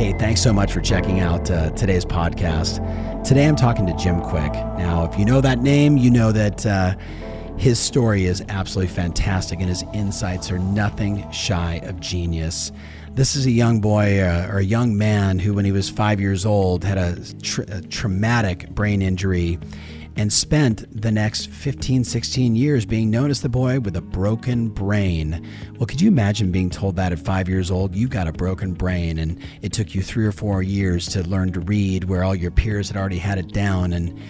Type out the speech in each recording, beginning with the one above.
Hey, thanks so much for checking out uh, today's podcast. Today I'm talking to Jim Kwik. Now, if you know that name, you know that uh, his story is absolutely fantastic and his insights are nothing shy of genius. This is a young boy uh, or a young man who, when he was five years old, had a, a traumatic brain injury and spent the next 15, 16 years being known as the boy with a broken brain. Well, could you imagine being told that at five years old, you've got a broken brain, and it took you three or four years to learn to read where all your peers had already had it down? And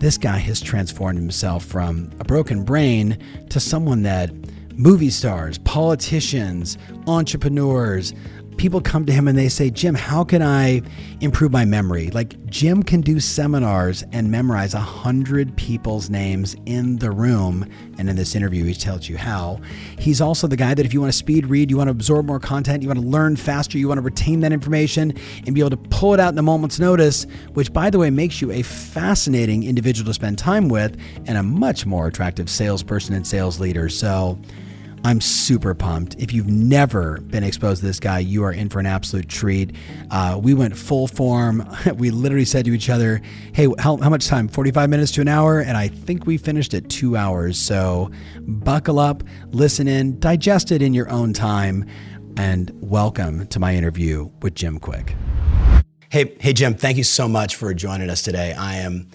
this guy has transformed himself from a broken brain to someone that movie stars, politicians, entrepreneurs, people come to him and they say, Jim, how can I improve my memory? Like, Jim can do seminars and memorize a hundred people's names in the room. And in this interview, he tells you how. He's also the guy that if you want to speed read, you want to absorb more content, you want to learn faster, you want to retain that information and be able to pull it out in a moment's notice, which, by the way, makes you a fascinating individual to spend time with and a much more attractive salesperson and sales leader. So, I'm super pumped. If you've never been exposed to this guy, you are in for an absolute treat. Uh, we went full form. We literally said to each other, Hey, how, how much time? 45 minutes to an hour? And I think we finished at two hours. So buckle up, listen in, digest it in your own time, and welcome to my interview with Jim Kwik. Hey, hey, Jim, thank you so much for joining us today. I am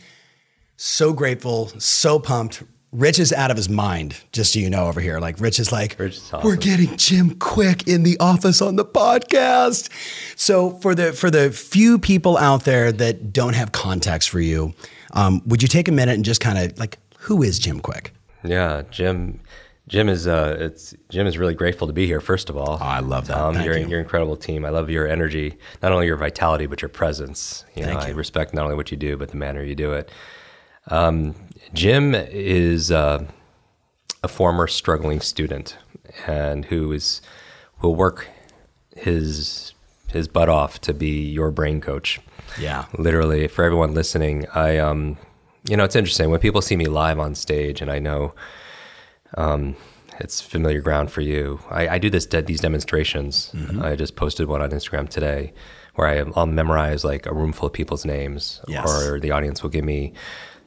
so grateful, so pumped, Rich is out of his mind, just so you know over here. Like Rich is like, is awesome. we're getting Jim Kwik in the office on the podcast. So for the for the few people out there that don't have context for you, um, would you take a minute and just kind of like, who is Jim Kwik? Yeah, Jim. Jim is uh, it's Jim is really grateful to be here. First of all, oh, I love that. Um, you're, you. your incredible team. I love your energy, not only your vitality but your presence. You Thank know, you. I respect not only what you do but the manner you do it. Um, Jim is uh, a former struggling student and who is will work his his butt off to be your brain coach. Yeah, literally for everyone listening. I um, you know, it's interesting when people see me live on stage, and I know um, it's familiar ground for you. I, I do this these demonstrations. Mm-hmm. I just posted one on Instagram today where I, will memorize like a room full of people's names, yes. or the audience will give me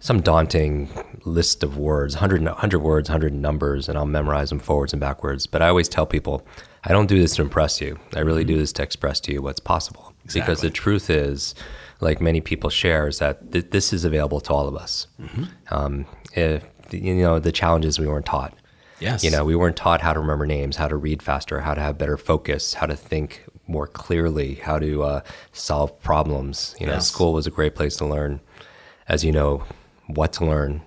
some daunting list of words 100, 100 words 100 numbers and i'll memorize them forwards and backwards. But i always tell people i don't do this to impress you. I really mm-hmm. do this to express to you what's possible. Exactly. because the truth is like many people share is that th- this is available to all of us. Mm-hmm. um, if you know the challenges we weren't taught. Yes. You know we weren't taught how to remember names how to read faster how to have better focus how to think more clearly how to uh, solve problems. You know school was a great place to learn. As you know what to learn,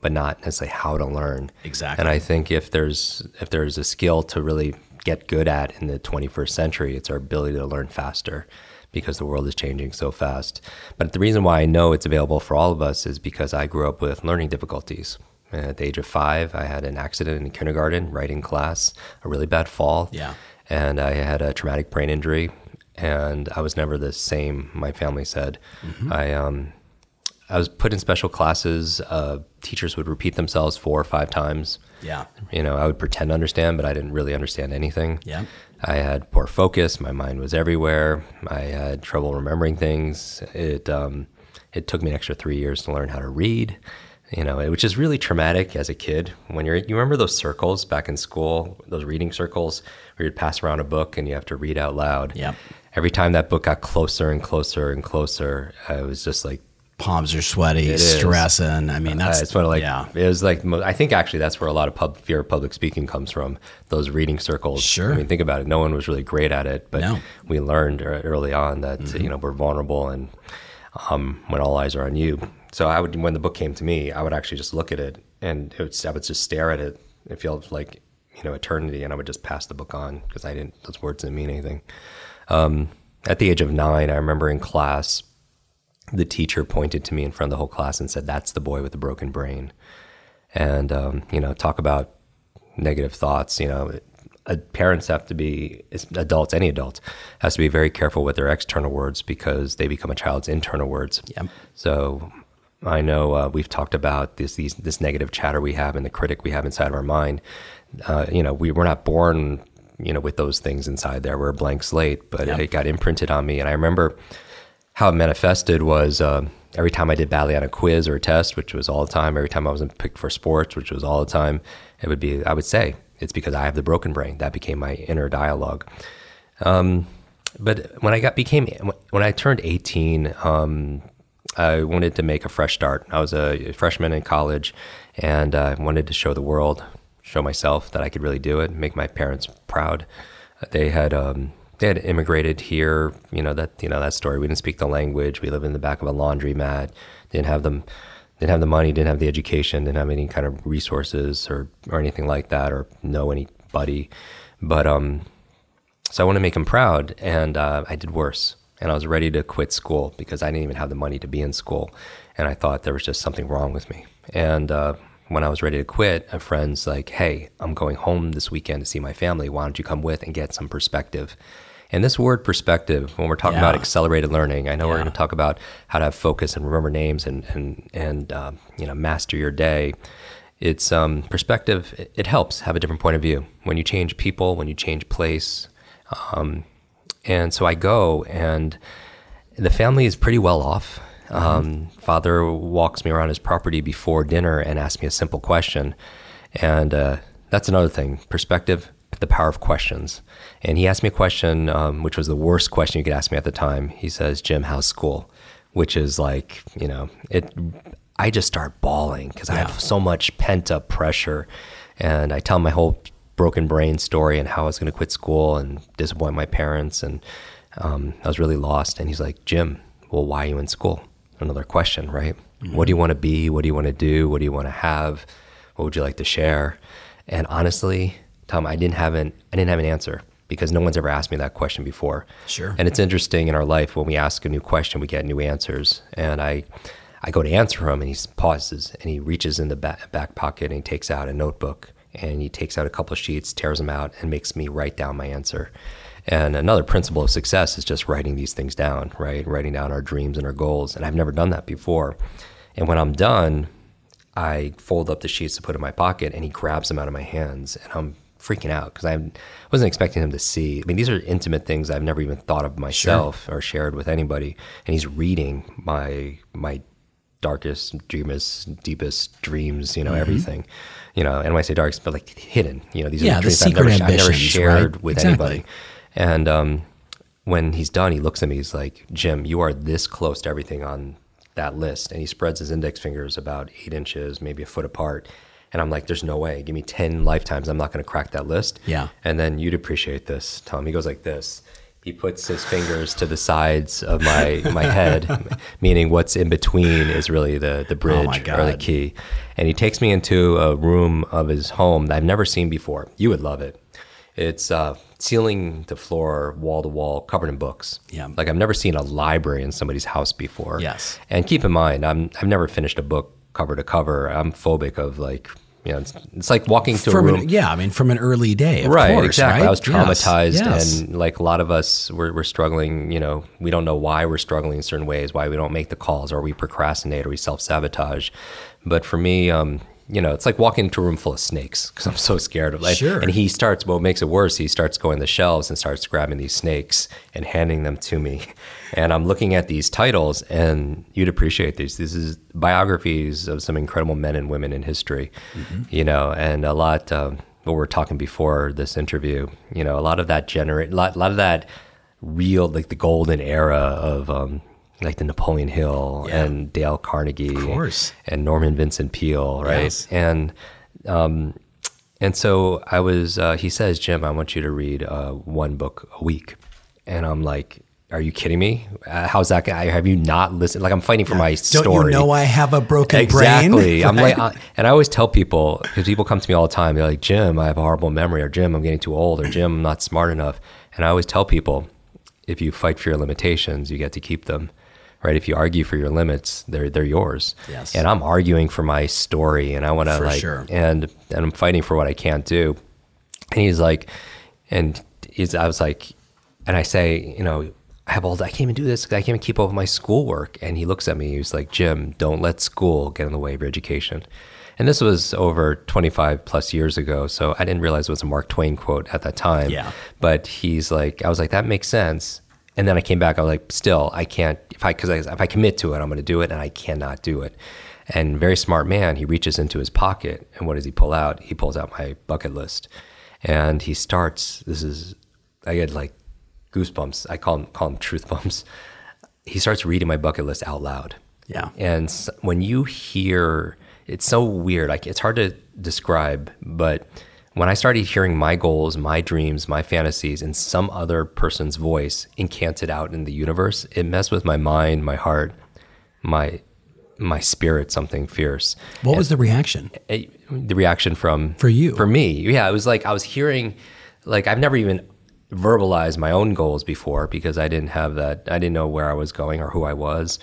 but not necessarily how to learn. Exactly. And I think if there's if there's a skill to really get good at in the 21st century, it's our ability to learn faster because the world is changing so fast. But the reason why I know it's available for all of us is because I grew up with learning difficulties. At the age of five, I had an accident in kindergarten, writing class, a really bad fall. Yeah. And I had a traumatic brain injury, and I was never the same. My family said, mm-hmm. I um, I was put in special classes. Uh, teachers would repeat themselves four or five times. Yeah. You know, I would pretend to understand, but I didn't really understand anything. Yeah. I had poor focus. My mind was everywhere. I had trouble remembering things. It um, it took me an extra three years to learn how to read. You know, which is really traumatic as a kid. When you're, you remember those circles back in school, those reading circles where you'd pass around a book and you have to read out loud. Yeah. Every time that book got closer and closer and closer, I was just like palms are sweaty, it stressing. Is. I mean, that's uh, it's of like yeah. It was like I think actually that's where a lot of pub, fear of public speaking comes from. Those reading circles. Sure. I mean, think about it. No one was really great at it, but no. we learned early on that mm-hmm. you know we're vulnerable and um, when all eyes are on you. So I would when the book came to me, I would actually just look at it and it would, I would just stare at it. It felt like you know eternity, and I would just pass the book on because I didn't. Those words didn't mean anything. Um, at the age of nine, I remember in class the teacher pointed to me in front of the whole class and said, "That's the boy with the broken brain." And um, you know, talk about negative thoughts. You know, uh, parents have to be adults, any adult has to be very careful with their external words because they become a child's internal words. Yep. So I know uh, we've talked about this these, this negative chatter we have and the critic we have inside of our mind. Uh, you know, we were not born, you know, with those things inside there. We're a blank slate, but yep. it got imprinted on me. And I remember how it manifested was uh, every time I did badly on a quiz or a test, which was all the time. Every time I was picked for sports, which was all the time, it would be I would say it's because I have the broken brain. That became my inner dialogue. Um, but when I got became when I turned 18, um, I wanted to make a fresh start. I was a freshman in college, and I uh, wanted to show the world, show myself that I could really do it, make my parents proud. They had um, they had immigrated here. You know that you know that story. We didn't speak the language. We lived in the back of a laundromat. Didn't have them. Didn't have the money. Didn't have the education. Didn't have any kind of resources or or anything like that, or know anybody. But um, so I want to make them proud, and uh, I did worse and I was ready to quit school because I didn't even have the money to be in school. And I thought there was just something wrong with me. And uh, when I was ready to quit, a friend's like, Hey, I'm going home this weekend to see my family. Why don't you come with and get some perspective? And this word perspective, when we're talking yeah. about accelerated learning, I know yeah. we're going to talk about how to have focus and remember names and and and uh, you know master your day. It's um, perspective. It, it, helps have a different point of view when you change people, when you change place. Um, and so I go, and the family is pretty well off. Mm-hmm. Um, father walks me around his property before dinner and asks me a simple question. And uh, that's another thing perspective, the power of questions. And he asked me a question, um, which was the worst question you could ask me at the time. He says, Jim, how's school? Which is like, you know, it. I just start bawling because yeah. I have so much pent up pressure. And I tell my whole broken brain story and how I was going to quit school and disappoint my parents. And um, I was really lost. And he's like, Jim, well, why are you in school? Another question, right? Mm-hmm. What do you want to be? What do you want to do? What do you want to have? What would you like to share? And honestly, I didn't have an I didn't have an answer because no one's ever asked me that question before. Sure. And it's interesting in our life when we ask a new question, we get new answers. And I I go to answer him, and he pauses and he reaches in the back, back pocket and he takes out a notebook and he takes out a couple of sheets, tears them out, and makes me write down my answer. And another principle of success is just writing these things down, right? Writing down our dreams and our goals. And I've never done that before. And when I'm done, I fold up the sheets to put in my pocket, and he grabs them out of my hands, and I'm freaking out because I wasn't expecting him to see. I mean, these are intimate things I've never even thought of myself sure. or shared with anybody. And he's reading my my darkest, dreamest, deepest dreams, you know, mm-hmm. everything. You know, and when I say darkest, but like hidden, you know, these yeah, are the dreams I've never, I've never shared right? with exactly. anybody. And um, when he's done, he looks at me, he's like, Jim, you are this close to everything on that list. And he spreads his index fingers about eight inches, maybe a foot apart. And I'm like, there's no way. Give me 10 lifetimes. I'm not going to crack that list. Yeah. And then you'd appreciate this, Tom. He goes like this he puts his fingers to the sides of my my head, meaning what's in between is really the the oh bridge oh or the key. And he takes me into a room of his home that I've never seen before. You would love it. It's uh, ceiling to floor, wall to wall, covered in books. Yeah, like I've never seen a library in somebody's house before. Yes, and keep in mind, I'm I've never finished a book cover to cover. I'm phobic of like you know, it's, it's like walking through from a room. An, yeah, I mean, from an early day, right? Course, exactly. Right? I was traumatized, yes, yes. and like a lot of us, we're, we're struggling. You know, we don't know why we're struggling in certain ways, why we don't make the calls, or we procrastinate, or we self sabotage. But for me, um, you know, it's like walking into a room full of snakes because I'm so scared of like. Sure. And he starts. What makes it worse? He starts going to the shelves and starts grabbing these snakes and handing them to me. And I'm looking at these titles, and you'd appreciate these. This is biographies of some incredible men and women in history. Mm-hmm. You know, and a lot. Um, what we are talking before this interview. You know, a lot of that generate. A lot, lot of that real like the golden era of um, like the Napoleon Hill yeah. and Dale Carnegie, of course, and Norman Vincent Peale, right? Yes. And um, and so I was. Uh, he says, Jim, I want you to read uh, one book a week, and I'm like. Are you kidding me? Uh, how's that? Have you not listened? Like I'm fighting for my Don't story. Don't you know I have a broken exactly. brain? Exactly. I'm like, I, and I always tell people because people come to me all the time. They're like, Jim, I have a horrible memory, or Jim, I'm getting too old, or Jim, I'm not smart enough. And I always tell people, if you fight for your limitations, you get to keep them right? If you argue for your limits, they're they're yours. Yes. And I'm arguing for my story, and I want to like, sure. and and I'm fighting for what I can't do. And he's like, and he's, I was like, and I say, you know, I have all, I can't even do this. I can't even keep up with my schoolwork. And he looks at me. He's like, Jim, don't let school get in the way of your education. And this was over 25 plus years ago. So I didn't realize it was a Mark Twain quote at that time. Yeah. But he's like, I was like, that makes sense. And then I came back. I was like, still, I can't. If I, because if I commit to it, I'm going to do it, and I cannot do it. And very smart man, he reaches into his pocket, and what does he pull out? He pulls out my bucket list, and he starts. This is, I get like goosebumps. I call them, call him truth bumps. He starts reading my bucket list out loud. Yeah. And when you hear, it's so weird. Like it's hard to describe, but when I started hearing my goals, my dreams, my fantasies in some other person's voice incanted out in the universe, it messed with my mind, my heart, my my spirit, something fierce. What was the reaction? Eh, the reaction from For you? for me yeah it was like i was hearing like i've never even verbalized my own goals before because i didn't have that i didn't know where i was going or who i was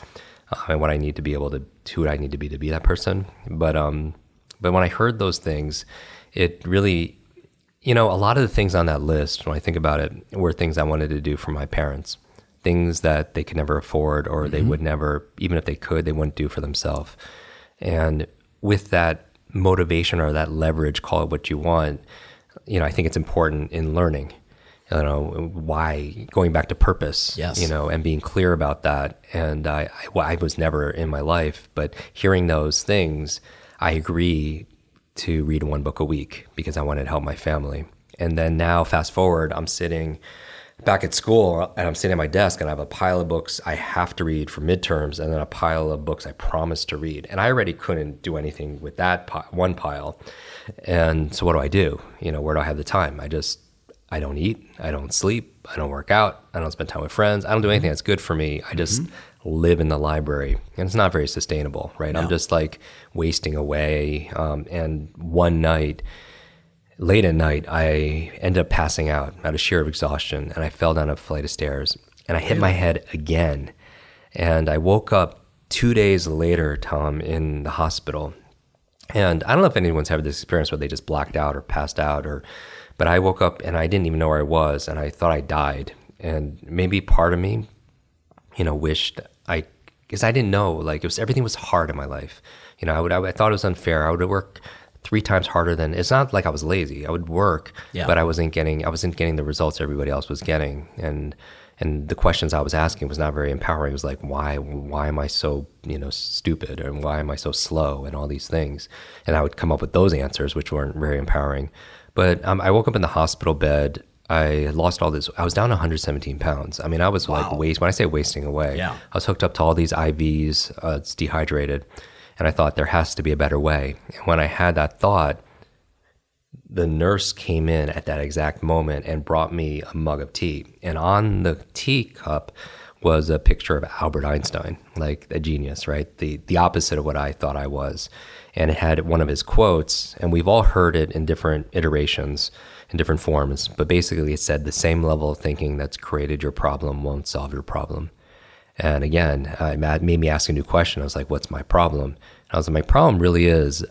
uh, and what i need to be able to who i need to be to be that person. But um but when i heard those things it really you know a lot of the things on that list when i think about it were things i wanted to do for my parents. Things that they could never afford or they would never even if they could they wouldn't do for themselves. And with that motivation or that leverage, call it what you want, you know, I think it's important in learning, you know, why going back to purpose, Yes. you know, and being clear about that. And I, I, well, I was never in my life, but hearing those things, I agree to read one book a week because I wanted to help my family. And then now, fast forward, I'm sitting back at school and I'm sitting at my desk and I have a pile of books I have to read for midterms and then a pile of books I promised to read. And I already couldn't do anything with that one pile. And so what do I do? You know, where do I have the time? I just I don't eat, I don't sleep, I don't work out, I don't spend time with friends. I don't do anything that's good for me. I just live in the library. And it's not very sustainable, right? I'm just like wasting away um, and one night late at night, I ended up passing out out of sheer exhaustion, and I fell down a flight of stairs, and I hit my head again, and I woke up two days later, Tom, in the hospital, and I don't know if anyone's had this experience where they just blacked out or passed out, or, but I woke up and I didn't even know where I was, and I thought I died, and maybe part of me, you know, wished I, because I didn't know, like it was everything was hard in my life. You know, I would, I, I thought it was unfair. I would work three times harder than. It's not like I was lazy. I would work, Yeah. but I wasn't getting, I wasn't getting the results everybody else was getting, and and the questions I was asking was not very empowering. It was like, why, why am I so, you know, stupid, and why am I so slow, and all these things, and I would come up with those answers, which weren't very empowering. But um, I woke up in the hospital bed. I had lost all this. I was down 117 pounds. I mean, I was like waste. When I say wasting away, Yeah. I was hooked up to all these IVs. Uh, it's dehydrated, and I thought there has to be a better way. And when I had that thought, the nurse came in at that exact moment and brought me a mug of tea. And on the tea cup was a picture of Albert Einstein, like a genius, right? The the opposite of what I thought I was. And it had one of his quotes, and we've all heard it in different iterations, in different forms, but basically it said the same level of thinking that's created your problem won't solve your problem. And again, uh, it made me ask a new question. I was like, what's my problem? And I was like, my problem really is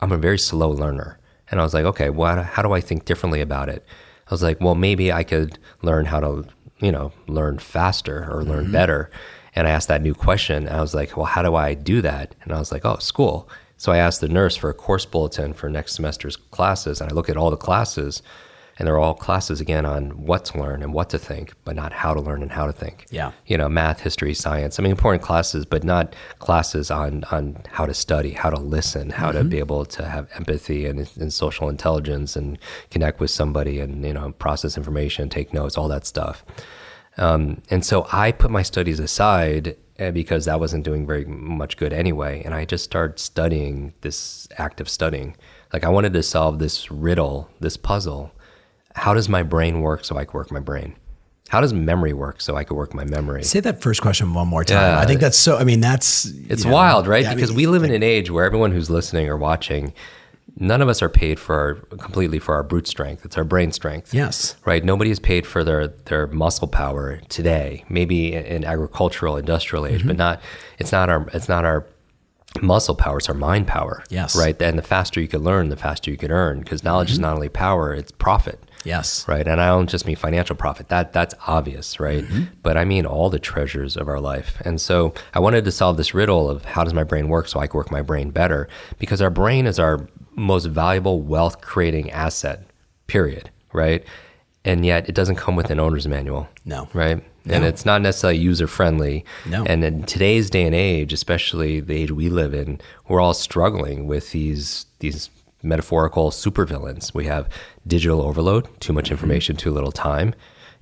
I'm a very slow learner. And I was like, okay, well, how do I think differently about it? I was like, well, maybe I could learn how to, you know, learn faster or learn better. And I asked that new question. And I was like, well, how do I do that? And I was like, oh, school. So I asked the nurse for a course bulletin for next semester's classes. And I look at all the classes, and they're all classes again on what to learn and what to think, but not how to learn and how to think Yeah. you know, math, history, science. I mean, important classes, but not classes on on how to study, how to listen, how to be able to have empathy and, and social intelligence and connect with somebody and you know process information, take notes, all that stuff. Um, and so I put my studies aside Eh, because that wasn't doing very much good anyway. And I just started studying this act of studying. Like I wanted to solve this riddle, this puzzle. How does my brain work so I can work my brain? How does memory work so I can work my memory? Say that first question one more time. Yeah. I think that's so. I mean, that's It's you know, wild, right? yeah, I because mean, we live in an age where everyone who's listening or watching, none of us are paid for our, completely for our brute strength. It's our brain strength. Yes. Right. Nobody is paid for their their muscle power today. Maybe in, agricultural, industrial age, Mm-hmm. but not. It's not our. It's not our muscle power. It's our mind power. Yes. Right. And the faster you can learn, the faster you can earn. Because knowledge Mm-hmm. is not only power; it's profit. Yes. Right. And I don't just mean financial profit. That that's obvious, right? But I mean all the treasures of our life. And so I wanted to solve this riddle of how does my brain work so I can work my brain better? Because our brain is our most valuable wealth creating asset, period. Right. And yet it doesn't come with an owner's manual. No. Right. And it's not necessarily user friendly. No. And in today's day and age, especially the age we live in, we're all struggling with these these metaphorical supervillains. We have digital overload, too much information, mm-hmm. too little time.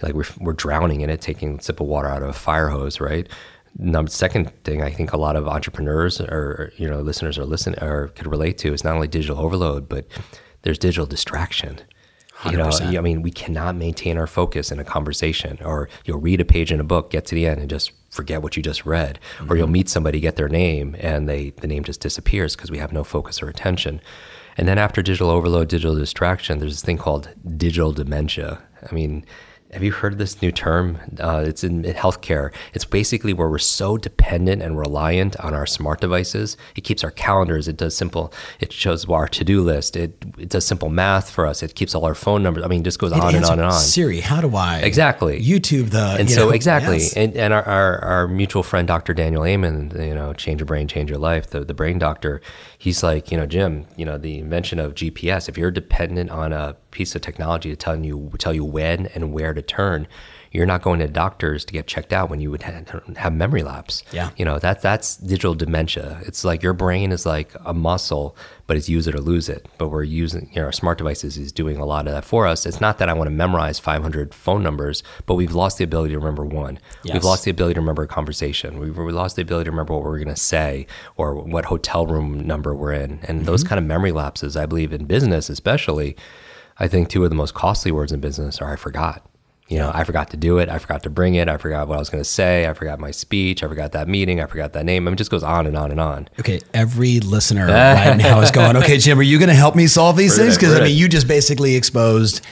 Like we're we're drowning in it, taking a sip of water out of a fire hose, right? Number second thing I think a lot of entrepreneurs or you know listeners are listen or could relate to is not only digital overload, but there's digital distraction. You know, I mean, we cannot maintain our focus in a conversation, or you'll read a page in a book, get to the end, and just forget what you just read, or you'll mm-hmm. meet somebody, get their name, and they the name just disappears because we have no focus or attention. And then after digital overload, digital distraction, there's this thing called digital dementia. I mean, have you heard of this new term? Uh, it's in healthcare. It's basically where we're so dependent and reliant on our smart devices. It keeps our calendars. It does simple. It shows our to-do list. It it does simple math for us. It keeps all our phone numbers. I mean, it just goes It on and on and on. Siri, how do I Exactly. YouTube the And so know, exactly, yes. and, and our, our, our mutual friend Dr. Daniel Amen, you know, change your brain, change your life, the the brain doctor. He's like, you know, Jim, you know, the invention of GPS. If you're dependent on a piece of technology to tell you tell you when and where to turn, you're not going to doctors to get checked out when you would ha- have memory lapse. Yeah. you know that that's digital dementia. It's like your brain is like a muscle, but it's use it or lose it. But we're using you know our smart devices is doing a lot of that for us. It's not that I want to memorize 500 phone numbers, but we've lost the ability to remember one. Yes. We've lost the ability to remember a conversation. We've we lost the ability to remember what we're going to say or what hotel room number we're in. And those mm-hmm. kind of memory lapses, I believe in business especially, I think two of the most costly words in business are I forgot. You know, I forgot to do it. I forgot to bring it. I forgot what I was going to say. I forgot my speech. I forgot that meeting. I forgot that name. I mean, it just goes on and on and on. Okay, every listener right now is going, okay, Jim, are you going to help me solve these We're things? Because I mean, you just basically exposed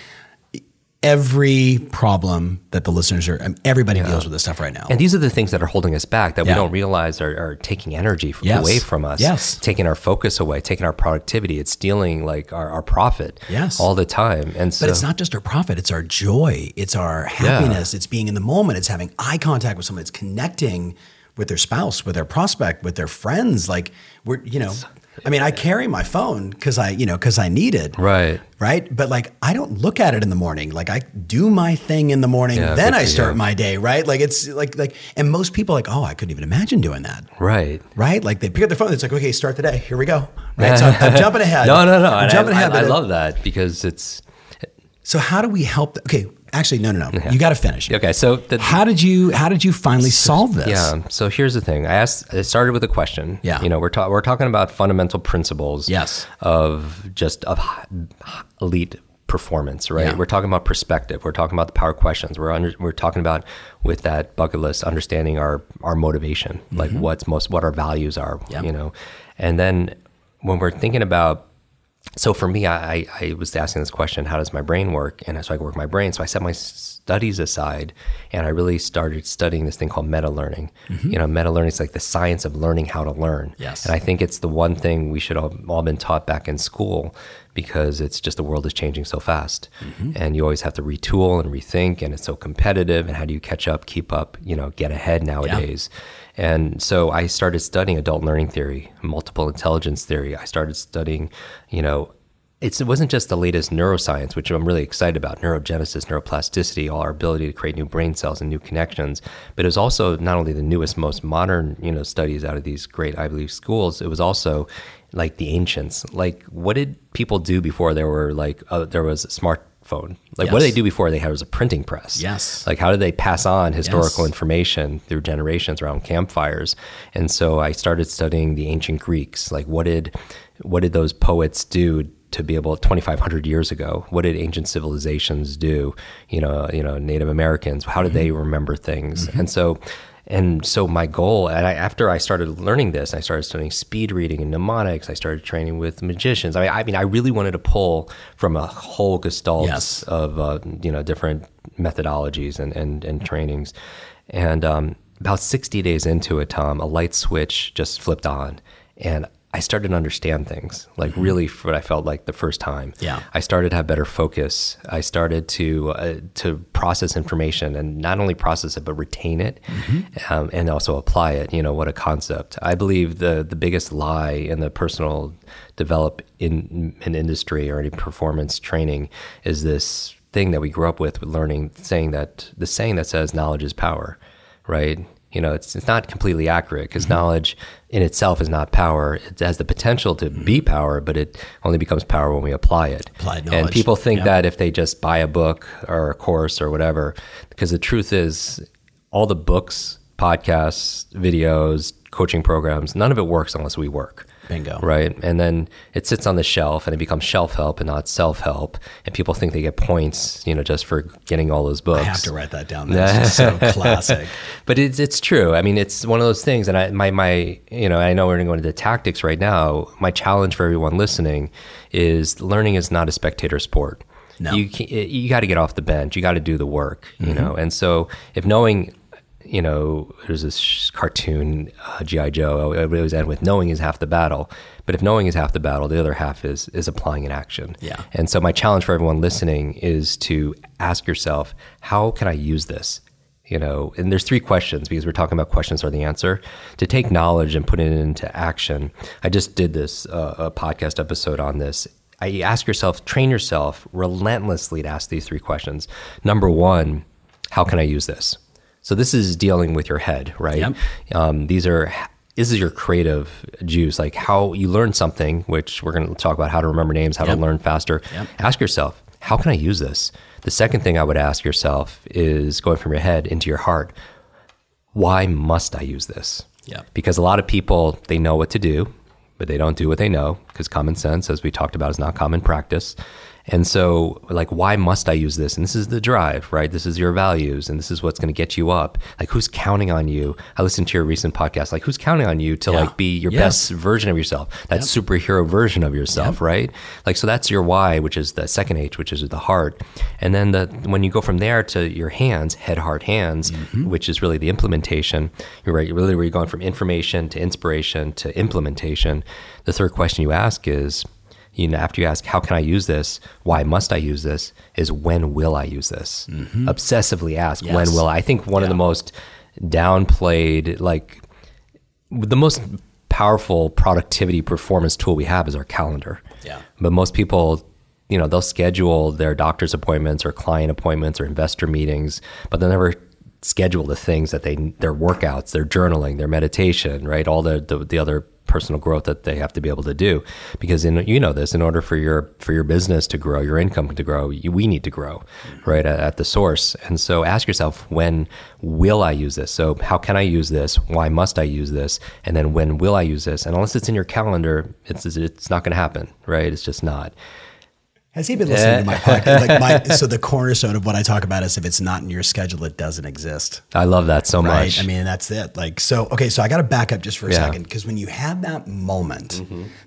every problem that the listeners are, mean, everybody deals with this stuff right now. And these are the things that are holding us back that Yeah. we don't realize are, are taking energy f- Yes. away from us. Yes. Taking our focus away, taking our productivity. It's stealing like our, our profit Yes. all the time. And so But it's not just our profit, it's our joy, it's our happiness, it's being in the moment, it's having eye contact with someone, it's connecting with their spouse, with their prospect, with their friends. Like we're, you know, I mean, I carry my phone because I, you know, because I need it. Right. Right. But like, I don't look at it in the morning. Like, I do my thing in the morning, Yeah, then I start you. my day. Right. Like, it's like, like, and most people are like, oh, I couldn't even imagine doing that. right. Right. Like, they pick up their phone, it's like, okay, start the day. Here we go. Right. So I'm, I'm jumping ahead. No, no, no. I'm And jumping I, ahead. I, I it- love that because it's So how do we help? The, okay, actually, no, no, no. You got to finish. okay. So the, How did you How did you finally solve this? Yeah. So here's the thing. I asked. It started with a question. Yeah. You know, we're ta- we're talking about fundamental principles. Yes. Of just of elite performance, right? Yeah. We're talking about perspective. We're talking about the power questions. We're under, we're talking about with that bucket list, understanding our our motivation, like what's most what our values are. Mm-hmm. Yeah. You know, and then when we're thinking about so for me, I, I was asking this question: How does my brain work? And so I work my brain. So I set my studies aside, and I really started studying this thing called meta learning. You know, meta learning is like the science of learning how to learn. Mm-hmm. Yes. And I think it's the one thing we should all, all been taught back in school because it's just the world is changing so fast, Mm-hmm. and you always have to retool and rethink, and it's so competitive. And how do you catch up, keep up, you know, get ahead nowadays? And so I started studying adult learning theory, multiple intelligence theory. I started studying, you know, it's, it wasn't just the latest neuroscience, which I'm really excited about neurogenesis, neuroplasticity, all our ability to create new brain cells and new connections. But it was also not only the newest, most modern, you know, studies out of these great Ivy League schools. It was also like the ancients. Like, what did people do before there were like uh, there was a smartphone? Like, what did they do before they had was a printing press? Yes. Like, how did they pass on historical Yes. information through generations around campfires? And so I started studying the ancient Greeks. Like, what did what did those poets do to be able 2500 years ago what did ancient civilizations do you know you know native americans how did they remember things and so and so my goal, and I, after I started learning this, I started studying speed reading and mnemonics. I started training with magicians. I mean, I mean, I really wanted to pull from a whole gestalt Yes. of uh, you know different methodologies and and, and trainings. And um, about sixty days into it, Tom, a light switch just flipped on, and I started to understand things like really what I felt like the first time. Yeah. I started to have better focus. I started to uh, to process information and not only process it but retain it, um, and also apply it. You know what a concept. I believe the the biggest lie in the personal develop in an industry or any performance training is this thing that we grew up with, with learning, saying that the saying that says knowledge is power, right? You know, it's it's not completely accurate because mm-hmm. knowledge in itself is not power. It has the potential to be mm-hmm. power, but it only becomes power when we apply it. Applied And people think Yeah. that if they just buy a book or a course or whatever, because the truth is, all the books, podcasts, videos, coaching programs, none of it works unless we work. Bingo. Right. And then it sits on the shelf and it becomes shelf help and not self help. And people think they get points, you know, just for getting all those books. I have to write that down. That's just so classic. But it's it's true. I mean, it's one of those things. And I my my you know I know we're going to go into the tactics right now. My challenge for everyone listening is learning is not a spectator sport. No. You you got to get off the bench. You got to do the work. You mm-hmm. know. And so if knowing. You know, there's this cartoon, uh, GI Joe. It always end with "knowing is half the battle," but if knowing is half the battle, the other half is is applying in action. Yeah. And so my challenge for everyone listening is to ask yourself, how can I use this? You know, and there's three questions because we're talking about questions are the answer. To take knowledge and put it into action. I just did this uh, a podcast episode on this. I ask yourself, train yourself relentlessly to ask these three questions. Number one, how can I use this? So this is dealing with your head, right? Yep. Um, these are this is your creative juice, like how you learn something, which we're going to talk about how to remember names, how Yep. to learn faster. Yep. Ask yourself, how can I use this? The second thing I would ask yourself is going from your head into your heart. Why must I use this? Yeah. Because a lot of people they know what to do, but they don't do what they know because common sense, as we talked about, is not common practice. And so, like, why must I use this? And this is the drive, right? This is your values, and this is what's going to get you up. Like, who's counting on you? I listened to your recent podcast. Like, who's counting on you to Yeah. like be your best version of yourself? That superhero version of yourself, right? Like, so that's your why, which is the second H, which is the heart. And then the when you go from there to your hands, head, heart, hands, mm-hmm. which is really the implementation. You're right. Really, where you're going from information to inspiration to implementation. The third question you ask is, you know, after you ask, how can I use this? Why must I use this? Is when will I use this? Mm-hmm. Obsessively ask, when will I? I think one of the most downplayed, like the most powerful productivity performance tool we have is our calendar. Yeah. But most people, you know, they'll schedule their doctor's appointments or client appointments or investor meetings, but they'll never schedule the things that they their workouts, their journaling, their meditation, right? All the the, the other personal growth that they have to be able to do. Because in you know this in order for your for your business to grow your income to grow you, we need to grow right at, at the source. And so ask yourself when will i use this? So how can i use this? Why must i use this? And then when will i use this? And unless it's in your calendar it's it's not going to happen right? It's just not Has he been listening to my podcast? Like my, so the cornerstone of what I talk about is if it's not in your schedule, it doesn't exist. i love that so Right. much I mean, that's it. Like, so, okay. So I got to back up just for a Yeah. Mm-hmm. second. Cause when you have that moment,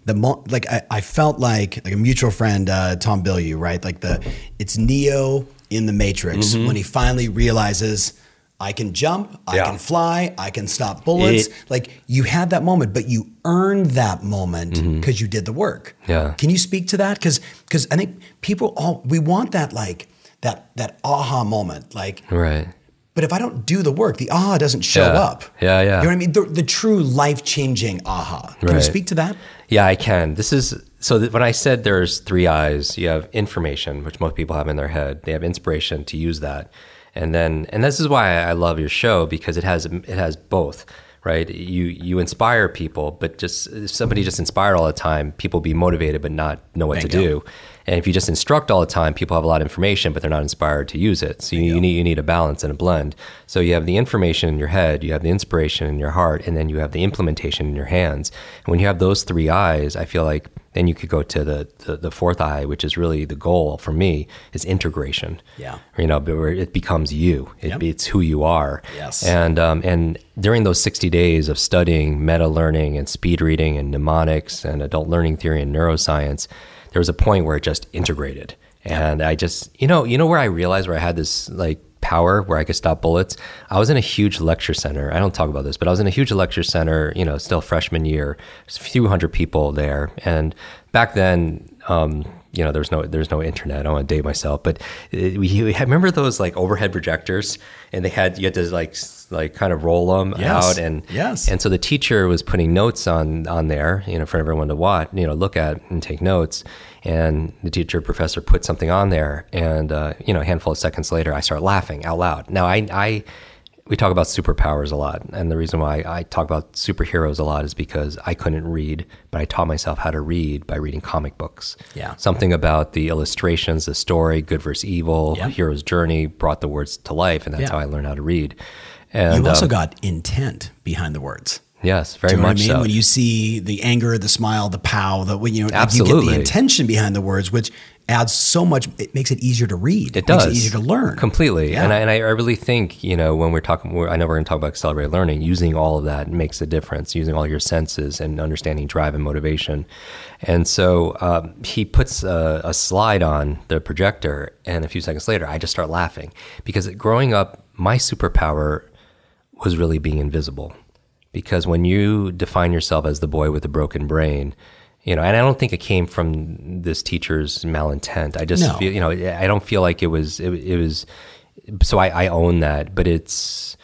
the mo- like I, I felt like, like a mutual friend, uh, Tom Bilyeu, right? Like the, it's Neo in the Matrix Mm-hmm. when he finally realizes I can jump, I Yeah. can fly, I can stop bullets. It- like you had that moment, but you earned that moment because you did the work. Mm-hmm. Yeah. Can you speak to that? Because because I think people all we want that like that that aha moment. Like, right but if I don't do the work, the aha doesn't show Yeah. up. Yeah, yeah. You know what I mean? The, the true life changing aha. Can you speak to that? Yeah, I can. This is so that when I said there's three eyes, you have information, which most people have in their head. They have inspiration to use that, and then and this is why I love your show because it has it has both. Right, you you inspire people, but just if somebody just inspired all the time, people be motivated but not know what to do. And if you just instruct all the time, people have a lot of information, but they're not inspired to use it. So you, you need you need a balance and a blend. So you have the information in your head, you have the inspiration in your heart, and then you have the implementation in your hands. And when you have those three eyes, I feel like then you could go to the, the, the fourth eye, which is really the goal for me is integration. Yeah. You know, where it becomes you. It, Yep. It's who you are. Yes. And um, and during those sixty days of studying meta learning and speed reading and mnemonics and adult learning theory and neuroscience, there was a point where it just integrated. And I just you know you know where I realized where I had this like power where I could stop bullets. I was in a huge lecture center. I don't talk about this, but I was in a huge lecture center. You know, still freshman year, a few hundred people there, and back then. Um, you know, there's no there's no internet. I don't want to date myself, but it, we, we had, remember those like overhead projectors, and they had you had to like like kind of roll them Yes. out, and Yes. and so the teacher was putting notes on on there, you know, for everyone to watch, you know, look at and take notes. And the teacher professor put something on there, and uh, you know, a handful of seconds later, I start laughing out loud. Now, I, I we talk about superpowers a lot, and the reason why I talk about superheroes a lot is because I couldn't read, but I taught myself how to read by reading comic books. Yeah. something about the illustrations, the story, good versus evil, Yep. hero's journey brought the words to life, and that's Yeah. how I learned how to read. And You also um, got intent behind the words. Yes, very Do you know much what I mean? so. When you see the anger, the smile, the pow, the when you know, like, you get Absolutely. the intention behind the words, which adds so much. It makes it easier to read. It makes does it easier to learn completely, Yeah. and I, and I really think you know when we're talking, we're, I know we're going to talk about accelerated learning. Using all of that makes a difference. Using all your senses and understanding drive and motivation, and so um, he puts a, a slide on the projector, and a few seconds later, I just start laughing because growing up, my superpower was really being invisible. Because when you define yourself as the boy with the broken brain, you know, and I don't think it came from this teacher's malintent. I just No. feel, you know, I don't feel like it was, it, it was, so I, I own that, but it's,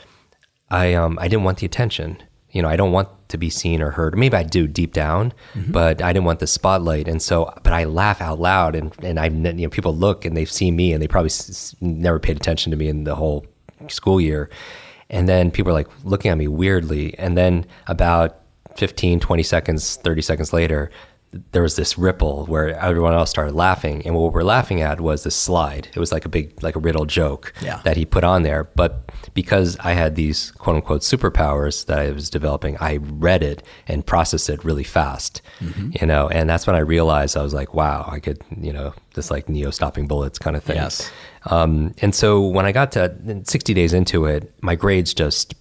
I, um, I didn't want the attention. You know, I don't want to be seen or heard. Maybe I do deep down, but I didn't want the spotlight. And so, but I laugh out loud, and and I, you know, people look and they've seen me, and they probably s- never paid attention to me in the whole school year. And then people are like looking at me weirdly. And then about 15, 20 seconds, 30 seconds later, there was this ripple where everyone else started laughing. And what we're laughing at was this slide. It was like a big, like a riddle joke Yeah. that he put on there. But because I had these quote unquote superpowers that I was developing, I read it and processed it really fast, you know, and that's when I realized I was like, wow, I could, you know, this like Neo stopping bullets kind of thing. Yes. Um, and so when I got to 60 days into it, my grades just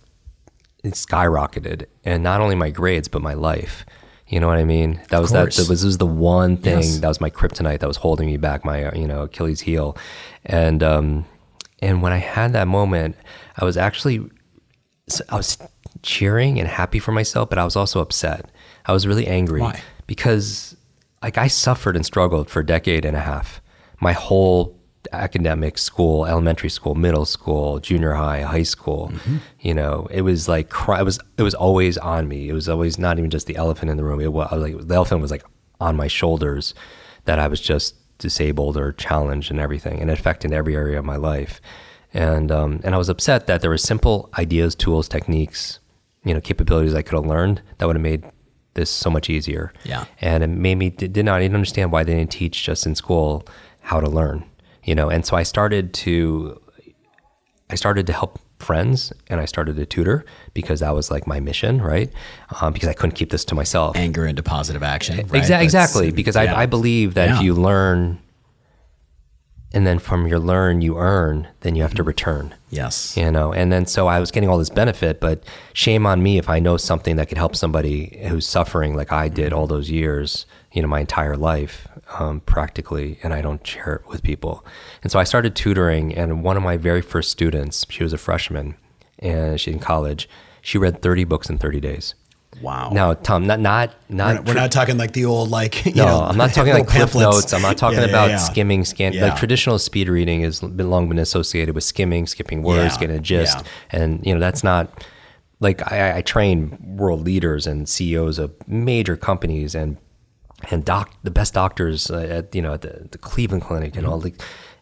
skyrocketed, and not only my grades but my life. You know what I mean? That was that. course. That was, this was the one thing Yes. that was my kryptonite that was holding me back, my uh, you know Achilles heel, and um, and when I had that moment, I was actually I was cheering and happy for myself, but I was also upset. I was really angry Why? because like I suffered and struggled for a decade and a half. My whole academic school, elementary school, middle school, junior high, high school, Mm-hmm. you know, it was like it was it was always on me. It was always not even just the elephant in the room. It was like the elephant was like on my shoulders that I was just disabled or challenged and everything, and it affected every area of my life. And um, and I was upset that there were simple ideas, tools, techniques, you know, capabilities I could have learned that would have made this so much easier. Yeah. And it made me did, not I didn't understand why they didn't teach just in school how to learn, you know. And so I started to I started to help friends and I started to tutor because that was like my mission, right? Um, because I couldn't keep this to myself. anger into positive action. right? Exa- exactly, because yeah. I, I believe that Yeah. if you learn and then from your learn you earn, then you have to return. yes, You know, and then so I was getting all this benefit, but shame on me if I know something that could help somebody who's suffering like I did all those years, you know, my entire life, um, practically, and I don't share it with people. And so I started tutoring, and one of my very first students, she was a freshman, and she's in college. She read 30 books in 30 days. wow. Now, Tom, not not not. we're, not- we're not talking like the old like. You No, know, I'm not talking like cliff pamphlets. notes. I'm not talking Yeah, yeah, about yeah. skimming, scan. Like traditional speed reading has been long been associated with skimming, skipping words, getting a gist, and you know that's not. Like I, I train world leaders and CEOs of major companies and and doc the best doctors uh, at you know at the, the Cleveland Clinic and all the.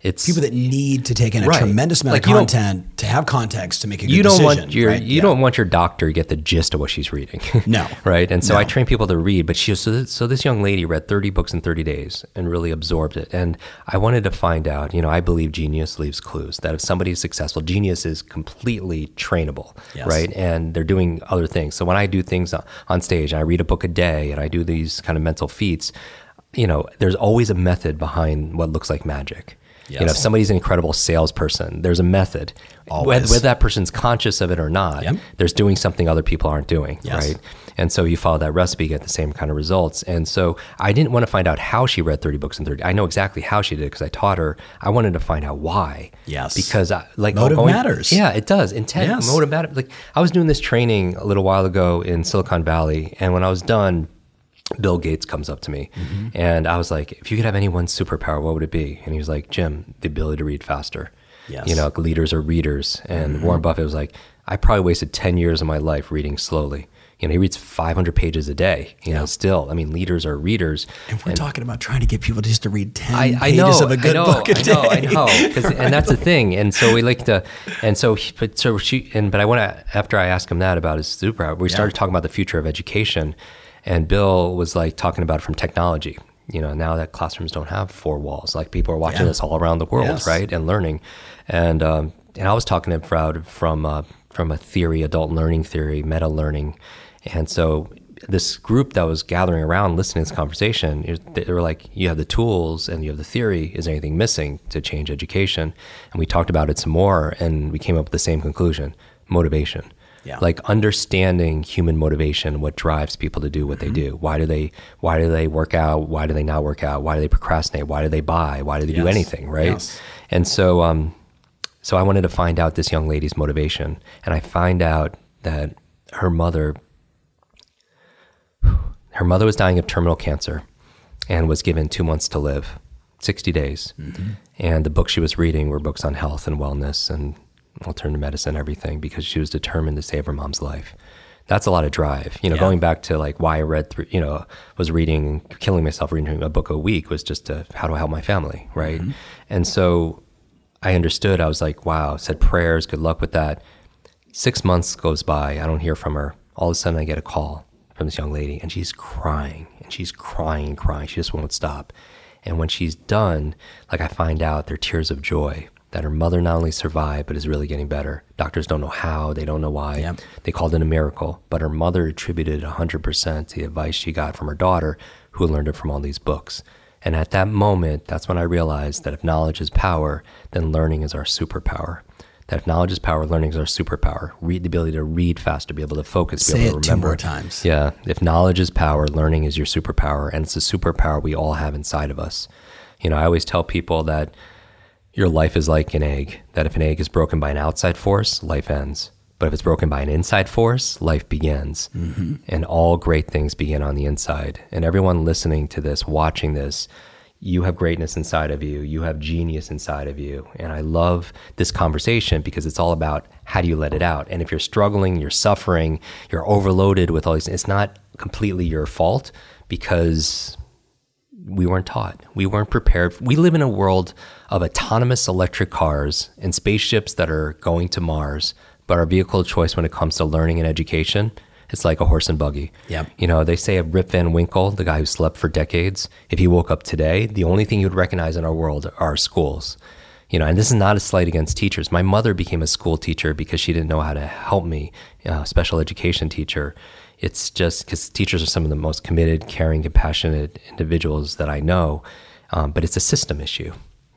It's People that need to take in a Right. tremendous amount Like, of content to have context to make a good you don't decision. want your right? you Yeah. don't want your doctor to get the gist of what she's reading. No. right? And so No. I train people to read, but she so this, so this young lady read 30 books in 30 days and really absorbed it. And I wanted to find out, you know, I believe genius leaves clues that if somebody is successful, genius is completely trainable, Yes. right? And they're doing other things. So when I do things on- on stage, and I read a book a day and I do these kind of mental feats, you know, there's always a method behind what looks like magic. You know, if somebody's an incredible salesperson, there's a method. Always. Whether, whether that person's conscious of it or not, Yep. there's doing something other people aren't doing, Yes. right? And so you follow that recipe, you get the same kind of results. And so I didn't want to find out how she read 30 books in 30. I know exactly how she did it because I taught her. I wanted to find out why. Yes. Because I, like Motive going- matters. Yeah, it does. Intent, Yes. motive matters. Like I was doing this training a little while ago in Silicon Valley, and when I was done, Bill Gates comes up to me, Mm-hmm. and I was like, "If you could have any one superpower, what would it be?" And he was like, "Jim, the ability to read faster." Yes. Mm-hmm. You know, leaders are readers, and Warren Buffett was like, "I probably wasted ten years of my life reading slowly." You know, he reads 500 pages a day. You know, still, I mean, leaders are readers. And we're talking about trying to get people just to read 10 I, I pages know, of a good I know, book a I know, I day. know, 'Cause- and that's the thing. And so we like to, and so, he- but so she, and but I want to after I asked him that about his superpower, we started talking about the future of education, and Bill was like talking about it from technology. You know, now that classrooms don't have four walls, like people are watching Yeah. this all around the world, Yes. right, and learning, and um, and I was talking about from uh, from a theory, adult learning theory, meta learning, and so this group that was gathering around listening to this conversation, they were like, "You have the tools and you have the theory. Is there anything missing to change education?" And we talked about it some more, and we came up with the same conclusion: motivation. Yeah. Like understanding human motivation, what drives people to do what Mm-hmm. they do. Why do they? Why do they work out? Why do they not work out? Why do they procrastinate? Why do they buy? Why do they do anything? Right. Yes. And so, um, so I wanted to find out this young lady's motivation, and I find out that her mother, her mother was dying of terminal cancer, and was given two months to live, sixty days, and the books she was reading were books on health and wellness and alternative medicine, everything, because she was determined to save her mom's life. That's a lot of drive, you know. Yeah. Going back to like why I read through, you know, was reading, killing myself reading a book a week was just to how do I help my family, right? Mm-hmm. And so I understood. I was like, wow, said prayers, good luck with that. Six months goes by, I don't hear from her. All of a sudden, I get a call from this young lady, and she's crying, and she's crying and crying. She just won't stop. And when she's done, like I find out they're tears of joy that her mother not only survived, but is really getting better. Doctors don't know how, they don't know why. Yep. They called it a miracle, but her mother attributed 100% to the advice she got from her daughter, who learned it from all these books. And at that moment, that's when I realized that if knowledge is power, then learning is our superpower. That if knowledge is power, learning is our superpower. Read the ability to read faster, be able to focus, be Say able to it two more times. Yeah. If knowledge is power, learning is your superpower, and it's a superpower we all have inside of us. You know, I always tell people that your life is like an egg, that if an egg is broken by an outside force, life ends. But if it's broken by an inside force, life begins. Mm-hmm. And all great things begin on the inside. And everyone listening to this, watching this, you have greatness inside of you. You have genius inside of you. And I love this conversation because it's all about how do you let it out. And if you're struggling, you're suffering, you're overloaded with all these, it's not completely your fault because we weren't taught. We weren't prepared. We live in a world of autonomous electric cars and spaceships that are going to Mars, but our vehicle of choice when it comes to learning and education, it's like a horse and buggy. Yep. You know, they say of Rip Van Winkle, the guy who slept for decades, if he woke up today, the only thing he would recognize in our world are schools. You know, and this is not a slight against teachers. My mother became a school teacher because she didn't know how to help me, uh, special education teacher. It's just because teachers are some of the most committed, caring, compassionate individuals that I know. Um, but it's a system issue.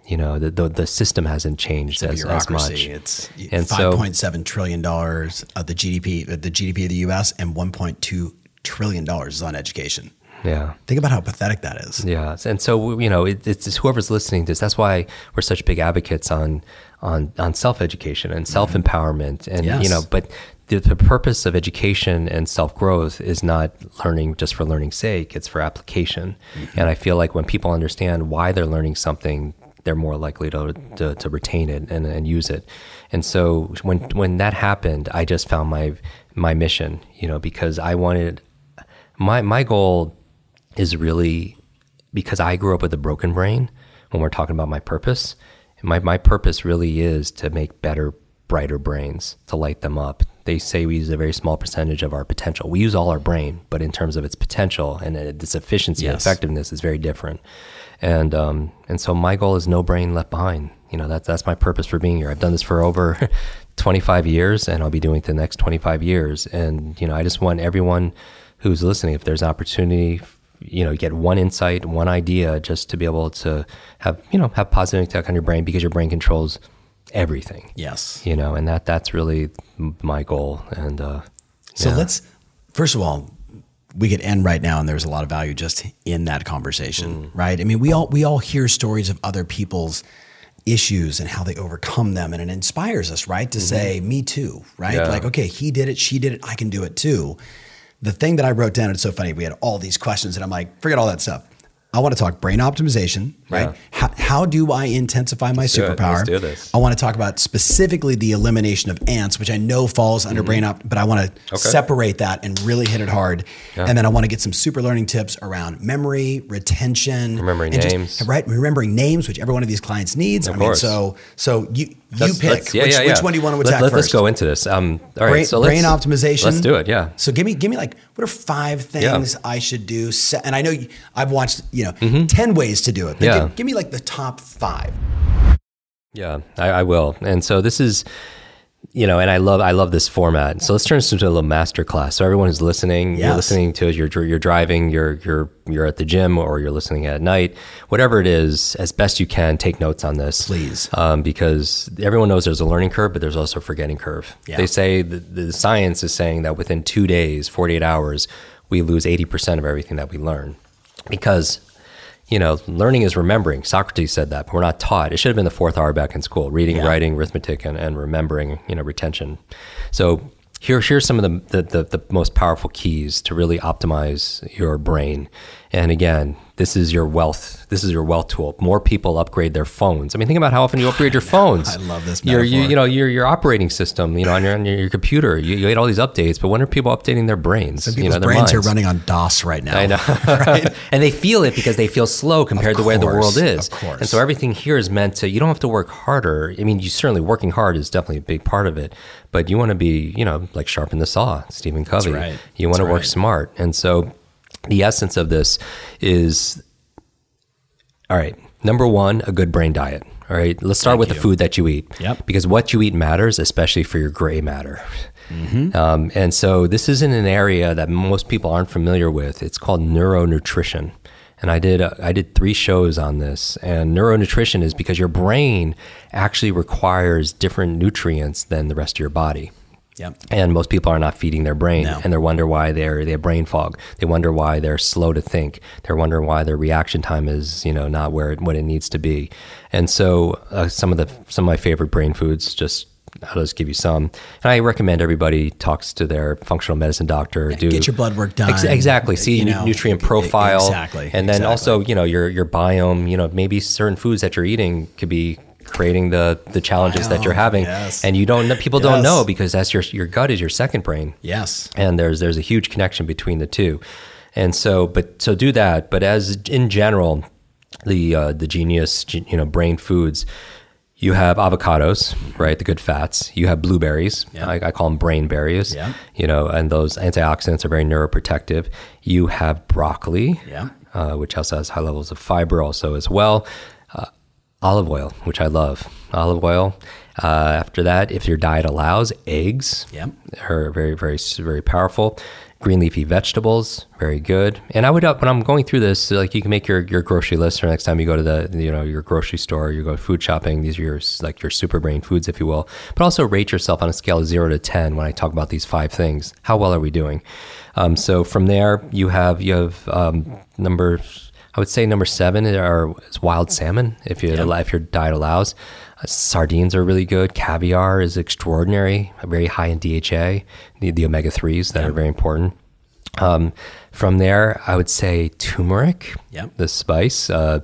You know, the the, the system hasn't changed as, as much. It's And five so- point seven trillion dollars of the GDP, the GDP of the U.S. and one point two trillion dollars is on education. yeah. Think about how pathetic that is. Yeah, and so you know, it, it's, whoever's listening to this. That's why we're such big advocates on on on self education and self empowerment, and Yes. you know, but the, the purpose of education and self growth is not learning just for learning's sake. It's for application, mm-hmm. and I feel like when people understand why they're learning something, they're more likely to to, to retain it and, and use it. And so when when that happened, I just found my my mission, you know, because I wanted my my goal is really because I grew up with a broken brain when we're talking about my purpose. My, my purpose really is to make better, brighter brains, to light them up. They say we use a very small percentage of our potential. We use all our brain, but in terms of its potential and its efficiency and effectiveness is very different. And, um, and so my goal is no brain left behind. You know, that's, that's my purpose for being here. I've done this for over 25 years and I'll be doing it the next 25 years. And, you know, I just want everyone who's listening, if there's an opportunity you know get one insight, one idea, just to be able to have you know have positive impact on your brain because your brain controls everything. Yes. You know, and that that's really my goal. And uh, So yeah. let's first of all, we could end right now, and there's a lot of value just in that conversation, Mm. right? I mean, we all we all hear stories of other people's issues and how they overcome them, and it inspires us, right? To say, "Me too," right? Mm-hmm. Yeah. Like, okay, he did it, she did it, I can do it too. The thing that I wrote down, it's so funny. We had all these questions, and I'm like, forget all that stuff. I want to talk brain optimization, right? Yeah. How, how do I intensify my do it. superpower? Let's do this. I want to talk about specifically the elimination of ants, which I know falls under brain opt, but I want to Mm-hmm. Okay. separate that and really hit it hard. Yeah. And then I want to get some super learning tips around memory, retention, Remembering and just- names. right? Remembering names, which every one of these clients needs. Of I mean, course. so so you you pick yeah, which, which one do you want to Let- attack let, 1st us go into this. Um, all right, brain, so let's, brain optimization. Let's do it. Yeah. So give me give me like what are five things I should do? And I know you, I've watched you know ten ways to do it. But Mm-hmm. Yeah. give, give me like the top five. Yeah, I, I will. And so this is, you know, and I love I love this format. So let's turn this into a little master class. So everyone who's listening, you're listening to it. You're you're driving. You're you're you're at the gym, or you're listening at night. Whatever it is, as best you can, take notes on this, Please. um, because everyone knows there's a learning curve, but there's also a forgetting curve. Yeah. They say the, the science is saying that within two days, 48 hours, we lose 80% of everything that we learn because you know, learning is remembering. Socrates said that, but we're not taught. It should have been the fourth hour back in school: reading, Yeah. writing, arithmetic, and, and remembering. You know, retention. So here, here's some of the, the the the most powerful keys to really optimize your brain. And again, this is your wealth. This is your wealth tool. More people upgrade their phones. I mean, think about how often you upgrade your phones. I love this Your, you, you know, your your operating system. You know, on your on your, your computer, you, you get all these updates. But when are people updating their brains? People's you know, their brains are running on DOS right now. I know. and they feel it because they feel slow compared to the way the world is. of course. And so everything here is meant to, you don't have to work harder. I mean, you certainly working hard is definitely a big part of it, but you want to be, you know, like sharpen the saw, Stephen Covey. right. You want That's to work right. smart. And so the essence of this is all right. Number one, a good brain diet. All right. Let's start with you. the food that you eat. Yep. Because what you eat matters, especially for your gray matter. Mm-hmm. Um, and so this is in an area that most people aren't familiar with. It's called neuronutrition. And I did uh, I did three shows on this. And neuronutrition is because your brain actually requires different nutrients than the rest of your body. Yep. And most people are not feeding their brain, No. and they wonder why they're they have brain fog. They wonder why they're slow to think. They're wondering why their reaction time is you know not where it, what it needs to be. And so uh, some of the some of my favorite brain foods just. I'll just give you some, and I recommend everybody talks to their functional medicine doctor. do get your blood work done. Ex- exactly. See You know, nutrient profile. exactly, And then exactly. also, you know, your your biome. You know, maybe certain foods that you're eating could be creating the the challenges that you're having, yes. and you don't know. People don't know because that's your your gut is your second brain Yes. and there's there's a huge connection between the two and so but so do that but as in general the uh, the genius you know brain foods you have avocados right the good fats you have blueberries Yeah. I, I call them brain berries Yeah. you know and those antioxidants are very neuroprotective you have broccoli Yeah. uh, which also has high levels of fiber also as well olive oil which i love olive oil uh, after that if your diet allows eggs Yep. are very, very, very powerful. Green leafy vegetables, very good. And I would up when I'm going through this, like you can make your, your grocery list, or next time you go to the you know your grocery store, you go food shopping. These are your like your super brain foods, if you will. But also rate yourself on a scale of zero to ten when I talk about these five things. How well are we doing? Um, so from there, you have you have um, number. I would say number seven are is wild salmon if you if your diet allows. Uh, sardines are really good. Caviar is extraordinary, very high in DHA, the, the omega threes that are very important. Um, from there, I would say turmeric, Yep. the spice, uh,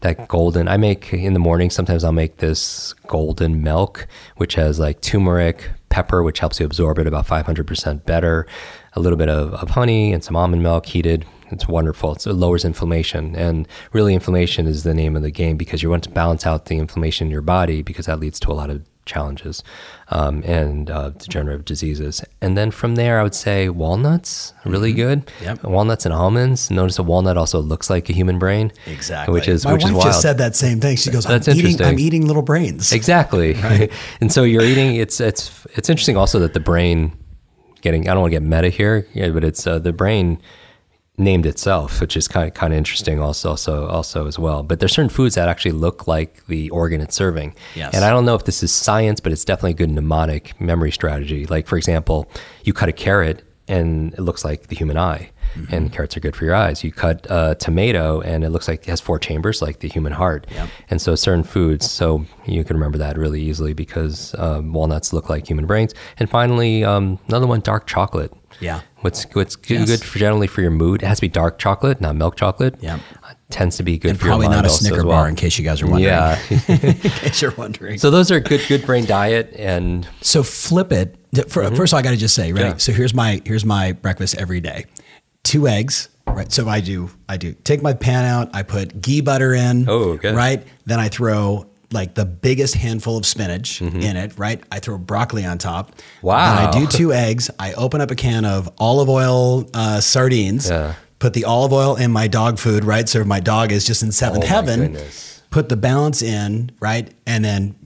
that golden. I make in the morning. Sometimes I'll make this golden milk, which has like turmeric, pepper, which helps you absorb it about 500% better, a little bit of, of honey and some almond milk heated. It's wonderful. It's, it lowers inflammation. And really, inflammation is the name of the game because you want to balance out the inflammation in your body because that leads to a lot of challenges um, and uh, degenerative diseases. And then from there, I would say walnuts, really good. Yep. Walnuts and almonds. Notice a walnut also looks like a human brain. Exactly. Which is my which wife is wild. just said that same thing. She goes, That's I'm eating, interesting. I'm eating little brains. Exactly. and so you're eating. It's it's it's interesting also that the brain getting. I don't want to get meta here, yeah, but it's uh, the brain named itself, which is kind of kind of interesting also also also as well. But there's certain foods that actually look like the organ it's serving. Yes. And I don't know if this is science, but it's definitely a good mnemonic memory strategy. Like for example, you cut a carrot and it looks like the human eye. And carrots are good for your eyes. You cut a tomato and it looks like it has four chambers, like the human heart. Yep. And so certain foods, so you can remember that really easily because um, walnuts look like human brains. And finally, um, another one, dark chocolate. Yeah. What's what's good, Yes. good for generally for your mood? It has to be dark chocolate, not milk chocolate. Yep. Uh, tends to be good And for probably your mind not a Snicker well. bar, in case you guys are wondering. Yeah. in case you're wondering. so those are good good brain diet and So flip it. For, First of all, I got to just say? Mm-hmm. Yeah. So here's my here's my breakfast every day: two eggs. Right. So I do I do take my pan out. I put ghee butter in. Oh, good. Right. Then I throw like the biggest handful of spinach Mm-hmm. in it. Right. I throw broccoli on top. Wow. Then I do two eggs. I open up a can of olive oil uh, sardines. Yeah. Put the olive oil in my dog food. Right. So my dog is just in seventh Oh, heaven goodness. put the balance in, right? And then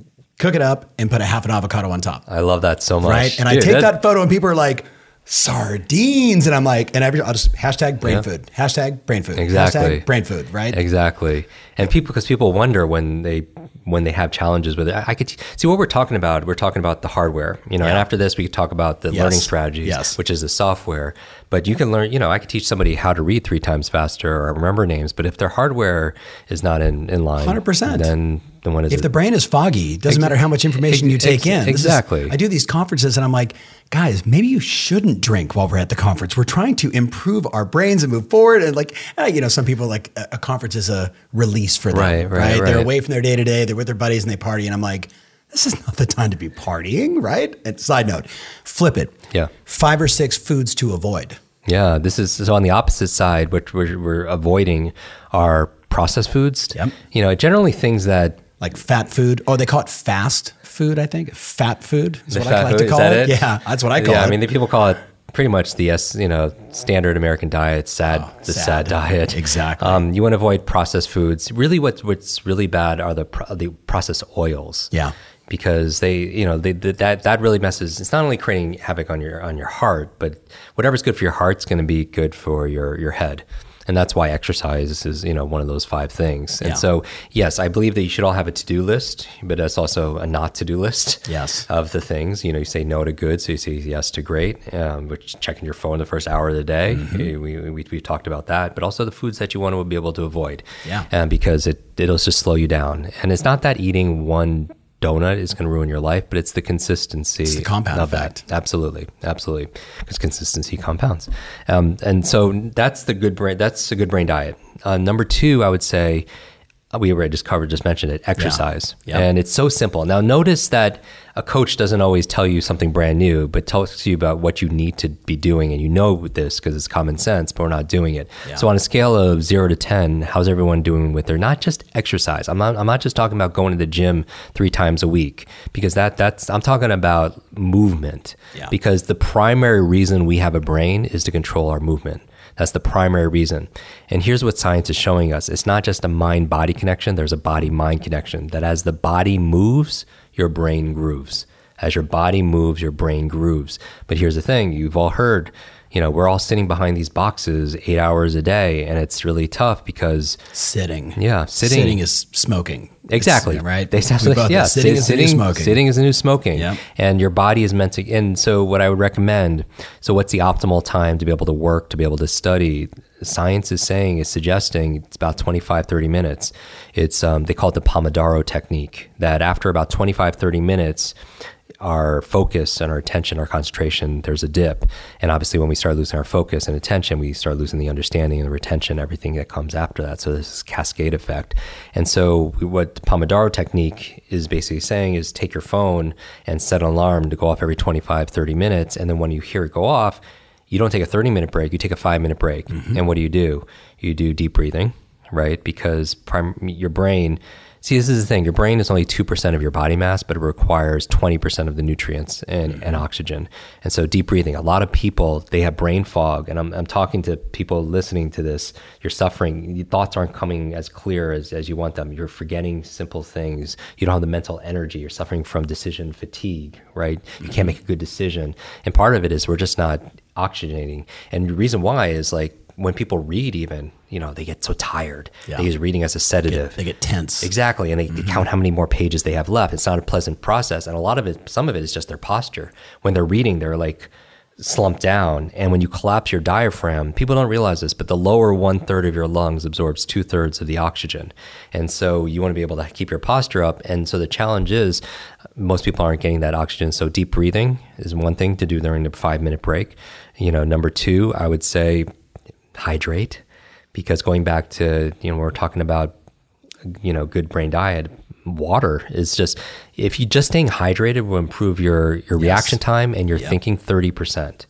cook it up and put a half an avocado on top. I love that so much. Right. And I take that, photo and people are like, sardines. And I'm like, and every, I'll just hashtag brain Yeah. food, hashtag brain food, Exactly. hashtag brain food, right? Exactly. And people, because people wonder when they when they have challenges with it. I I could see what we're talking about. We're talking about the hardware, you know. And after this, we could talk about the Yes. learning strategies, Yes. which is the software. But you can learn. You know, I could teach somebody how to read three times faster or remember names. But if their hardware is not in in line, 100%. then then when is If it? the brain is foggy, it doesn't matter how much information you ex- take in. This is- exactly. I do these conferences and I'm like, guys, maybe you shouldn't drink while we're at the conference. We're trying to improve our brains and move forward. And like, uh, you know, some people like a, a conference is a release for them, Right, right, They're away from their day to day. They're with their buddies and they party. And I'm like, this is not the time to be partying, right? And side note, flip it. Yeah. Five or six foods to avoid. Yeah, this is so on the opposite side, which we're, we're avoiding are processed foods. Yep. You know, generally things that Like fat food. Oh, they call it fast food, I think. Fat food is The what I like food, to call it. it? Yeah, that's what I call yeah, it. Yeah, I mean, the people call it pretty much the you know, standard American diet, sad, the sad. sad, diet. Exactly. Um, you want to avoid processed foods. Really, what what's really bad are the pro- the processed oils. Yeah. Because they, you know, they, that that really messes. It's not only creating havoc on your on your heart, but whatever's good for your heart's going to be good for your your head. And that's why exercise is, you know, one of those five things. And Yeah. so, yes, I believe that you should all have a to-do list, but it's also a not to-do list Yes. of the things. You know, you say no to good, so you say yes to great. Um, which checking your phone the first hour of the day, Mm-hmm. we, we, we, we talked about that. But also the foods that you want to be able to avoid, Yeah. um, because it it'll just slow you down. And it's not that eating one donut is going to ruin your life, but it's the consistency. the compound of effect. that. Absolutely, absolutely, because consistency compounds. Um, and so that's the good brain. That's a good brain diet. Uh, number two, I would say. We already just covered, just mentioned it. Exercise, Yeah. and it's so simple. Now, notice that a coach doesn't always tell you something brand new, but tells you about what you need to be doing, and you know this because it's common sense, but we're not doing it. Yeah. So, on a scale of zero to ten, how's everyone doing with their not just exercise? I'm not. I'm not just talking about going to the gym three times a week because that that's. I'm talking about movement. Yeah. Because the primary reason we have a brain is to control our movement. That's the primary reason. And here's what science is showing us it's not just a mind body connection, there's a body mind connection. That as the body moves, your brain grooves. As your body moves, your brain grooves. But here's the thing you've all heard, you know, we're all sitting behind these boxes eight hours a day, and it's really tough because Sitting. Yeah, sitting- Sitting is smoking. Exactly. It's, right. They We absolutely, both know yeah. Sitting sit- is new smoking. Sitting is the new smoking. Yep. And your body is meant to. And so, what I would recommend. So, what's the optimal time to be able to work, to be able to study? Science is saying, is suggesting it's about 25, 30 minutes. It's um, they call it the Pomodoro technique. That after about 25, 30 minutes, our focus and our attention, our concentration, there's a dip. And obviously, when we start losing our focus and attention, we start losing the understanding and the retention, everything that comes after that. So, this is cascade effect. And so, what the Pomodoro technique is basically saying is take your phone and set an alarm to go off every 25, 30 minutes. And then when you hear it go off, you don't take a 30 minute break, you take a five minute break. Mm-hmm. And what do you do? You do deep breathing, right? Because prim- your brain, see, this is the thing your brain is only 2% of your body mass, but it requires 20% of the nutrients and, and mm-hmm. oxygen. And so, deep breathing, a lot of people, they have brain fog. And I'm, I'm talking to people listening to this. You're suffering, your thoughts aren't coming as clear as, as you want them. You're forgetting simple things. You don't have the mental energy. You're suffering from decision fatigue, right? You can't mm-hmm. make a good decision. And part of it is we're just not oxygenating. And the reason why is like when people read, even you know, they get so tired. Yeah. They use reading as a sedative. They get tense. Exactly, and they, they mm-hmm. count how many more pages they have left. It's not a pleasant process, and a lot of it, some of it is just their posture. When they're reading, they're like slumped down, and when you collapse your diaphragm, people don't realize this, but the lower one third of your lungs absorbs two thirds of the oxygen, and so you want to be able to keep your posture up. And so the challenge is, most people aren't getting that oxygen. So deep breathing is one thing to do during the five minute break. You know, number two, I would say hydrate because going back to you know we're talking about you know good brain diet water is just if you just staying hydrated will improve your your reaction time and your thinking 30%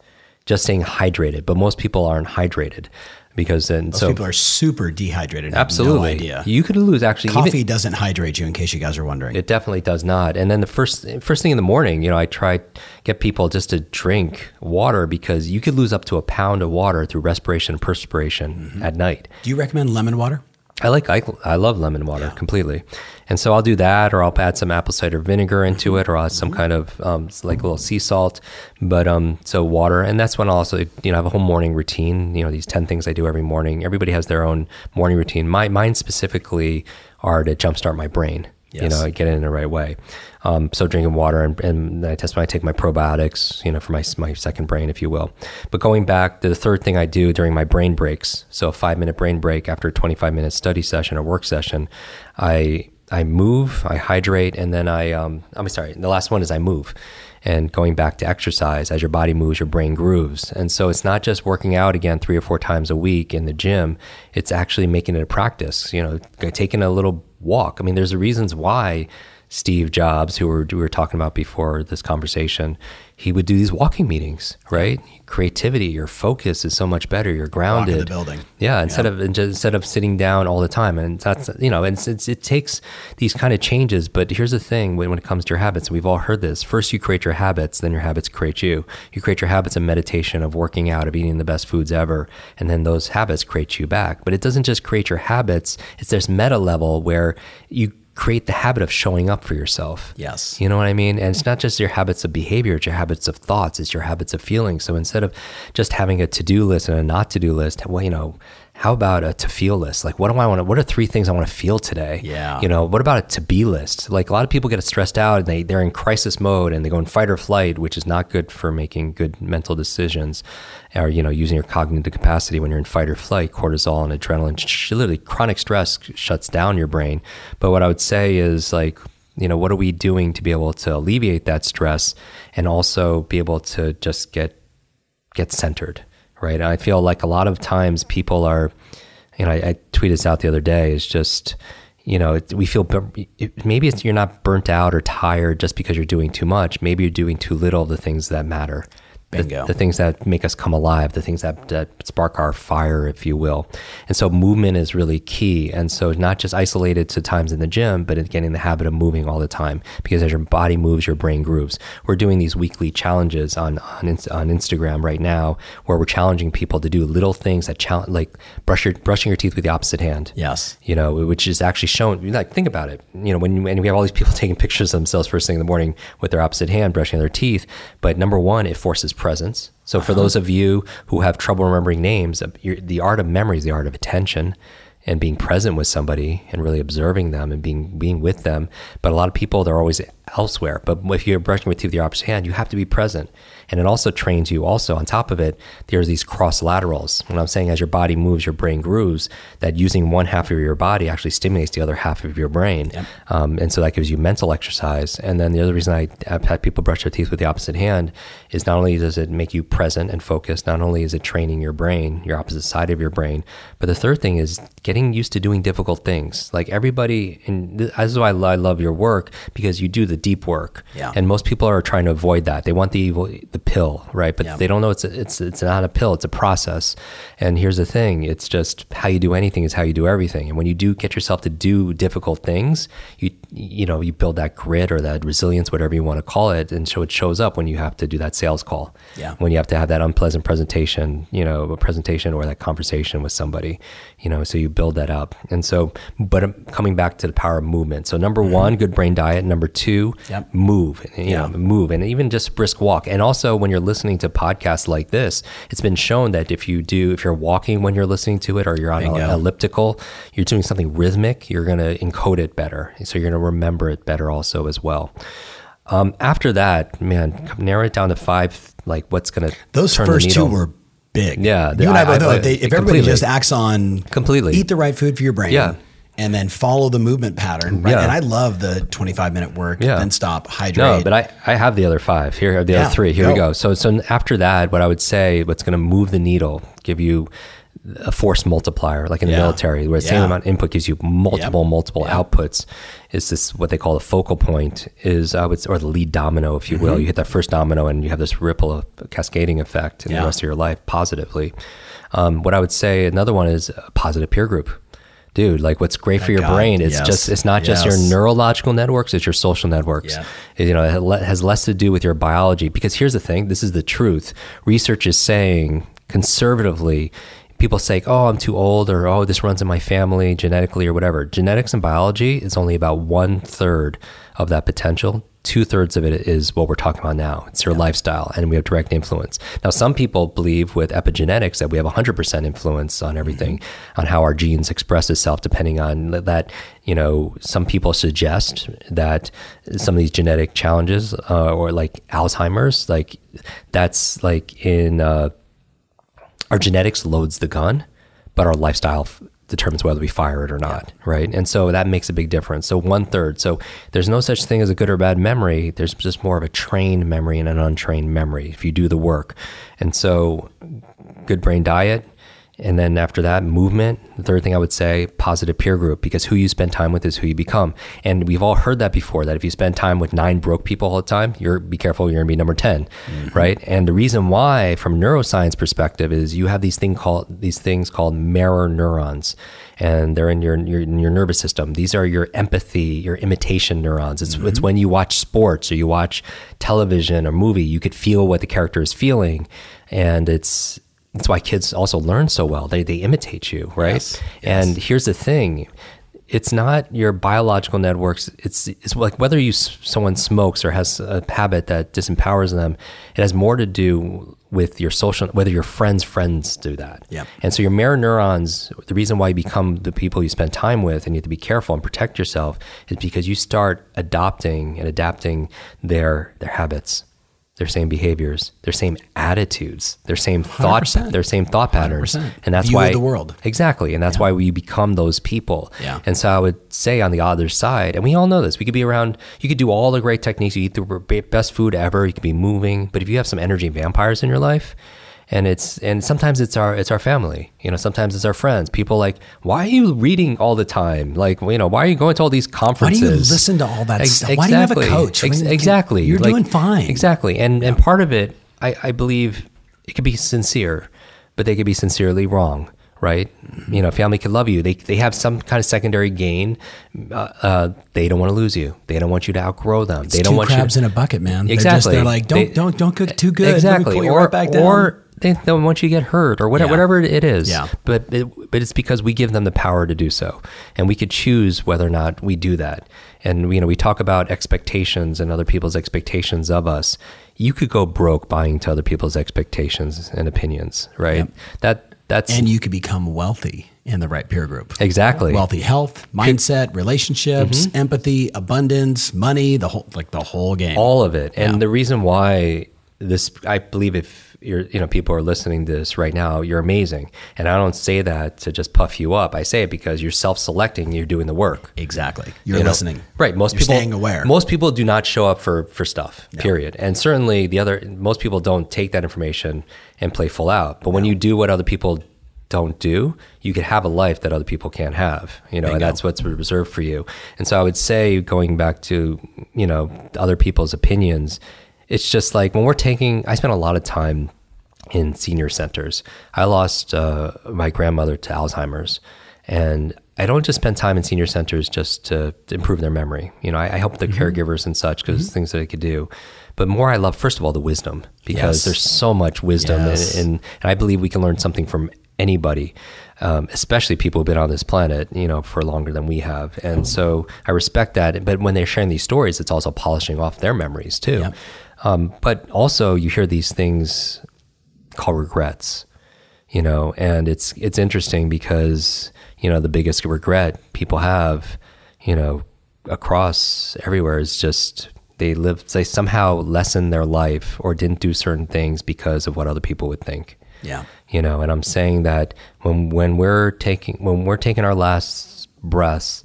just staying hydrated but most people aren't hydrated because then so people are super dehydrated. absolutely No idea. you could lose actually even- Coffee doesn't hydrate you, in case you guys are wondering. it definitely does not. And then the first first thing in the morning, you know, I try get people just to drink water because you could lose up to a pound of water through respiration and perspiration Mm-hmm. at night. Do you recommend lemon water? I like I, I love lemon water completely, and so I'll do that, or I'll add some apple cider vinegar into it, or I'll add some kind of um, like a little sea salt. But um, so water, and that's when I'll also you know have a whole morning routine. You know these ten things I do every morning. Everybody has their own morning routine. My mine specifically are to jumpstart my brain. Yes. You know, get it in the right way. Um, so drinking water and, and I test when I take my probiotics, you know, for my my second brain, if you will. But going back to the third thing I do during my brain breaks, so a five minute brain break after a 25 minute study session or work session, I I move, I hydrate, and then I um, I'm sorry, the last one is I move. And going back to exercise, as your body moves, your brain grooves. And so it's not just working out again three or four times a week in the gym. It's actually making it a practice. You know, taking a little walk. I mean, there's reasons why Steve Jobs, who we were talking about before this conversation, he would do these walking meetings, right? Creativity, your focus is so much better. You're grounded. building. Yeah, instead of instead of sitting down all the time, and that's you know, and it's, it's, it takes these kind of changes. But here's the thing: when, when it comes to your habits, we've all heard this. First, you create your habits, then your habits create you. You create your habits of meditation, of working out, of eating the best foods ever, and then those habits create you back. But it doesn't just create your habits; it's this meta level where you create the habit of showing up for yourself. Yes. You know what I mean? And it's not just your habits of behavior, it's your habits of thoughts, it's your habits of feeling. So instead of just having a to do list and a not to do list, well, you know, how about a to feel list? Like, what do I want to, what are three things I want to feel today? Yeah. You know, what about a to be list? Like, a lot of people get stressed out and they, they're in crisis mode and they go in fight or flight, which is not good for making good mental decisions or, you know, using your cognitive capacity when you're in fight or flight. Cortisol and adrenaline, literally chronic stress shuts down your brain. But what I would say is like, you know, what are we doing to be able to alleviate that stress and also be able to just get get centered, right? And I feel like a lot of times people are, you know, I, I tweeted this out the other day. Is just, you know, it, we feel it, maybe it's you're not burnt out or tired just because you're doing too much. Maybe you're doing too little of the things that matter. The, Bingo. the things that make us come alive, the things that, that spark our fire, if you will. And so movement is really key. And so not just isolated to times in the gym, but in getting the habit of moving all the time. Because as your body moves, your brain grooves. We're doing these weekly challenges on on, on Instagram right now, where we're challenging people to do little things that challenge, like brush your brushing your teeth with the opposite hand Yes. you know, which is actually shown. Like, think about it. You know, when and we have all these people taking pictures of themselves first thing in the morning with their opposite hand brushing their teeth. But number one, it forces presence. So for those of you who have trouble remembering names, uh, the art of memory is the art of attention and being present with somebody and really observing them and being being with them. But a lot of people they're always elsewhere. But if you're brushing with teeth with your opposite hand, you have to be present. And it also trains you also on top of it, there's these cross laterals. When I'm saying as your body moves, your brain grooves, that using one half of your body actually stimulates the other half of your brain. Um, and so that gives you mental exercise. And then the other reason I have had people brush their teeth with the opposite hand is not only does it make you present and focused, not only is it training your brain, your opposite side of your brain, but the third thing is getting used to doing difficult things. Like everybody, and this is why I love your work because you do the deep work. Yeah. And most people are trying to avoid that. They want the evil, the pill, right? But Yeah. they don't know it's a, it's it's not a pill. It's a process. And here's the thing: it's just how you do anything is how you do everything. And when you do get yourself to do difficult things, you you know you build that grit or that resilience, whatever you want to call it, and so it shows up when you have to do that sales call. Yeah. When you have to have that unpleasant presentation, you know, a presentation or that conversation with somebody, you know, so you build that up. And so, but um, coming back to the power of movement. So number one, good brain diet. Number two Yep. move, you Yeah. know, move, and even just brisk walk. And also, when you're listening to podcasts like this, it's been shown that if you do, if you're walking when you're listening to it, or you're on an elliptical, you're doing something rhythmic, you're going to encode it better. So you're going to remember it better also as well. Um, after that, man, narrow it down to five. Like, what's going to Those first two were big. Yeah, you and I, I- both know I- if, they, if everybody just acts on Completely. eat the right food for your brain. Yeah. And then follow the movement pattern. Right. Yeah. And I love the 25 minute work, Yeah. then stop, hydrate. No, but I, I have the other five. Here are the Yeah, other three. Here we go. go. So so after that, what I would say, what's going to move the needle, give you a force multiplier, like in the military, where the same amount of input gives you multiple, multiple outputs. Is this what they call the focal point? Is I would, or the lead domino, if you will. Mm-hmm. You hit that first domino, and you have this ripple of cascading effect in Yeah. the rest of your life positively. Um, what I would say, another one is a positive peer group. Dude, like what's great for your God, brain is yes. just it's not just Yes. your neurological networks, it's your social networks. Yeah. You know, it has less to do with your biology because here's the thing, this is the truth. Research is saying conservatively people say, "Oh, I'm too old," or "Oh, this runs in my family genetically," or whatever. Genetics and biology is only about one third of that potential. Two thirds of it is what we're talking about now. It's your lifestyle, and we have direct influence. Now, some people believe with epigenetics that we have 100% influence on everything, on how our genes express itself, depending on that. You know, some people suggest that some of these genetic challenges, uh, or like Alzheimer's, like that's like in. Uh, our genetics loads the gun, but our lifestyle f- determines whether we fire it or not, right? And so that makes a big difference. So one third. So there's no such thing as a good or bad memory. There's just more of a trained memory and an untrained memory if you do the work. And so good brain diet. And then after that, movement. The third thing I would say, positive peer group, because who you spend time with is who you become. And we've all heard that before. That if you spend time with nine broke people all the time, you're be careful, you're gonna be number 10 mm-hmm. right? And the reason why, from neuroscience perspective, is you have these thing called these things called mirror neurons, and they're in your your, in your nervous system. These are your empathy, your imitation neurons. It's it's mm-hmm. when you watch sports or you watch television or movie, you could feel what the character is feeling, and it's that's why kids also learn so well. They they imitate you, right? Yes, And here's the thing. It's not your biological networks. It's it's like whether you someone smokes or has a habit that disempowers them. It has more to do with your social, whether your friends' friends do that. Yep. And so your mirror neurons, the reason why you become the people you spend time with and you have to be careful and protect yourself is because you start adopting and adapting their their habits, their same behaviors, their same attitudes, their same thought, 100%. their same thought patterns. 100%. And that's View why the world. Exactly. And that's why we become those people. Yeah. And so I would say on the other side, and we all know this, we could be around, you could do all the great techniques, you eat the best food ever, you could be moving, but if you have some energy vampires in your life, and it's and sometimes it's our it's our family you know sometimes it's our friends people like why are you reading all the time like you know why are you going to all these conferences Why do you listen to all that Ex- stuff? Why do you have a coach? Ex- exactly You're Like, doing fine. exactly and and part of it I, I believe it could be sincere but they could be sincerely wrong right Mm-hmm. you know family could love you they, they have some kind of secondary gain uh, uh, they don't want to lose you they don't want you to outgrow them they don't want crabs you in a bucket, man. They're, just, Exactly. they're like, don't They- don't don't cook too good. Exactly. or right or they don't want you to get hurt or whatever, Yeah. whatever it is. Yeah. But it, but it's because we give them the power to do so, and we could choose whether or not we do that. And you know, we talk about expectations and other people's expectations of us. You could go broke buying to other people's expectations and opinions, right? That that's and you could become wealthy in the right peer group. exactly Wealthy health, mindset, relationships, Mm-hmm. empathy, abundance, money, the whole like the whole game. all of it. And the reason why this, I believe, if you're, you know, people are listening to this right now, you're amazing. And I don't say that to just puff you up. I say it because you're self-selecting. You're doing the work. exactly. You're you know? listening. right? Most You're people staying aware. Most people do not show up for for stuff. Period. And certainly the other, most people don't take that information and play full out. But when you do what other people don't do, you could have a life that other people can't have. You know, and that's what's reserved for you. And so I would say, going back to you know other people's opinions, it's just like when we're taking. I spent a lot of time in senior centers. I lost uh, my grandmother to Alzheimer's, and I don't just spend time in senior centers just to, to improve their memory. You know, I, I help the Mm-hmm. caregivers and such because things that I could do. But more, I love first of all the wisdom because Yes. there's so much wisdom, Yes. and, and and I believe we can learn something from anybody. Um, especially people who've been on this planet, you know, for longer than we have, and so I respect that. But when they're sharing these stories, it's also polishing off their memories too. Yep. Um, but also, you hear these things called regrets, you know, and it's it's interesting because you know the biggest regret people have, you know, across everywhere is just they live they somehow lessen their life or didn't do certain things because of what other people would think Yeah. you know and i'm saying that when when we're taking when we're taking our last breaths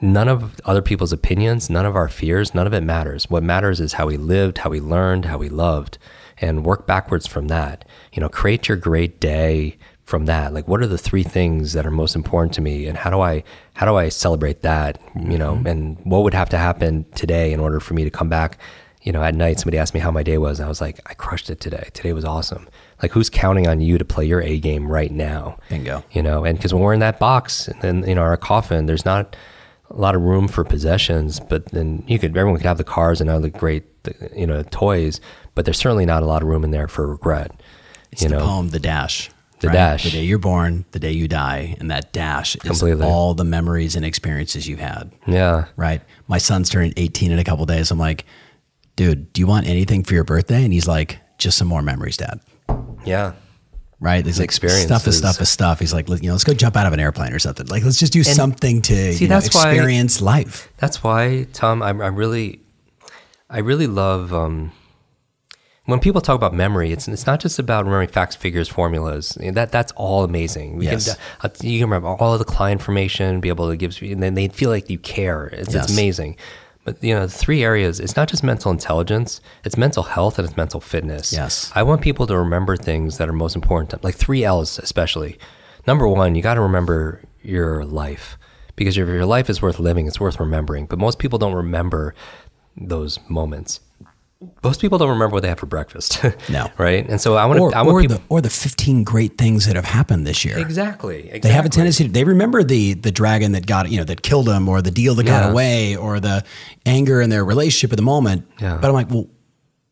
none of other people's opinions none of our fears none of it matters. What matters is how we lived how we learned how we loved and work backwards from that. You know create your great day from that. Like what are the three things that are most important to me and how do i how do i celebrate that you know mm-hmm. and what would have to happen today in order for me to come back? You know at night somebody asked me how my day was and i was like i crushed it today. Today was awesome. Like who's counting on you to play your a game right now? Bingo. you know and because when we're in that box and then you know our coffin there's not a lot of room for possessions but then you could everyone could have the cars and all the great you know toys but there's certainly not a lot of room in there for regret It's you the know poem, The Dash. The Dash. The day you're born, the day you die, and that dash is Completely. all the memories and experiences you've had. yeah Right. My son's turning 18 in a couple days. I'm like, dude, do you want anything for your birthday? And he's like, just some more memories, Dad. yeah Right? He's like, stuff is stuff is stuff. He's like, you know, let's go jump out of an airplane or something. Like, let's just do something to see, you know, that's why- experience life. That's why, Tom, I, I really, I really love um, when people talk about memory. It's it's not just about remembering facts, figures, formulas. That that's all amazing. We Yes. can, uh, you can remember all of the client information, be able to give, and then they feel like you care. It's, Yes. it's amazing. But you know, the three areas. It's not just mental intelligence. It's mental health and it's mental fitness. Yes. I want people to remember things that are most important, to- like three L's especially. Number one, you got to remember your life because if your life is worth living, it's worth remembering. But most people don't remember those moments. Most people don't remember what they had for breakfast. No. right? And so I want to. I want or, people. the, or the 15 great things that have happened this year. exactly, exactly. They have a tendency to, they remember the the dragon that got, you know, that killed him or the deal that got away or the anger in their relationship at the moment. Yeah. But I'm like, well,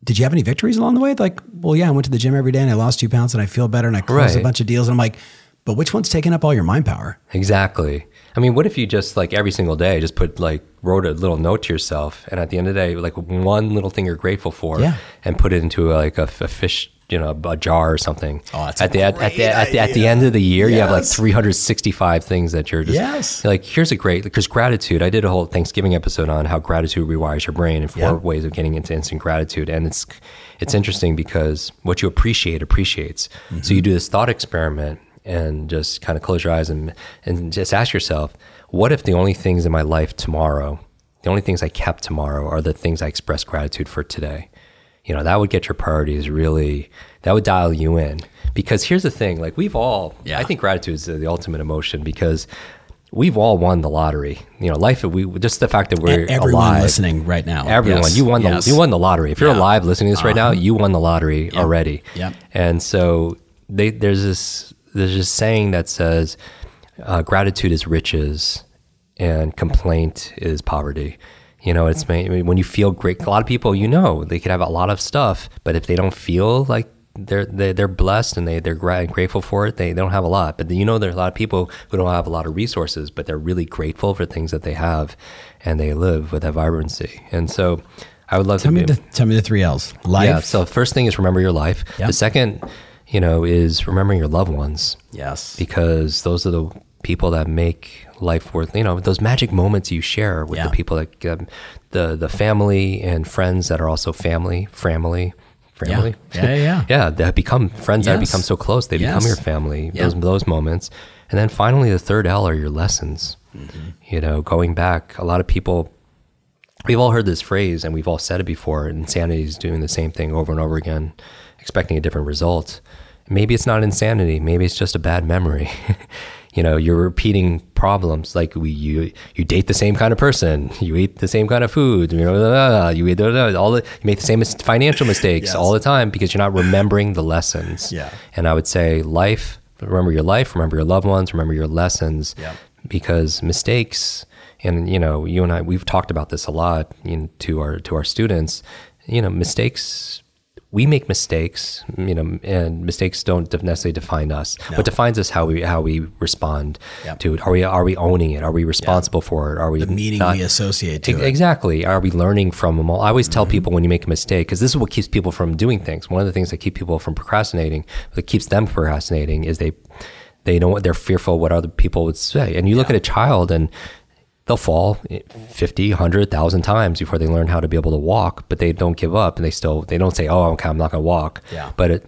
did you have any victories along the way? Like, well, yeah, I went to the gym every day and I lost two pounds and I feel better and I closed a bunch of deals. And I'm like, but which one's taking up all your mind power? Exactly. I mean, what if you just like every single day just put like wrote a little note to yourself, and at the end of the day, like one little thing you're grateful for, Yeah. and put it into like a, a fish, you know, a jar or something. Oh, that's at the at, at the at the at the end of the year, you have like 365 things that you're just Yes. like. Here's a great because gratitude. I did a whole Thanksgiving episode on how gratitude rewires your brain and four Yeah. ways of getting into instant gratitude, and it's it's interesting because what you appreciate appreciates. Mm-hmm. So you do this thought experiment and just kind of close your eyes and and just ask yourself, what if the only things in my life tomorrow, the only things I kept tomorrow, are the things I express gratitude for today? You know, that would get your priorities really. That would dial you in because here's the thing: like we've all, Yeah. I think gratitude is the ultimate emotion because. We've all won the lottery. You know, life. We just the fact that we're everyone alive. listening right now. Everyone, Yes. you won the Yes. you won the lottery. If you're Yeah. Uh-huh. alive listening to this right now, you won the lottery already. Yep. And so they, there's this there's this saying that says uh, gratitude is riches and complaint is poverty. You know, it's ma- when you feel great. A lot of people, you know, they could have a lot of stuff, but if they don't feel like they're they're, they're blessed and they they're gra- grateful for it, they, they don't have a lot. But you know, there's a lot of people who don't have a lot of resources, but they're really grateful for things that they have, and they live with that vibrancy. And so, I would love Tell to me, be, the, tell me the three L's. Life. yeah. So first thing is remember your life. Yep. The second, you know, is remembering your loved ones yes. because those are the people that make life worth. You know, those magic moments you share with Yeah. the people that um, the the family and friends that are also family, family, family. Yeah, yeah, yeah. yeah. That become friends that become so close. They become your family. Yeah. Those those moments, and then finally the third L are your lessons. Mm-hmm. You know, going back, a lot of people we've all heard this phrase and we've all said it before insanity is doing the same thing over and over again expecting a different result. Maybe it's not insanity. Maybe it's just a bad memory. You know you're repeating problems. Like we you you date the same kind of person. You eat the same kind of food. You know you eat all the, you make the same financial mistakes Yes. all the time because you're not remembering the lessons. Yeah. and i would say life remember your life remember your loved ones remember your lessons Yeah. because mistakes and you know you and I we've talked about this a lot in, to our to our students. You know mistakes we make mistakes, you know, and mistakes don't necessarily define us. What defines us how we how we respond Yep. to it. Are we are we owning it? Are we responsible for it? Are we The meaning not- we associate to it. Exactly. Are we learning from them? all? I always tell mm-hmm. people when you make a mistake, because this is what keeps people from doing things. One of the things that keep people from procrastinating, that keeps them procrastinating, is they they don't they're fearful what other people would say. And you look at a child and they'll fall 50 100 1000 times before they learn how to be able to walk but they don't give up and they still they don't say oh okay i'm not going to walk Yeah. but it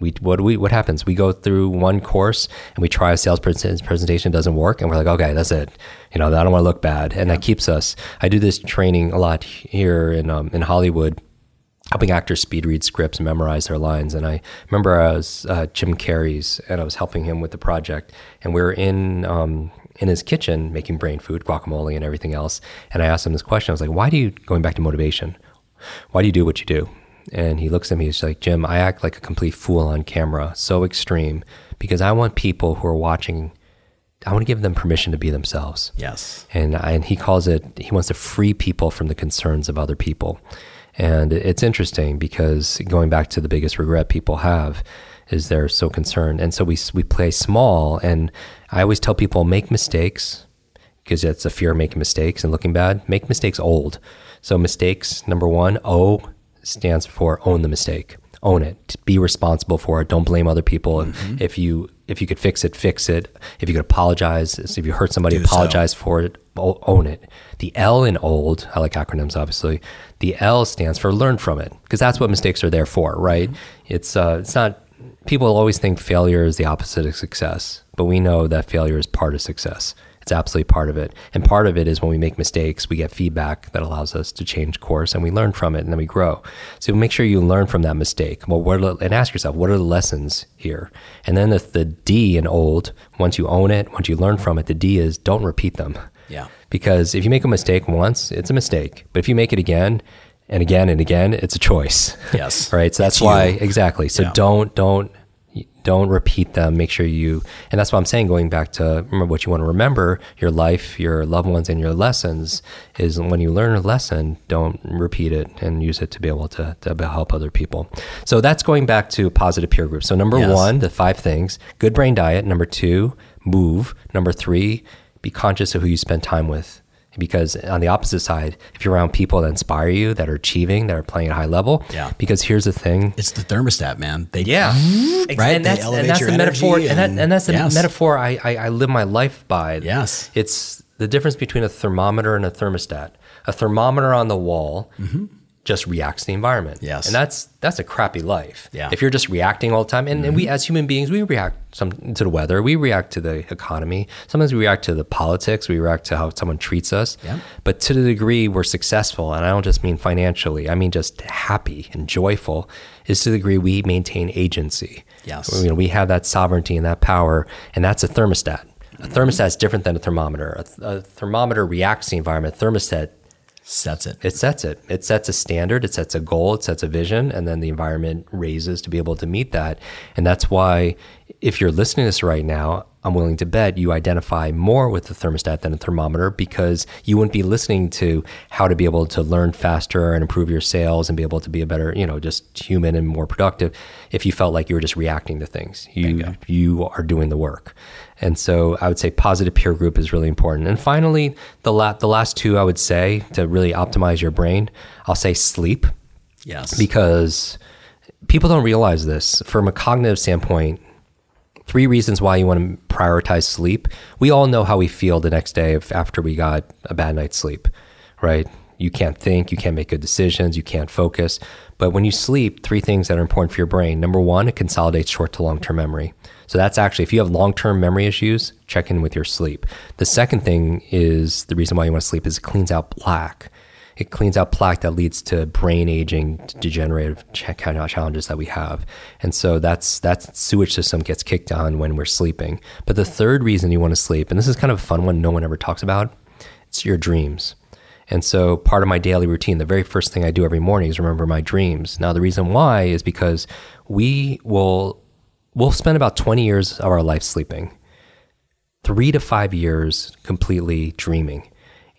we what we what happens we go through one course and we try a sales presentation doesn't work and we're like okay that's it you know i don't want to look bad and that keeps us i do this training a lot here in um, in hollywood helping actors speed read scripts and memorize their lines. And I remember I was uh, Jim Carrey's, and I was helping him with the project, and we were in um, in his kitchen making brain food, guacamole, and everything else. And I asked him this question. I was like, "Why do you going back to motivation? Why do you do what you do?" And he looks at me. He's like, "Jim, I act like a complete fool on camera, so extreme, because I want people who are watching." I want to give them permission to be themselves Yes. and and he calls it he wants to free people from the concerns of other people and it's interesting because going back to the biggest regret people have is they're so concerned. And so we we play small and i always tell people make mistakes because it's a fear of making mistakes and looking bad. Make mistakes old. So mistakes number 1 o stands for own the mistake. Own it. Be responsible for it. Don't blame other people. Mm-hmm. if you if you could fix it fix it. If you could apologize if you hurt somebody Do so. apologize for it. Own it. The l in old i like acronyms obviously the l stands for learn from it because that's what mistakes are there for right? It's uh it's not people always think failure is the opposite of success but we know that failure is part of success. It's absolutely part of it. And part of it is when we make mistakes we get feedback that allows us to change course and we learn from it and then we grow. So make sure you learn from that mistake. Well what and ask yourself what are the lessons here? And then the, the d in old once you own it once you learn from it the d is don't repeat them. Yeah. because if you make a mistake once, it's a mistake. But if you make it again and again and again, it's a choice. Yes. right. So that's It's why you. exactly. So Yeah. don't don't don't repeat them. Make sure you and that's what I'm saying. Going back to remember what you want to remember, your life, your loved ones, and your lessons is when you learn a lesson, don't repeat it and use it to be able to, to help other people. So that's going back to positive peer groups. So number Yes. one, the five things: good brain diet. Number two, move. Number three, be conscious of who you spend time with. Because on the opposite side, if you're around people that inspire you, that are achieving, that are playing at a high level, Yeah. Because here's the thing, It's the thermostat, man. They yeah, Right? And that's, and that's the metaphor, energy and, that, and- and that's the yes. metaphor I, I, I live my life by. Yes. it's the difference between a thermometer and a thermostat. A thermometer on the wall mm-hmm. Just reacts to the environment. Yes. and that's that's a crappy life. Yeah. if you're just reacting all the time, and, and we mm-hmm. as human beings, we react some to the weather, we react to the economy. Sometimes we react to the politics, we react to how someone treats us. Yeah. But to the degree we're successful, and I don't just mean financially, I mean just happy and joyful, is to the degree we maintain agency. Yes. You know, we have that sovereignty and that power, and that's a thermostat. A thermostat is different than a thermometer. A, th- a thermometer reacts to the environment. A thermostat sets it. it sets it. It sets a standard, it sets a goal, it sets a vision, and then the environment raises to be able to meet that. And that's why, if you're listening to this right now, I'm willing to bet you identify more with the thermostat than a thermometer because you wouldn't be listening to how to be able to learn faster and improve your sales and be able to be a better, you know, just human and more productive if you felt like you were just reacting to things. You you are doing the work. And so I would say positive peer group is really important. And finally, the la- the last two I would say to really optimize your brain, I'll say sleep Yes. because people don't realize this from a cognitive standpoint. Three reasons why you want to prioritize sleep. We all know how we feel the next day after we got a bad night's sleep, right? You can't think, you can't make good decisions, you can't focus. But when you sleep, three things that are important for your brain. Number one, it consolidates short to long term memory. So that's actually, if you have long term memory issues, check in with your sleep. The second thing is the reason why you want to sleep is it cleans out plaque it cleans out plaque that leads to brain aging, degenerative challenges that we have. And so that's that sewage system gets kicked on when we're sleeping. But the third reason you want to sleep, and this is kind of a fun one no one ever talks about, it's your dreams. And so part of my daily routine, the very first thing I do every morning is remember my dreams. Now the reason why is because we will we'll spend about 20 years of our life sleeping. 3 to 5 years completely dreaming.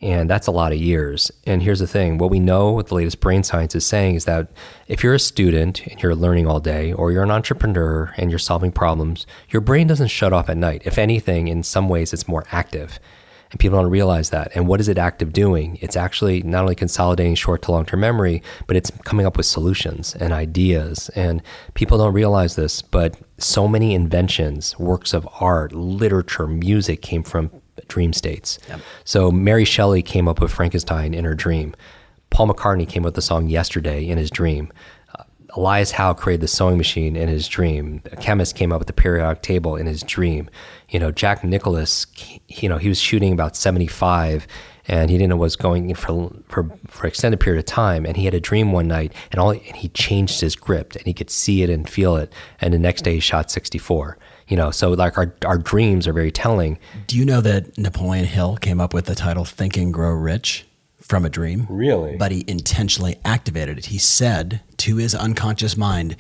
And that's a lot of years. And here's the thing what we know, what the latest brain science is saying is that if you're a student and you're learning all day, or you're an entrepreneur and you're solving problems, your brain doesn't shut off at night. If anything, in some ways, it's more active. And people don't realize that. And what is it active doing? It's actually not only consolidating short to long term memory, but it's coming up with solutions and ideas. And people don't realize this, but so many inventions, works of art, literature, music came from dream states. Yep. So Mary Shelley came up with Frankenstein in her dream. Paul McCartney came up with the song Yesterday in his dream. Uh, Elias Howe created the sewing machine in his dream. A chemist came up with the periodic table in his dream. You know, Jack Nicklaus, you know, he was shooting about 75 and he didn't know what was going for, for, for extended period of time. And he had a dream one night and all, and he changed his grip and he could see it and feel it. And the next day he shot 64 you know so like our, our dreams are very telling do you know that napoleon hill came up with the title think and grow rich from a dream. Really? But he intentionally activated it. He said to his unconscious mind,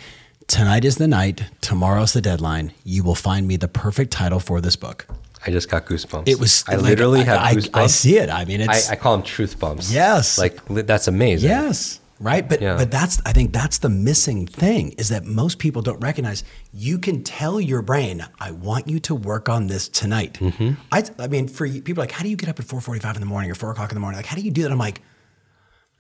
Tonight is the night, tomorrow's the deadline. You will find me the perfect title for this book. I just got goosebumps. It was. I like, literally have I, goosebumps. I, I, see it. I mean, it's. I, I call them truth bumps. Yes. Like that's amazing. Yes right? But yeah. but that's i think that's the missing thing is that most people don't recognize you can tell your brain i want you to work on this tonight. Mm-hmm. I, I mean for people like how do you get up at 4.45 in the morning or 4 o'clock in the morning? Like how do you do that? I'm like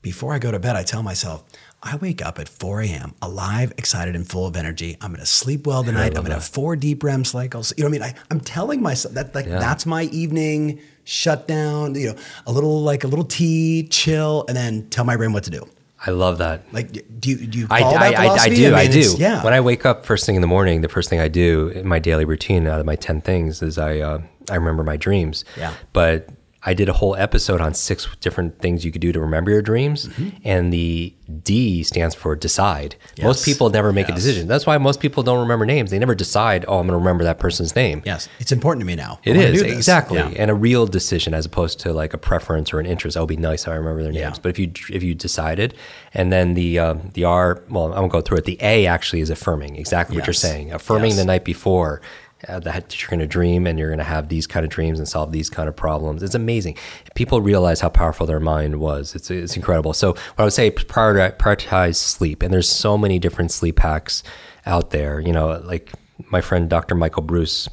before i go to bed i tell myself i wake up at 4 a.m alive excited and full of energy. I'm going to sleep well tonight. i'm going to have four deep rem cycles. You know what i mean? I, am telling myself that like yeah. that's my evening shutdown you know a little like a little tea chill and then tell my brain what to do I love that. Like, do you, do you I, I? I, I do. I, mean, do. Yeah. When I wake up first thing in the morning, the first thing I do in my daily routine out of my 10 things is I, uh, I remember my dreams. Yeah. But I did a whole episode on six different things you could do to remember your dreams. Mm-hmm. And the D stands for decide. Yes. Most people never make yes. a decision. That's why most people don't remember names. They never decide, oh, I'm going to remember that person's name. Yes. It's important to me now. It is exactly. Yeah. And a real decision as opposed to like a preference or an interest. Oh, it'd be nice if I remember their names. Yeah. But if you, if you decided, and then the, um, the R, well, I won't go through it. The A actually is affirming exactly yes. what you're saying. Affirming the night before that you're going to dream and you're going to have these kind of dreams and solve these kind of problems. It's amazing. People realize how powerful their mind was. It's, it's incredible. So what I would say, prioritize, prioritize sleep. And there's so many different sleep hacks out there. You know, like my friend, Dr. Michael Breus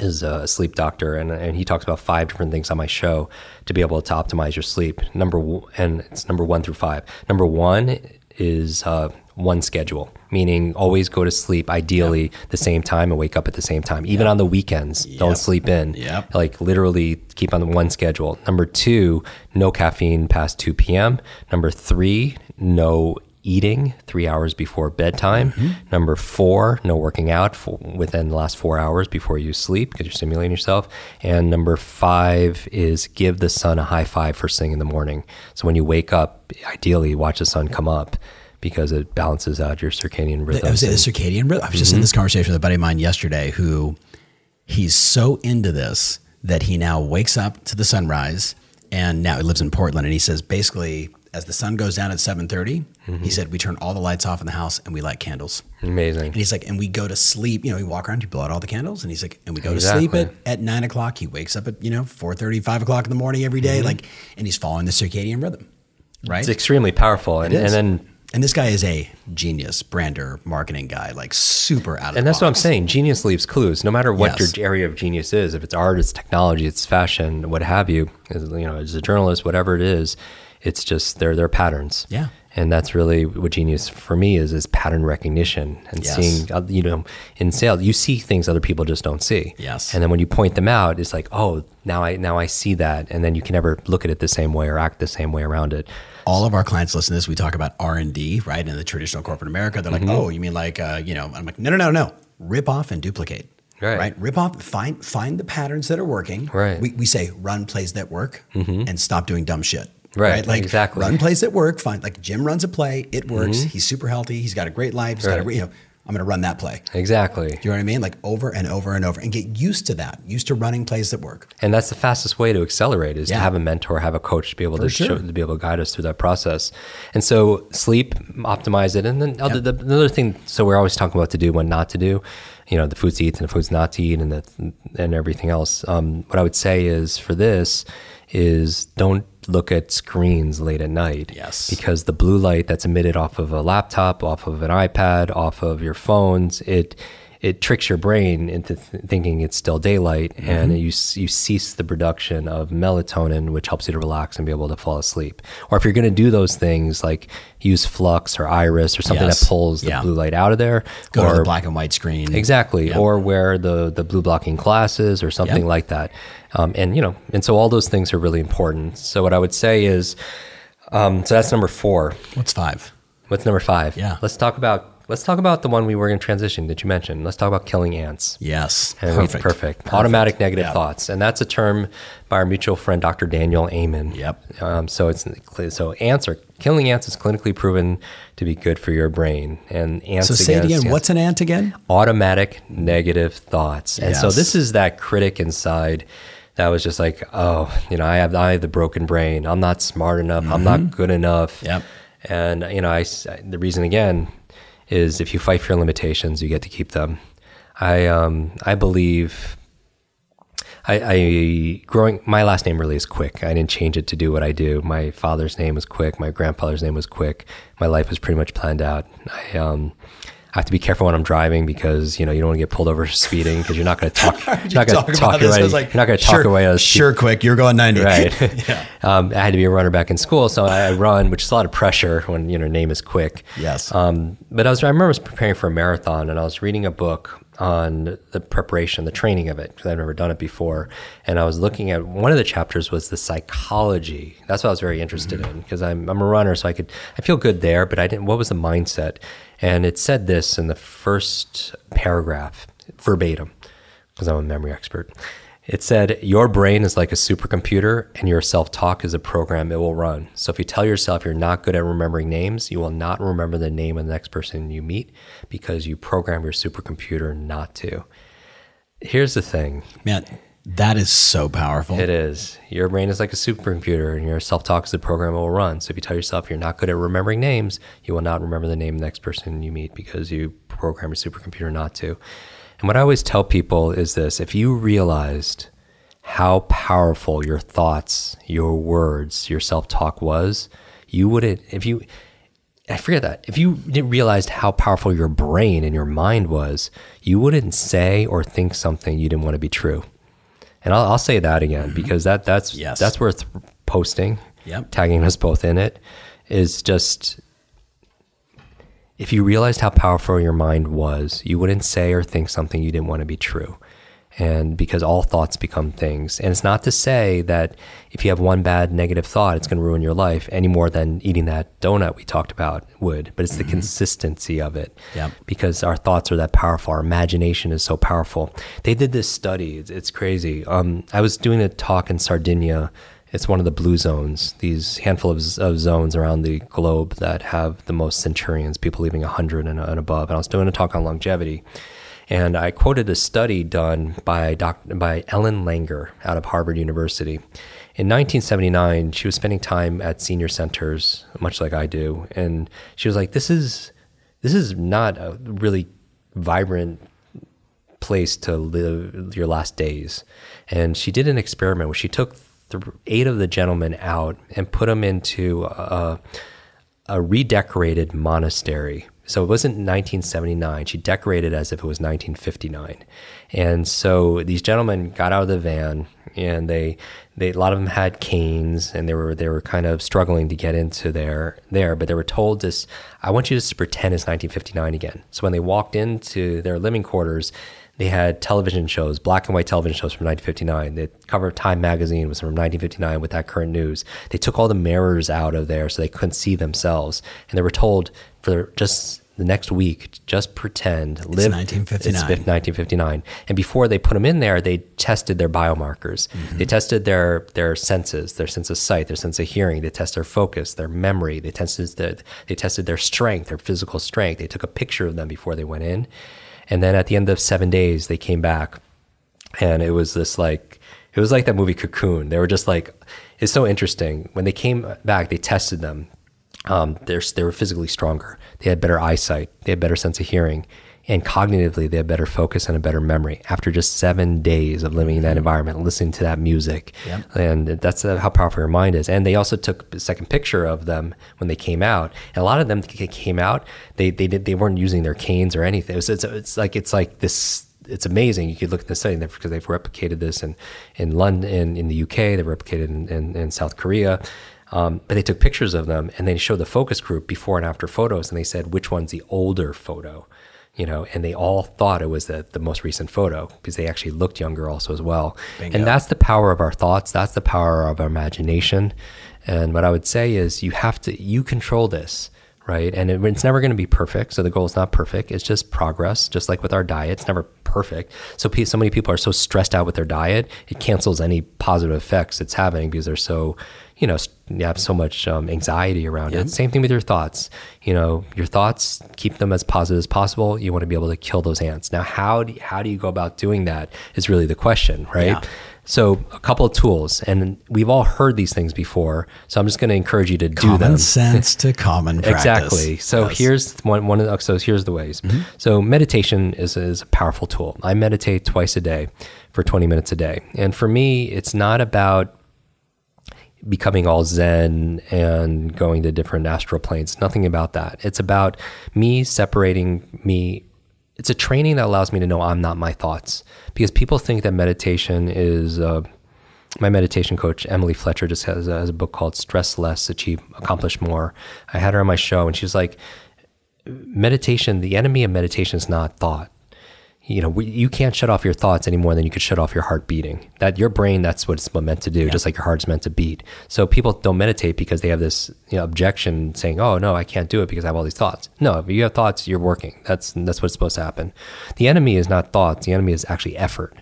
is a sleep doctor and, and he talks about five different things on my show to be able to optimize your sleep. Number one, and it's number one through five. Number one is uh, one schedule, meaning always go to sleep ideally yep. the same time and wake up at the same time. Even yep. on the weekends, yep. don't sleep in. Yep. Like literally keep on the one schedule. Number two, no caffeine past 2 p.m. Number three, no eating three hours before bedtime. Mm-hmm. Number four, no working out within the last four hours before you sleep because you're stimulating yourself. And number five is give the sun a high five first thing in the morning. So when you wake up, ideally watch the sun come up because it balances out your circadian rhythm. I was the circadian rhythm. I was just mm-hmm. in this conversation with a buddy of mine yesterday who he's so into this that he now wakes up to the sunrise and now he lives in Portland and he says basically as the sun goes down at 7.30 mm-hmm. he said we turn all the lights off in the house and we light candles amazing and he's like and we go to sleep you know we walk around you blow out all the candles and he's like and we go exactly. to sleep at, at 9 o'clock he wakes up at you know 4.30 5 o'clock in the morning every day, mm-hmm. like and he's following the circadian rhythm right it's extremely powerful and, and then and this guy is a genius brander marketing guy, like super out of And that's box. what I'm saying. Genius leaves clues. No matter what yes. your area of genius is, if it's art, it's technology, it's fashion, what have you, as, you know, as a journalist, whatever it is, it's just they're they're patterns. Yeah. And that's really what genius for me is is pattern recognition and yes. seeing uh, you know in sales you see things other people just don't see. Yes. And then when you point them out, it's like oh now I now I see that, and then you can never look at it the same way or act the same way around it all of our clients listen to this. We talk about R and D, right? In the traditional corporate America, they're like, mm-hmm. "Oh, you mean like, uh, you know?" I'm like, "No, no, no, no. Rip off and duplicate." Right. right. Rip off. Find find the patterns that are working. Right. We, we say run plays that work mm-hmm. and stop doing dumb shit. Right. right. Like exactly. Run plays that work. Fine, like Jim runs a play. It works. Mm-hmm. He's super healthy. He's got a great life. He's right. got a you know I'm going to run that play. Exactly. Do you know what I mean? Like over and over and over and get used to that, used to running plays that work. And that's the fastest way to accelerate is yeah. to have a mentor, have a coach to be able For to sure. show, to be able to guide us through that process. And so sleep, optimize it. And then other, the, another thing, so we're always talking about to do, when not to do you know the foods to eat and the foods not to eat and the, and everything else. Um, what I would say is for this is don't look at screens late at night. Yes. Because the blue light that's emitted off of a laptop, off of an iPad, off of your phones, it it tricks your brain into th- thinking it's still daylight, mm-hmm. and you you cease the production of melatonin, which helps you to relax and be able to fall asleep. Or if you're going to do those things, like use Flux or Iris or something yes. that pulls the yeah. blue light out of there, go or to the black and white screen, exactly, yep. or wear the the blue blocking glasses or something yep. like that. Um, and you know, and so all those things are really important. So what I would say is, um, so that's number four. What's five? What's number five? Yeah, let's talk about Let's talk about the one we were in transition that you mentioned. Let's talk about killing ants. Yes. Perfect. Perfect. perfect. Automatic negative yep. thoughts. And that's a term by our mutual friend, Dr. Daniel Amen. Yep. Um, so it's so ants are killing ants is clinically proven to be good for your brain. And ants. So say it again. What's an ant again? Automatic negative thoughts. And yes. so this is that critic inside that was just like, oh, you know, I have I have the broken brain. I'm not smart enough. Mm-hmm. I'm not mm-hmm. good enough. Yep. And you know, I the reason again is if you fight for your limitations, you get to keep them. I um, I believe I, I, growing my last name really is Kwik. I didn't change it to do what I do. My father's name was Kwik. My grandfather's name was Kwik. My life was pretty much planned out. I um, I have to be careful when I'm driving because you know you don't want to get pulled over speeding because you're not going to talk. You're not going to talk away. Like, you're not going to talk sure, away. Sure, quick. You're going 90. Right. yeah. um, I had to be a runner back in school, so I run, which is a lot of pressure when you know name is quick. Yes. Um, but I was I remember I was preparing for a marathon and I was reading a book on the preparation, the training of it, because I've never done it before. And I was looking at one of the chapters was the psychology. That's what I was very interested mm-hmm. in because I'm, I'm a runner, so I could I feel good there, but I didn't. What was the mindset? And it said this in the first paragraph, verbatim, because I'm a memory expert. It said, Your brain is like a supercomputer, and your self talk is a program it will run. So if you tell yourself you're not good at remembering names, you will not remember the name of the next person you meet because you program your supercomputer not to. Here's the thing. Man, that is so powerful. It is. Your brain is like a supercomputer, and your self talk is the program it will run. So if you tell yourself you're not good at remembering names, you will not remember the name of the next person you meet because you program your supercomputer not to. And what I always tell people is this if you realized how powerful your thoughts, your words, your self talk was, you wouldn't, if you, I forget that. If you realized how powerful your brain and your mind was, you wouldn't say or think something you didn't want to be true. And I'll, I'll say that again mm-hmm. because that that's yes. that's worth posting. Yep. tagging us both in it is just if you realized how powerful your mind was, you wouldn't say or think something you didn't want to be true and because all thoughts become things. And it's not to say that if you have one bad negative thought, it's going to ruin your life any more than eating that donut we talked about would, but it's the mm-hmm. consistency of it. Because our thoughts are that powerful, our imagination is so powerful. They did this study, it's, it's crazy. Um, I was doing a talk in Sardinia. It's one of the blue zones, these handful of, of zones around the globe that have the most centurions, people leaving 100 and, and above. And I was doing a talk on longevity. And I quoted a study done by, doc, by Ellen Langer out of Harvard University. In 1979, she was spending time at senior centers, much like I do, and she was like, "This is this is not a really vibrant place to live your last days." And she did an experiment where she took eight of the gentlemen out and put them into a, a redecorated monastery so it wasn't 1979. She decorated as if it was 1959. And so these gentlemen got out of the van and they, they a lot of them had canes and they were they were kind of struggling to get into there there, but they were told this I want you to pretend it's 1959 again. So when they walked into their living quarters, they had television shows, black and white television shows from 1959. The cover of Time magazine was from 1959 with that current news. They took all the mirrors out of there so they couldn't see themselves. And they were told for just the next week, just pretend, it's live 1959. It's 1959. And before they put them in there, they tested their biomarkers. Mm-hmm. They tested their their senses, their sense of sight, their sense of hearing. They tested their focus, their memory. They tested their, they tested their strength, their physical strength. They took a picture of them before they went in. And then at the end of seven days, they came back, and it was this like it was like that movie Cocoon. They were just like it's so interesting when they came back. They tested them. Um, they're, they were physically stronger. They had better eyesight. They had better sense of hearing, and cognitively they had better focus and a better memory after just seven days of living in that environment, listening to that music. Yep. And that's uh, how powerful your mind is. And they also took a second picture of them when they came out. And a lot of them came out, they they did they weren't using their canes or anything. It was, it's, it's like it's like this it's amazing. You could look at the study because they've replicated this in, in London, in, in the UK, they've replicated in, in, in South Korea. Um, but they took pictures of them and they showed the focus group before and after photos and they said which one's the older photo you know, and they all thought it was the, the most recent photo because they actually looked younger also as well. Bingo. And that's the power of our thoughts. That's the power of our imagination. And what I would say is you have to, you control this, right? And it, it's never going to be perfect. So the goal is not perfect. It's just progress, just like with our diet. It's never perfect. So, so many people are so stressed out with their diet, it cancels any positive effects it's having because they're so you know you have so much um, anxiety around yeah. it same thing with your thoughts you know your thoughts keep them as positive as possible you want to be able to kill those ants now how do you, how do you go about doing that is really the question right yeah. so a couple of tools and we've all heard these things before so i'm just going to encourage you to common do them common sense to common practice. exactly so yes. here's one, one of the, so here's the ways mm-hmm. so meditation is, is a powerful tool i meditate twice a day for 20 minutes a day and for me it's not about becoming all zen and going to different astral planes. Nothing about that. It's about me separating me. It's a training that allows me to know I'm not my thoughts because people think that meditation is. Uh, my meditation coach Emily Fletcher just has a, has a book called Stress Less, Achieve, Accomplish More. I had her on my show, and she was like, meditation. The enemy of meditation is not thought you know, we, you can't shut off your thoughts any more than you could shut off your heart beating. That your brain, that's what it's meant to do, yeah. just like your heart's meant to beat. So people don't meditate because they have this you know, objection saying, "Oh no, I can't do it because I have all these thoughts." No, if you have thoughts, you're working. That's that's what's supposed to happen. The enemy is not thoughts. The enemy is actually effort.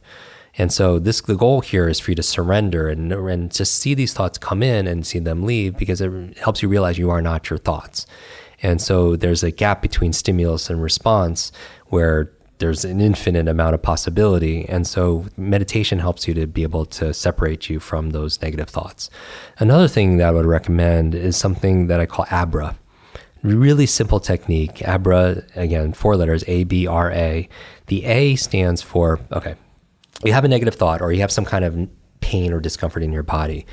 And so this the goal here is for you to surrender and and just see these thoughts come in and see them leave because it helps you realize you are not your thoughts. And so there's a gap between stimulus and response where there's an infinite amount of possibility. And so meditation helps you to be able to separate you from those negative thoughts. Another thing that I would recommend is something that I call ABRA. Really simple technique. ABRA, again, four letters, A B R A. The A stands for, okay, you have a negative thought or you have some kind of pain or discomfort in your body.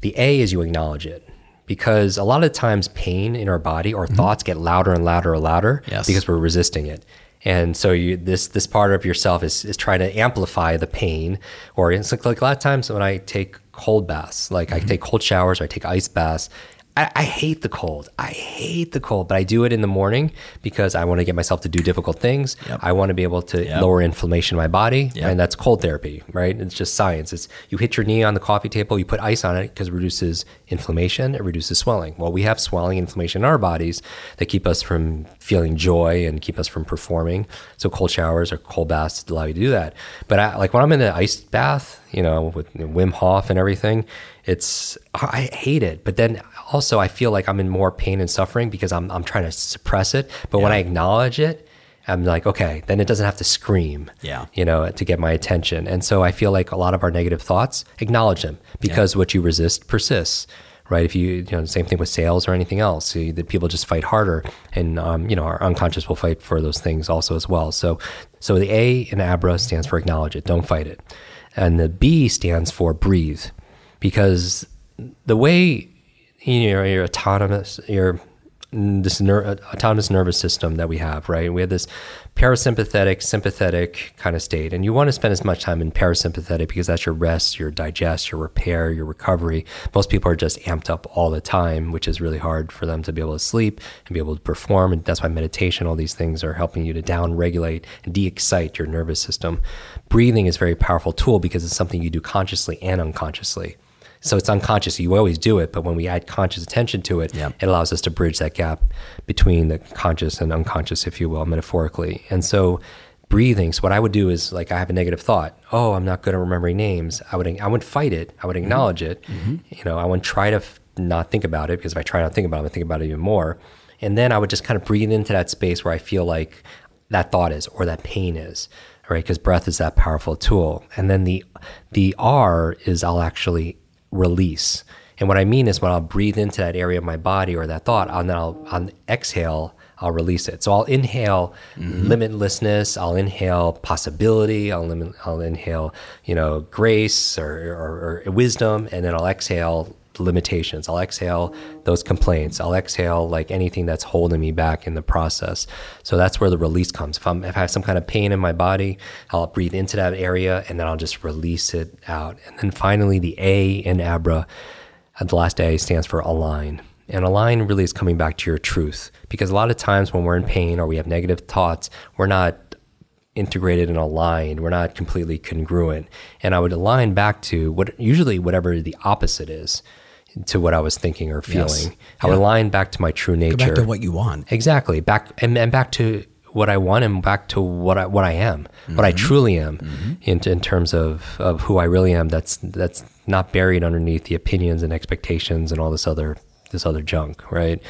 The A is you acknowledge it because a lot of times pain in our body or mm-hmm. thoughts get louder and louder and louder yes. because we're resisting it and so you this this part of yourself is is trying to amplify the pain or it's like, like a lot of times when i take cold baths like mm-hmm. i take cold showers or i take ice baths I, I, hate the cold. I hate the cold, but I do it in the morning because I want to get myself to do difficult things. Yep. I want to be able to yep. lower inflammation in my body, yep. and that's cold therapy, right? It's just science. It's you hit your knee on the coffee table, you put ice on it because it reduces inflammation, it reduces swelling. Well, we have swelling, inflammation in our bodies that keep us from feeling joy and keep us from performing. So cold showers or cold baths allow you to do that. But I, like when I'm in the ice bath, you know, with Wim Hof and everything, it's I hate it. But then also I feel like I'm in more pain and suffering because I'm I'm trying to suppress it. But yeah. when I acknowledge it, I'm like, okay, then it doesn't have to scream, yeah, you know, to get my attention. And so I feel like a lot of our negative thoughts, acknowledge them because yeah. what you resist persists, right? If you, you know, the same thing with sales or anything else, so that people just fight harder, and um, you know, our unconscious will fight for those things also as well. So, so the A in ABRA stands for acknowledge it, don't fight it, and the B stands for breathe, because the way you know, your autonomous, your mm, this ner- autonomous nervous system that we have, right? We have this parasympathetic, sympathetic kind of state, and you want to spend as much time in parasympathetic because that's your rest, your digest, your repair, your recovery. Most people are just amped up all the time, which is really hard for them to be able to sleep and be able to perform. And that's why meditation, all these things are helping you to down regulate and de excite your nervous system. Breathing is a very powerful tool because it's something you do consciously and unconsciously. So it's unconscious. You always do it, but when we add conscious attention to it, yeah. it allows us to bridge that gap between the conscious and unconscious, if you will, metaphorically. And so breathing. So what I would do is like I have a negative thought. Oh, I'm not good at remembering names. I would I would fight it. I would mm-hmm. acknowledge mm-hmm. it. Mm-hmm. You know, I would try to f- not think about it because if I try not to think about it, I think about it even more. And then I would just kind of breathe into that space where I feel like that thought is or that pain is right because breath is that powerful tool and then the the r is i'll actually release. And what I mean is when I'll breathe into that area of my body or that thought, and then I'll on exhale, I'll release it. So I'll inhale mm-hmm. limitlessness, I'll inhale possibility, I'll, lim- I'll inhale, you know, grace or, or, or wisdom, and then I'll exhale limitations. I'll exhale those complaints. I'll exhale like anything that's holding me back in the process. So that's where the release comes. If I'm if I have some kind of pain in my body, I'll breathe into that area and then I'll just release it out. And then finally the A in Abra, uh, the last A stands for align. And align really is coming back to your truth. Because a lot of times when we're in pain or we have negative thoughts, we're not integrated and aligned. We're not completely congruent. And I would align back to what usually whatever the opposite is to what I was thinking or feeling. Yes. I would align back to my true nature. Go back to what you want. Exactly. Back and, and back to what I want and back to what I what I am, what I truly am in, in terms of, of who I really am that's that's not buried underneath the opinions and expectations and all this other this other junk, right?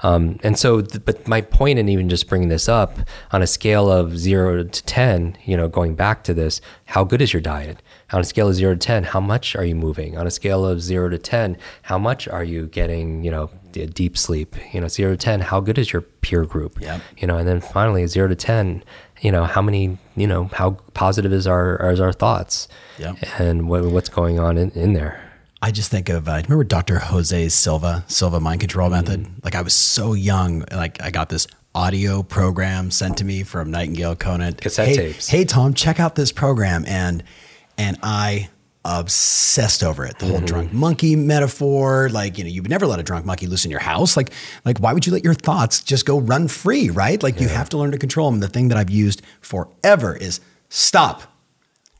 Um, and so, th- but my point in even just bringing this up on a scale of zero to 10, you know, going back to this, how good is your diet? On a scale of zero to 10, how much are you moving? On a scale of zero to 10, how much are you getting, you know, deep sleep? You know, zero to 10, how good is your peer group? Yep. You know, and then finally, zero to 10, you know, how many, you know, how positive is our, is our thoughts? Yep. And what, what's going on in, in there? I just think of uh, remember Dr. Jose Silva Silva mind control method. Like I was so young, like I got this audio program sent to me from Nightingale Conant. Cassette hey, tapes. Hey Tom, check out this program, and and I obsessed over it. The whole drunk monkey metaphor, like you know, you would never let a drunk monkey loose in your house. Like like why would you let your thoughts just go run free? Right? Like you have to learn to control them. The thing that I've used forever is stop.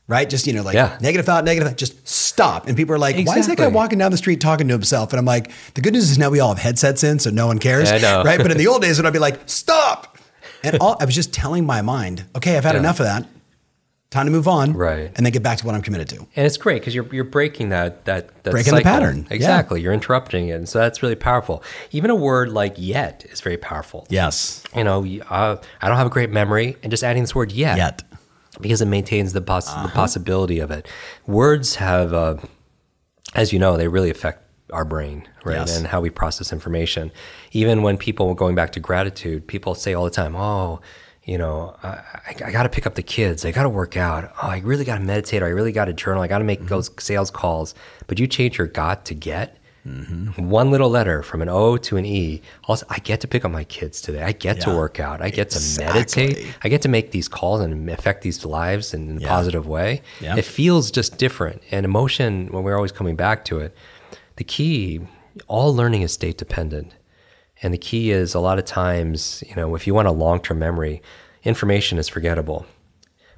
Right? Just, you know, like Yeah. negative thought, negative thought, just stop. And people are like, why is that guy walking down the street talking to himself? And I'm like, the good news is now we all have headsets in, so no one cares. Yeah. Right? But in the old days, when I'd be like, stop. And all, I was just telling my mind, okay, I've had Yeah. enough of that. Time to move on. Right. And then get back to what I'm committed to. And it's great because you're you're breaking that that, that Breaking the cycle. pattern. Yeah. Exactly. You're interrupting it, and so that's really powerful. Even a word like "yet" is very powerful. Yes. You know, uh, I don't have a great memory, and just adding this word "yet,", Yet. because it maintains the, poss- Uh-huh. the possibility of it. Words have, uh, as you know, they really affect our brain, right, Yes. and how we process information. Even when people are going back to gratitude, people say all the time, "Oh." You know, I, I, I got to pick up the kids. I got to work out. Oh, I really got to meditate. Or I really got to journal. I got to make Mm-hmm. those sales calls. But you change your got to get, one little letter from an O to an E. Also, I get to pick up my kids today. I get to work out. I get Exactly. to meditate. I get to make these calls and affect these lives in a Yeah. positive way. Yeah. It feels just different. And emotion, when we're always coming back to it, the key, all learning is state dependent. And the key is a lot of times, you know, if you want a long term memory, information is forgettable.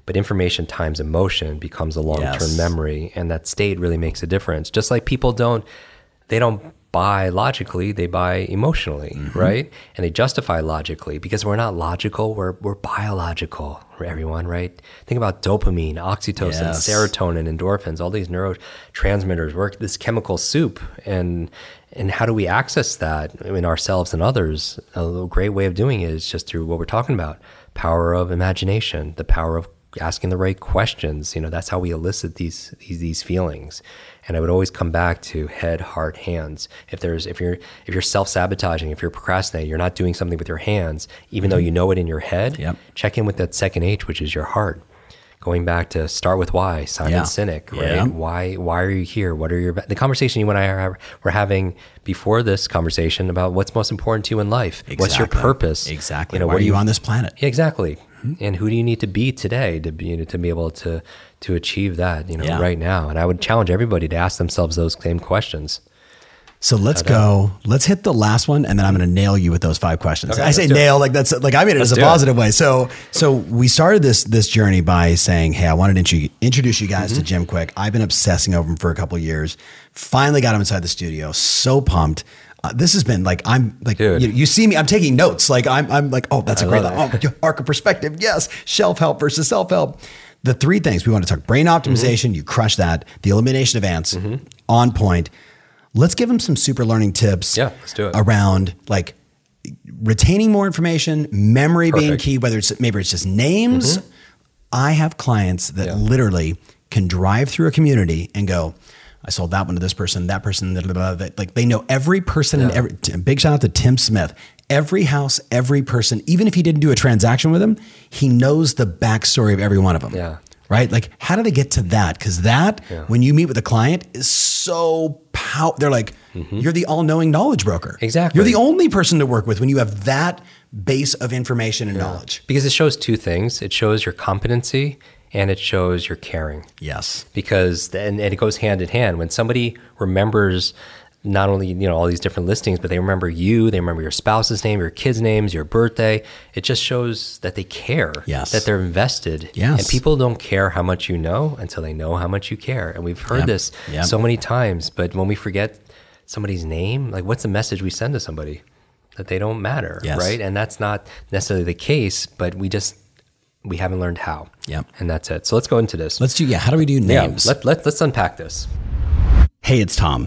But information times emotion becomes a long term Yes. memory. And that state really makes a difference. Just like people don't, they don't buy logically, they buy emotionally, Mm-hmm. right? And they justify logically because we're not logical, we're, we're biological, everyone, right? Think about dopamine, oxytocin, Yes. serotonin, endorphins, all these neurotransmitters work this chemical soup. And and how do we access that in ourselves and others? A great way of doing it is just through what we're talking about power of imagination, the power of asking the right questions. You know, that's how we elicit these these, these feelings. And I would always come back to head, heart, hands. If there's if you're if you're self sabotaging, if you're procrastinating, you're not doing something with your hands, even though you know it in your head. Yep. Check in with that second H, which is your heart. Going back to start with why, Simon Yeah. Sinek, right? Yeah. Why why are you here? What are your the conversation you and I are, were having before this conversation about what's most important to you in life? What's your purpose? Exactly. You know, Why what are do you on this planet? Yeah, exactly. Hmm? And who do you need to be today to be to be able to to achieve that? You know, Yeah. right now. And I would challenge everybody to ask themselves those same questions. So let's go. Let's hit the last one, and then I'm going to nail you with those five questions. Okay, I say let's nail like that's like I mean it as a do it. positive way. So so we started this this journey by saying, hey, I wanted to introduce you guys Mm-hmm. to Jim Kwik. I've been obsessing over him for a couple of years. Finally got him inside the studio. So pumped. Uh, this has been like I'm like you, you see me. I'm taking notes. Like I'm I'm like oh that's a I great oh, arc of perspective. Yes, shelf help versus self help. The three things we want to talk: brain optimization. You crush that. The elimination of ants on point. Let's give them some super learning tips. Yeah, let's do it. Around like retaining more information, memory being key, whether it's maybe it's just names. Mm-hmm. I have clients that Yeah. literally can drive through a community and go, I sold that one to this person, that person, blah, blah, blah, like they know every person and every big shout out to Tim Smith. Every house, every person, even if he didn't do a transaction with them, he knows the backstory of every one of them. Yeah. Right? Like, how do they get to that? Because that, when you meet with a client, is so pow. They're like, you're the all knowing knowledge broker. Mm-hmm. Exactly. You're the only person to work with when you have that base of information and knowledge. Because it shows two things it shows your competency and it shows your caring. Yes. because and, and it goes hand in hand when somebody remembers not only you know all these different listings but they remember you they remember your spouse's name your kids names your birthday it just shows that they care Yes. that they're invested Yes. and people don't care how much you know until they know how much you care and we've heard Yep. this Yep. so many times but when we forget somebody's name like what's the message we send to somebody that they don't matter Yes. right and that's not necessarily the case but we just we haven't learned how Yep. and that's it so let's go into this Let's do, yeah, how do we do names? yeah, let, let, let's unpack this. Hey, it's Tom.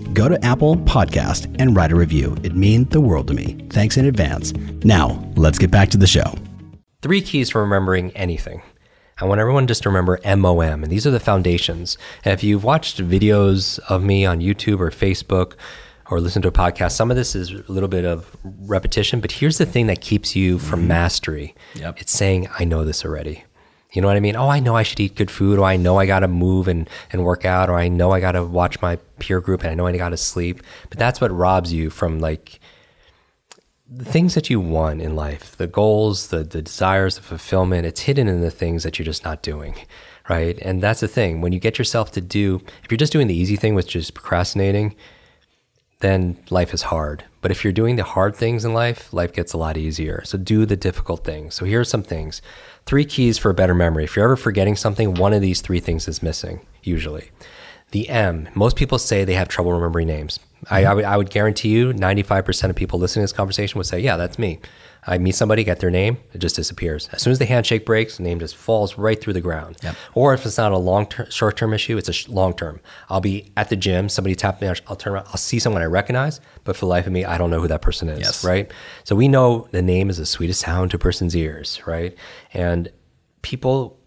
go to Apple Podcast and write a review. It means the world to me. Thanks in advance. Now, let's get back to the show. Three keys for remembering anything. I want everyone just to remember MOM, and these are the foundations. And if you've watched videos of me on YouTube or Facebook or listened to a podcast, some of this is a little bit of repetition, but here's the thing that keeps you from mm-hmm. mastery Yep. it's saying, I know this already. You know what I mean? Oh, I know I should eat good food, or I know I got to move and, and work out, or I know I got to watch my peer group, and I know I got to sleep. But that's what robs you from like the things that you want in life, the goals, the the desires, the fulfillment, it's hidden in the things that you're just not doing. Right. And that's the thing. When you get yourself to do if you're just doing the easy thing, which is procrastinating, then life is hard. But if you're doing the hard things in life, life gets a lot easier. So do the difficult things. So here are some things. Three keys for a better memory. If you're ever forgetting something, one of these three things is missing, usually. The M, most people say they have trouble remembering names. I, I, would, I would guarantee you 95% of people listening to this conversation would say, Yeah, that's me. I meet somebody, get their name, it just disappears. As soon as the handshake breaks, the name just falls right through the ground. Yep. Or if it's not a long term, short term issue, it's a sh- long term. I'll be at the gym, somebody taps me, I'll turn around, I'll see someone I recognize, but for the life of me, I don't know who that person is. Yes. Right. So we know the name is the sweetest sound to a person's ears. Right. And people,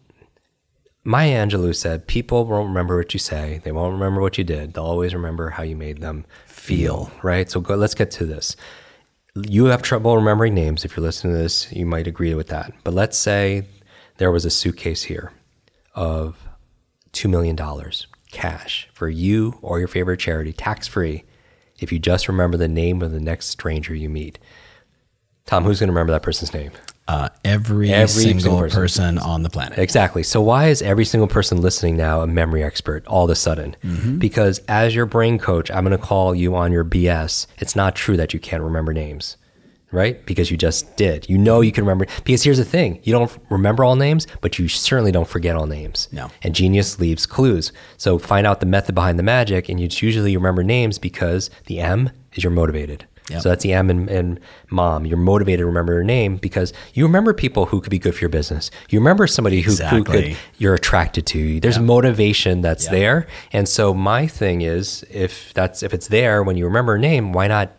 Maya Angelou said, people won't remember what you say. They won't remember what you did. They'll always remember how you made them feel. Right. So go, let's get to this you have trouble remembering names. If you're listening to this, you might agree with that. But let's say there was a suitcase here of $2 million cash for you or your favorite charity, tax free, if you just remember the name of the next stranger you meet. Tom, who's going to remember that person's name? Uh, every, Every single, person. person. on the planet. Exactly. So why is every single person listening now a memory expert all of a sudden? Because as your brain coach, I'm going to call you on your BS. It's not true that you can't remember names, right? Because you just did. You know you can remember. Because here's the thing: you don't remember all names, but you certainly don't forget all names. No. And genius leaves clues. So find out the method behind the magic, and you usually remember names because the M is you're motivated. Yep. So that's the M and, and mom. You're motivated to remember your name because you remember people who could be good for your business. You remember somebody who, who could you're attracted to. There's motivation that's there. And so my thing is if that's if it's there when you remember a name, why not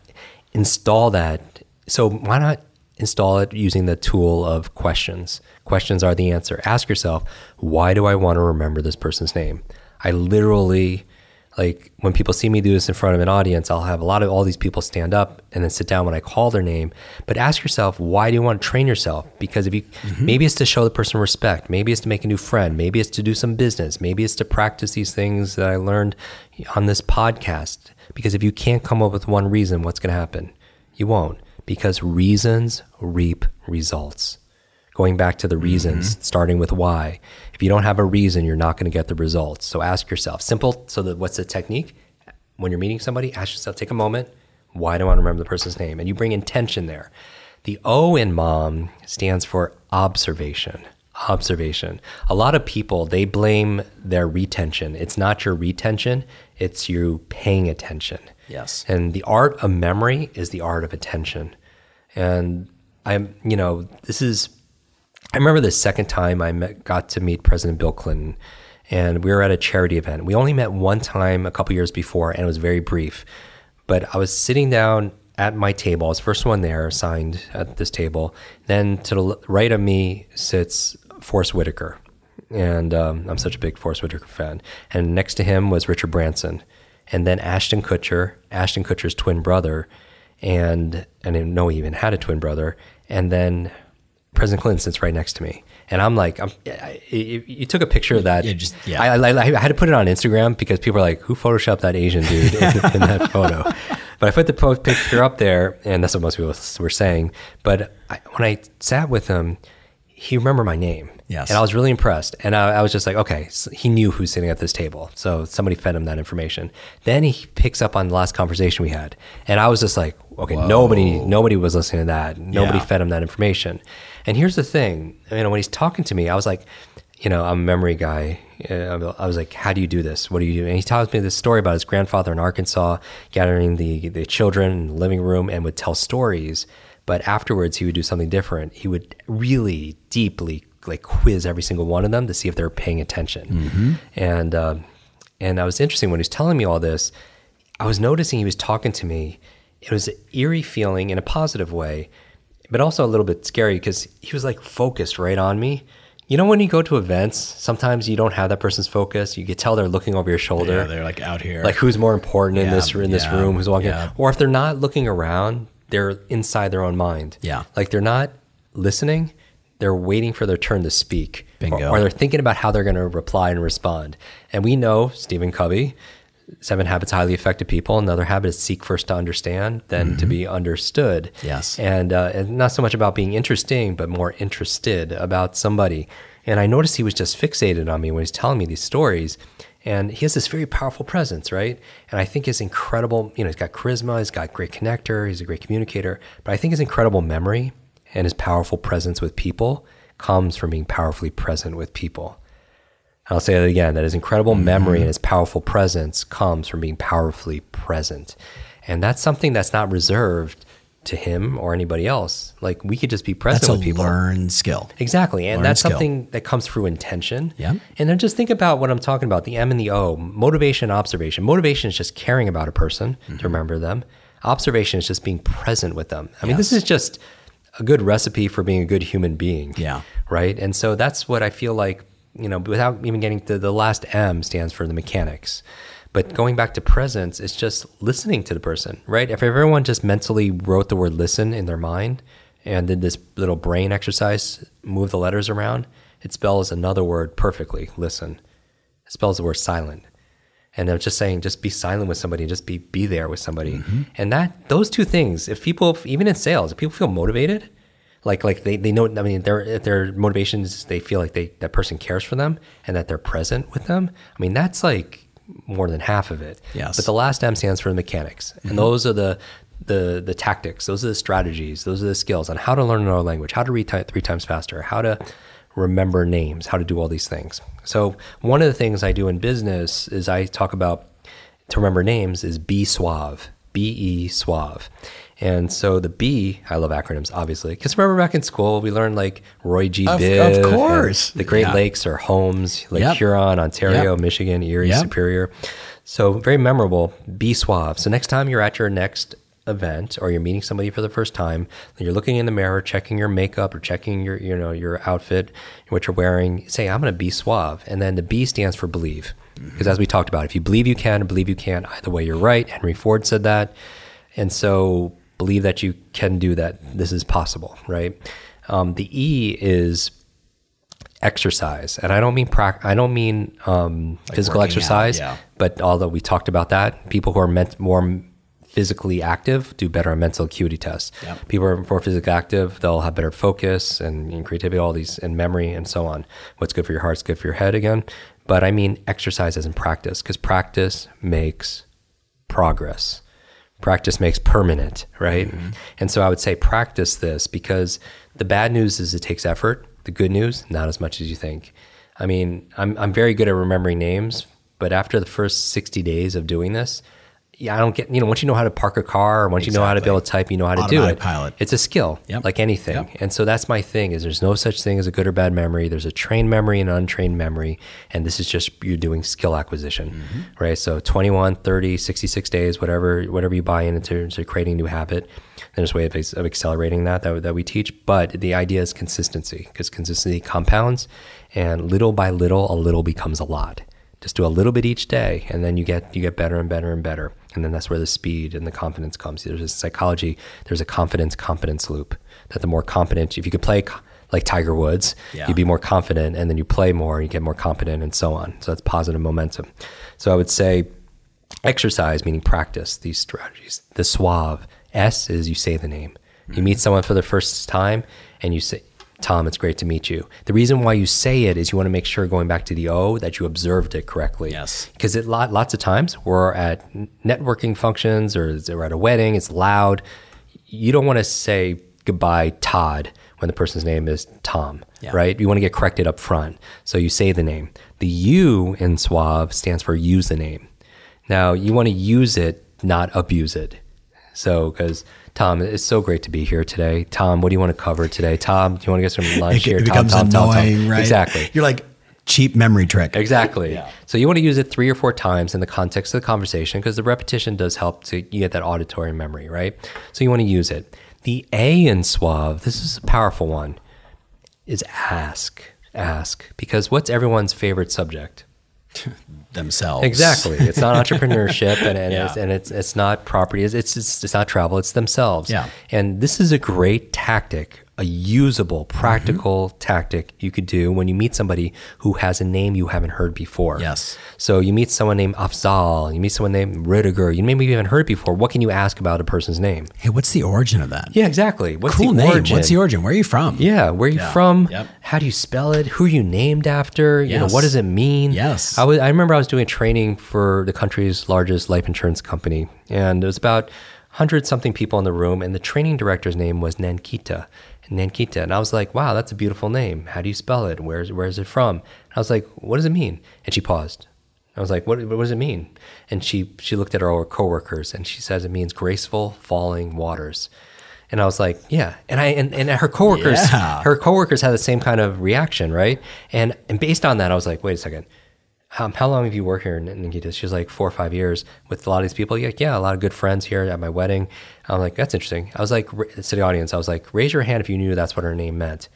install that? So why not install it using the tool of questions? Questions are the answer. Ask yourself, why do I want to remember this person's name? I literally like when people see me do this in front of an audience, I'll have a lot of all these people stand up and then sit down when I call their name. But ask yourself, why do you want to train yourself? Because if you mm-hmm. maybe it's to show the person respect, maybe it's to make a new friend, maybe it's to do some business, maybe it's to practice these things that I learned on this podcast. Because if you can't come up with one reason, what's going to happen? You won't. Because reasons reap results going back to the mm-hmm. reasons, starting with why. If you don't have a reason, you're not going to get the results. So ask yourself, simple. So that what's the technique? When you're meeting somebody, ask yourself, take a moment. Why do I want to remember the person's name? And you bring intention there. The O in mom stands for observation. Observation. A lot of people, they blame their retention. It's not your retention, it's you paying attention. Yes. And the art of memory is the art of attention. And I'm, you know, this is I remember the second time I met, got to meet President Bill Clinton, and we were at a charity event. We only met one time a couple years before, and it was very brief. But I was sitting down at my table. I was the first one there, assigned at this table. Then to the right of me sits Forest Whitaker, and um, I'm such a big Forest Whitaker fan. And next to him was Richard Branson, and then Ashton Kutcher, Ashton Kutcher's twin brother, and I didn't know he even had a twin brother. And then President Clinton sits right next to me, and I'm like, I'm, I, you you took a picture of that. Yeah, just- yeah. I, I, I had to put it on Instagram because people are like, "Who photoshopped that Asian dude in, in that photo?" But I put the picture up there, and that's what most people were saying. But I, when I sat with him, he remembered my name. Yes. And I was really impressed. And I, I was just like, okay, so he knew who's sitting at this table. So somebody fed him that information. Then he picks up on the last conversation we had. And I was just like, okay, nobody nobody was listening to that. Nobody Yeah. fed him that information. And here's the thing, you know, when he's talking to me, I was like, you know, I'm a memory guy. Uh, I was like, how do you do this? What do you do? And he tells me this story about his grandfather in Arkansas gathering the, the children in the living room and would tell stories. But afterwards, he would do something different. He would really deeply like quiz every single one of them to see if they're paying attention. And, uh, and I was interesting when he was telling me all this, I was noticing he was talking to me. It was an eerie feeling in a positive way, but also a little bit scary because he was like focused right on me. You know, when you go to events, sometimes you don't have that person's focus. You can tell they're looking over your shoulder, Yeah, they're like out here. like who's more important in this in this room, who's walking, yeah. or if they're not looking around, they're inside their own mind. Yeah. like they're not listening; they're waiting for their turn to speak, or, Bingo. or they're thinking about how they're going to reply and respond. And we know Stephen Covey, Seven Habits Highly Effective People. Another habit is seek first to understand, then to be understood. Mm-hmm. Yes. And, uh, and not so much about being interesting, but more interested about somebody. And I noticed he was just fixated on me when he's telling me these stories. And he has this very powerful presence, right? And I think his incredible, you know, he's got charisma, he's got great connector, he's a great communicator. But I think his incredible memory and his powerful presence with people comes from being powerfully present with people. I'll say that again that his incredible memory and his powerful presence comes from being powerfully present. And that's something that's not reserved to him or anybody else. Like we could just be present That's a with people. learned skill. Exactly. And Learned that's skill. something that comes through intention. Yeah. And then just think about what I'm talking about the M and the O motivation, and observation. Motivation is just caring about a person Mm-hmm. to remember them, observation is just being present with them. I mean, this is just a good recipe for being a good human being. Yeah. Right. And so that's what I feel like, you know, without even getting to the last M stands for the mechanics. But going back to presence, it's just listening to the person, right? If everyone just mentally wrote the word listen in their mind and did this little brain exercise, move the letters around, it spells another word perfectly listen. It spells the word silent. And I'm just saying, just be silent with somebody, just be be there with somebody. Mm-hmm. And that those two things, if people, even in sales, if people feel motivated, like like they, they know, I mean, their their motivations, they feel like they that person cares for them and that they're present with them. I mean, that's like more than half of it. Yes. But the last M stands for the mechanics, and mm-hmm. those are the the the tactics. Those are the strategies. Those are the skills on how to learn another language, how to read ti- three times faster, how to remember names, how to do all these things. So one of the things I do in business is I talk about to remember names is be suave, B E suave. And so the B, I love acronyms, obviously, because remember back in school we learned like Roy G. Of- Biv. of course. The Great Yeah. Lakes or homes, like Yep. Huron, Ontario, Yep. Michigan, Erie, Yep. Superior. So very memorable. Be suave. So next time you're at your next event or you're meeting somebody for the first time, and you're looking in the mirror, checking your makeup or checking your you know your outfit, what you're wearing, say I'm going to be suave. And then the B stands for believe. Mm-hmm. Because as we talked about, if you believe you can, believe you can't, either way you're right. Henry Ford said that. And so believe that you can do that. This is possible, right? Um, the E is exercise, and I don't mean prac- I don't mean um, physical working out, exercise. yeah. But although we talked about that, people who are meant more physically active do better on mental acuity tests. Yep. People who are more physically active, they'll have better focus and, and creativity, all these, and memory, and so on. What's good for your heart is good for your head again. But I mean exercise as in practice, because practice makes progress. Practice makes permanent, right? Mm-hmm. And so I would say practice this because the bad news is it takes effort. The good news, not as much as you think. I mean, I'm, I'm very good at remembering names, but after the first 60 days of doing this, yeah, I don't get, you know, once you know how to park a car, or once you know how to be able to type, you know how to do it. pilot. It's a skill, Yep. like anything. Yep. And so that's my thing is there's no such thing as a good or bad memory. There's a trained memory and untrained memory. And this is just, you're doing skill acquisition, Mm-hmm. right? So 21, 30, 66 days, whatever, whatever you buy in into creating a new habit. There's a way of, of accelerating that, that that we teach. But the idea is consistency because consistency compounds and little by little, a little becomes a lot just do a little bit each day and then you get you get better and better and better. And then that's where the speed and the confidence comes. There's a psychology there's a confidence confidence loop that the more confident if you could play like tiger woods Yeah. you'd be more confident and then you play more and you get more confident and so on. So that's positive momentum. So i would say exercise meaning practice these strategies. The suave s is you say the name. You mm-hmm. meet someone for the first time and you say tom it's great to meet you. The reason why you say it is you want to make sure going back to the o that you observed it correctly. Yes. because it lot, lots of times we're at networking functions or we're at a wedding it's loud. You don't want to say goodbye todd when the person's name is tom Yeah. right? You want to get corrected up front. So you say the name. The u in suave stands for use the name. Now you want to use it not abuse it. So because tom it's so great to be here today tom what do you want to cover today tom do you want to get some lunch It, here it tom, becomes tom, tom, tom. annoying, right? exactly You're like cheap memory trick. Exactly. So you want to use it three or four times in the context of the conversation because the repetition does help to get that auditory memory, right? So you want to use it. The A in suave, this is a powerful one, is ask. Ask. Because what's everyone's favorite subject? Themselves. Exactly. It's not entrepreneurship and, and, Yeah. it's, and it's, it's not property. It's, it's, it's not travel. It's themselves. Yeah. And this is a great tactic, a usable, practical Mm-hmm. tactic you could do when you meet somebody who has a name you haven't heard before. Yes. So you meet someone named Afzal, you meet someone named Ridiger, you maybe haven't heard before. What can you ask about a person's name? Hey, what's the origin of that? Yeah, exactly. What's cool the name. origin? What's the origin? Where are you from? Yeah, where are you Yeah. from? Yep. How do you spell it? Who are you named after? You know, Yes. what does it mean? Yes. I was I remember I was doing training for the country's largest life insurance company and there was about 100 something people in the room and the training director's name was Nankita. Nankita and I was like, "Wow, that's a beautiful name. How do you spell it? Where's where is it from?" And I was like, "What does it mean?" And she paused. I was like, what, what does it mean? And she, she looked at our coworkers and she says it means graceful falling waters. And I was like, yeah. And I and, and her coworkers, Yeah. her coworkers had the same kind of reaction, right? And and based on that, I was like, wait a second. Um, how long have you worked here, Nikita? she's like four or five years with a lot of these people. Yeah, yeah, a lot of good friends here at my wedding. I'm like, that's interesting. I was like, to the audience, I was like, raise your hand if you knew that's what her name meant.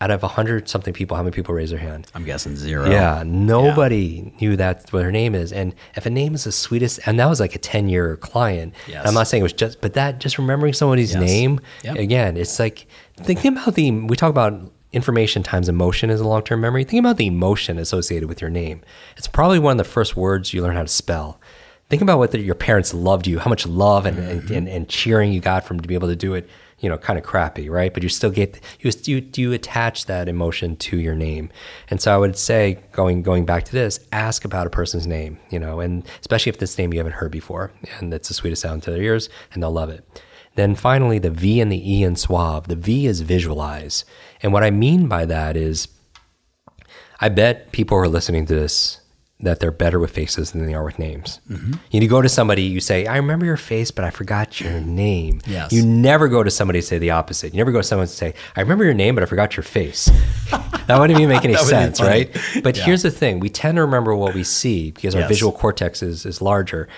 Out of a hundred something people, how many people raise their hand? I'm guessing zero. Yeah, nobody knew that's what her name is. And if a name is the sweetest, and that was like a 10 year client. Yes. I'm not saying it was just, but that just remembering somebody's Yes. name, Yep. again, it's like thinking about the, we talk about information times emotion is a long term memory. Think about the emotion associated with your name. It's probably one of the first words you learn how to spell. Think about whether your parents loved you, how much love and, and, and, and cheering you got from to be able to do it. You know, kind of crappy, right? But you still get you you you attach that emotion to your name, and so I would say going going back to this, ask about a person's name, you know, and especially if this name you haven't heard before, and it's the sweetest sound to their ears, and they'll love it. Then finally, the V and the E in suave. The V is visualize, and what I mean by that is I bet people who are listening to this that they're better with faces than they are with names. Mm-hmm. You go to somebody, you say, I remember your face, but I forgot your name. Yes. You never go to somebody and say the opposite. You never go to someone and say, I remember your name, but I forgot your face. that wouldn't even make any That would be sense, right? But Yeah. here's the thing we tend to remember what we see because our Yes. visual cortex is, is larger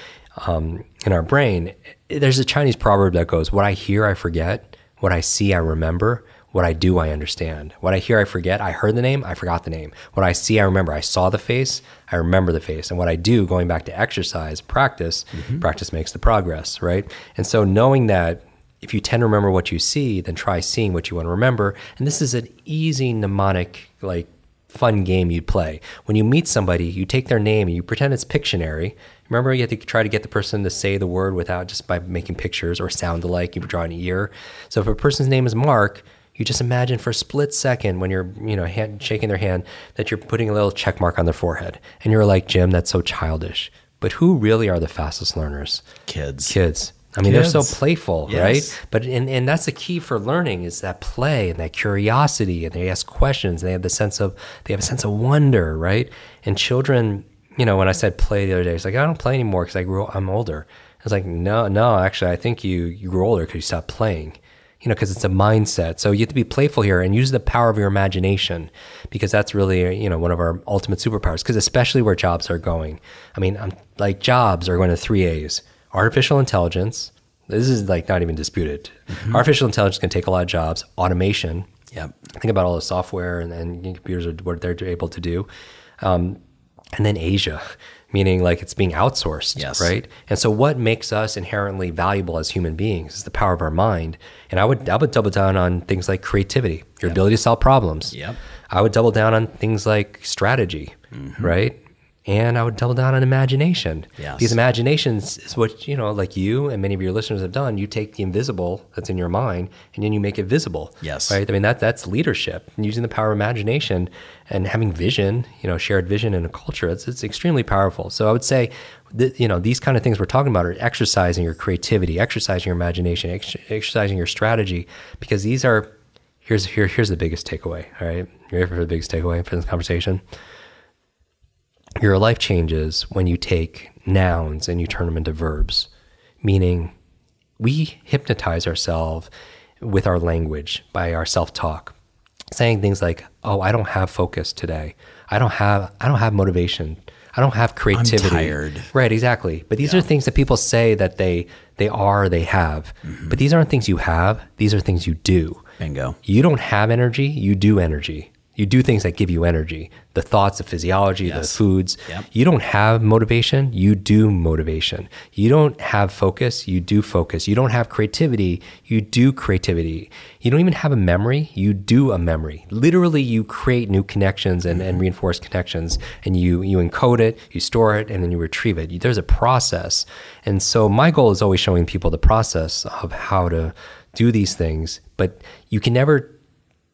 um, in our brain. There's a Chinese proverb that goes, What I hear, I forget. What I see, I remember. What I do, I understand. What I hear, I forget. I heard the name, I forgot the name. What I see, I remember. I saw the face, I remember the face. And what I do, going back to exercise, practice, mm-hmm. practice makes the progress, right? And so knowing that if you tend to remember what you see, then try seeing what you want to remember. And this is an easy mnemonic, like fun game you'd play. When you meet somebody, you take their name and you pretend it's Pictionary. Remember, you have to try to get the person to say the word without just by making pictures or sound alike. You draw an ear. So if a person's name is Mark, you just imagine for a split second when you're, you know, hand, shaking their hand that you're putting a little check mark on their forehead, and you're like, Jim, that's so childish. But who really are the fastest learners? Kids. Kids. I mean, they're so playful, Yes. right? But and, and that's the key for learning is that play and that curiosity, and they ask questions. And they have the sense of they have a sense of wonder, right? And children, you know, when I said play the other day, it's like I don't play anymore because I grew. I'm older. I was like, no, no, actually, I think you you grew older because you stopped playing. You know, because it's a mindset. So you have to be playful here and use the power of your imagination because that's really you know one of our ultimate superpowers. Because especially where jobs are going. I mean, I'm like jobs are going to three A's: artificial intelligence. This is like not even disputed. Artificial intelligence can take a lot of jobs. Automation, Yep. think about all the software and, and computers are what they're able to do um, and then asia meaning like it's being outsourced Yes. right? And so what makes us inherently valuable as human beings is the power of our mind. And i would i would double down on things like creativity your ability to solve problems. Yep. i would double down on things like strategy mm-hmm. right and I would double down on imagination. Yes. These imaginations is what, you know, like you and many of your listeners have done. You take the invisible that's in your mind and then you make it visible. Yes. Right? I mean, that that's leadership and using the power of imagination and having vision, you know, shared vision in a culture. It's, it's extremely powerful. So I would say, that, you know, these kind of things we're talking about are exercising your creativity, exercising your imagination, ex- exercising your strategy, because these are, here's, here, here's the biggest takeaway. All right. You ready for the biggest takeaway for this conversation? Your life changes when you take nouns and you turn them into verbs, meaning we hypnotize ourselves with our language by our self-talk saying things like oh i don't have focus today. I don't have i don't have motivation. I don't have creativity. Tired. right exactly. But these are things that people say that they they are they have. Mm-hmm. But these aren't things you have. These are things you do. Bingo. you don't have energy, you do energy. You do things that give you energy. The thoughts, the physiology, the foods. Yep. You don't have motivation, you do motivation. You don't have focus, you do focus. You don't have creativity, you do creativity. You don't even have a memory, you do a memory. Literally you create new connections and, and mm-hmm. reinforce connections and you you encode it, you store it, and then you retrieve it. There's a process. And so my goal is always showing people the process of how to do these things, but you can never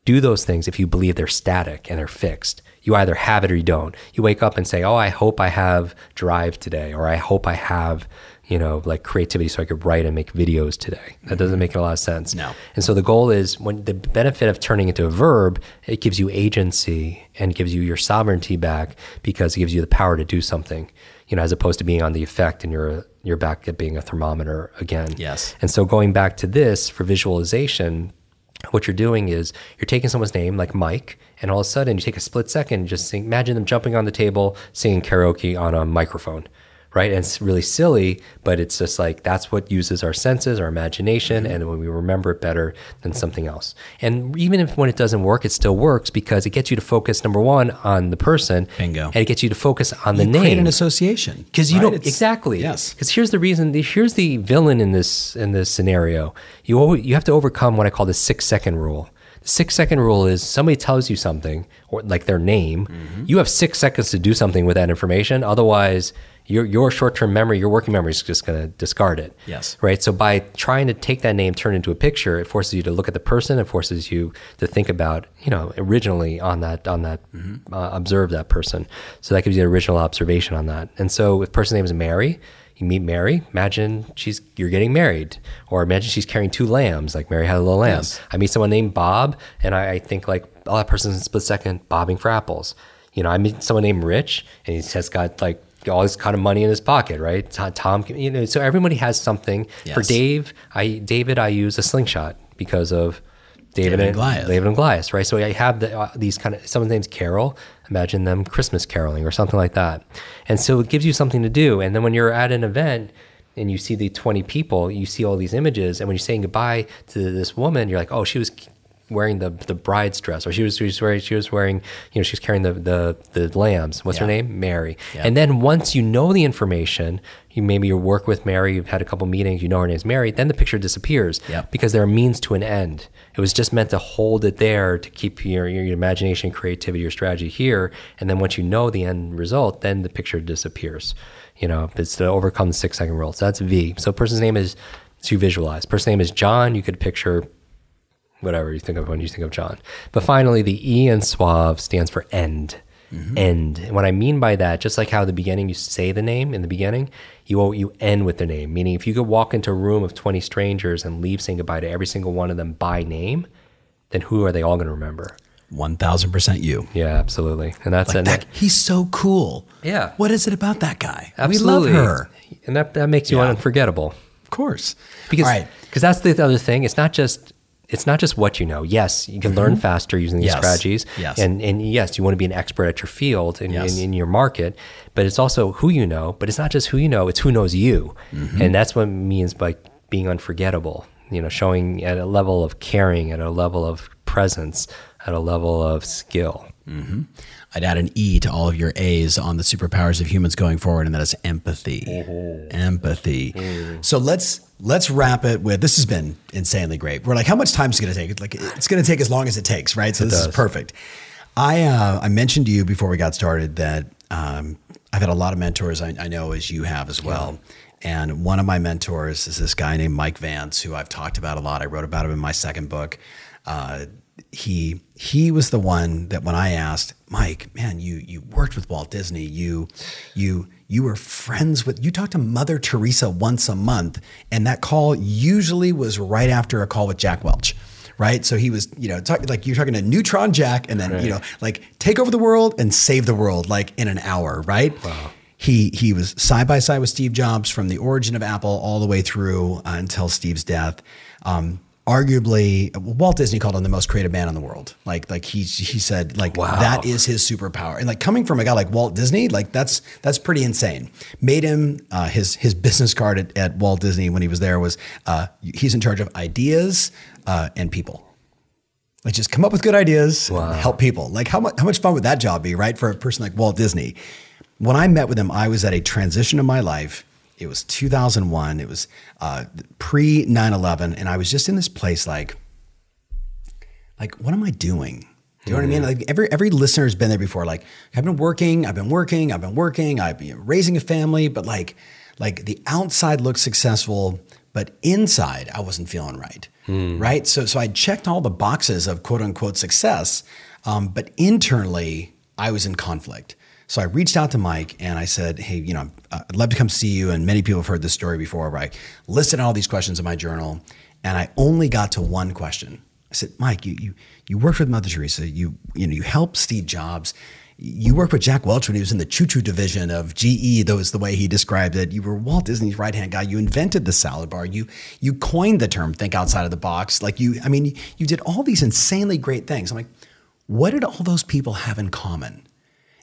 do those things if you believe they're static and they're fixed. You either have it or you don't. You wake up and say, "Oh, I hope I have drive today," or "I hope I have, you know, like creativity so I could write and make videos today." That doesn't make a lot of sense. No. And so the goal is when the benefit of turning into a verb, it gives you agency and gives you your sovereignty back because it gives you the power to do something. You know, as opposed to being on the effect and you're you're back at being a thermometer again. Yes. And so going back to this for visualization, what you're doing is you're taking someone's name like Mike, and all of a sudden you take a split second, just sing, imagine them jumping on the table, singing karaoke on a microphone, right? And it's really silly, but it's just like that's what uses our senses, our imagination, and when we remember it better than something else. And even if when it doesn't work, it still works because it gets you to focus number one on the person, Bingo. and it gets you to focus on the You name create an association because you right? don't It's- exactly Yes. because here's the reason here's the villain in this in this scenario you always, you have to overcome what i call the six second rule the six second rule is somebody tells you something or like their name Mm-hmm. you have six seconds to do something with that information otherwise your your short-term memory your working memory is just going to discard it. Yes. right? So by trying to take that name turn it into a picture it forces you to look at the person it forces you to think about you know originally on that on that Mm-hmm. uh, observe that person. So that gives you an original observation on that. And so if the person's name is mary you meet mary imagine she's you're getting married. Or imagine she's carrying two lambs like mary had a little lamb. Yes. i meet someone named bob and i, I think like oh that person's in split second bobbing for apples. You know i meet someone named rich and he has got like all this kind of money in his pocket, right? Tom, you know, so everybody has something. For Dave, I David, I use a slingshot because of David, David and Goliath. David and Goliath, right? So I have the, uh, these kind of someone's name's Carol. Imagine them Christmas caroling or something like that, and so it gives you something to do. And then when you're at an event and you see the 20 people, you see all these images, and when you're saying goodbye to this woman, you're like, oh, she was wearing the the bride's dress, or she was she was wearing she was wearing you know she was carrying the the the lambs. What's her name? Mary. Yeah. And then once you know the information, you maybe you work with Mary, you've had a couple meetings, you know her name's Mary, then the picture disappears Yeah. because they're a means to an end. It was just meant to hold it there to keep your, your imagination, creativity, your strategy here. And then once you know the end result, then the picture disappears. You know, it's to overcome the six second rule. So that's V. So person's name is to visualize. Person's name is John. You could picture whatever you think of when you think of John. But finally, the E in suave stands for end. Mm-hmm. End. And what I mean by that, just like how the beginning you say the name in the beginning, you you end with the name. Meaning, if you could walk into a room of twenty strangers and leave saying goodbye to every single one of them by name, then who are they all going to remember? 1000% you. Yeah, absolutely. And that's Like that, he's so cool. Yeah. What is it about that guy? absolutely. We love her. And that, that makes you Yeah. unforgettable. Of course. Because All right. that's the other thing. It's not just it's not just what you know. Yes, you can learn faster using these Mm-hmm. Yes. strategies. Yes. And and yes, you want to be an expert at your field and Yes. in, in your market, but it's also who you know. But it's not just who you know, it's who knows you. Mm-hmm. And that's what it means by being unforgettable. You know, showing at a level of caring, at a level of presence, at a level of skill. I'd add an E to all of your A's on the superpowers of humans going forward, and that is empathy. Empathy. So let's let's wrap it with this has been insanely great. We're like, how much time is it going to take? It's like it's going to take as long as it takes, right? So this is perfect. I uh, I mentioned to you before we got started that um, I've had a lot of mentors. I, I know as you have as well. And one of my mentors is this guy named Mike Vance, who I've talked about a lot. I wrote about him in my second book. Uh, he he was the one that when I asked Mike, man, you you worked with Walt Disney, you you you were friends with you talked to Mother Teresa once a month, and that call usually was right after a call with Jack Welch. Right, so he was, you know, talk, like you're talking to Neutron Jack, and then you know, like take over the world and save the world, like in an hour, right? Wow. He he was side by side with Steve Jobs from the origin of Apple all the way through uh, until Steve's death. Um, arguably, Walt Disney called him the most creative man in the world. Like like he he said like Wow. that is his superpower. And like coming from a guy like Walt Disney, like that's that's pretty insane. Made him uh, his his business card at, at Walt Disney when he was there was uh, he's in charge of ideas uh, and people. Like just come up with good ideas, and help people. Like how much how much fun would that job be, right? For a person like Walt Disney. When I met with him, I was at a transition in my life. It was 2001. It was uh, pre 9/11, and I was just in this place like, like what am I doing? Do you know what I mean? Like every every listener has been there before. Like I've been working, I've been working, I've been working, I've been raising a family, but like like the outside looked successful, but inside I wasn't feeling right. Right. So so I checked all the boxes of quote unquote success, um, but internally I was in conflict. So I reached out to Mike and I said, "Hey, you know, I'd love to come see you." And many people have heard this story before, where I listed all these questions in my journal, and I only got to one question. I said, "Mike, you you you worked with Mother Teresa. You you know you helped Steve Jobs. You worked with Jack Welch when he was in the choo choo division of GE. That was the way he described it. You were Walt Disney's right hand guy. You invented the salad bar. You you coined the term think outside of the box. Like you, I mean, you did all these insanely great things. I'm like, what did all those people have in common?"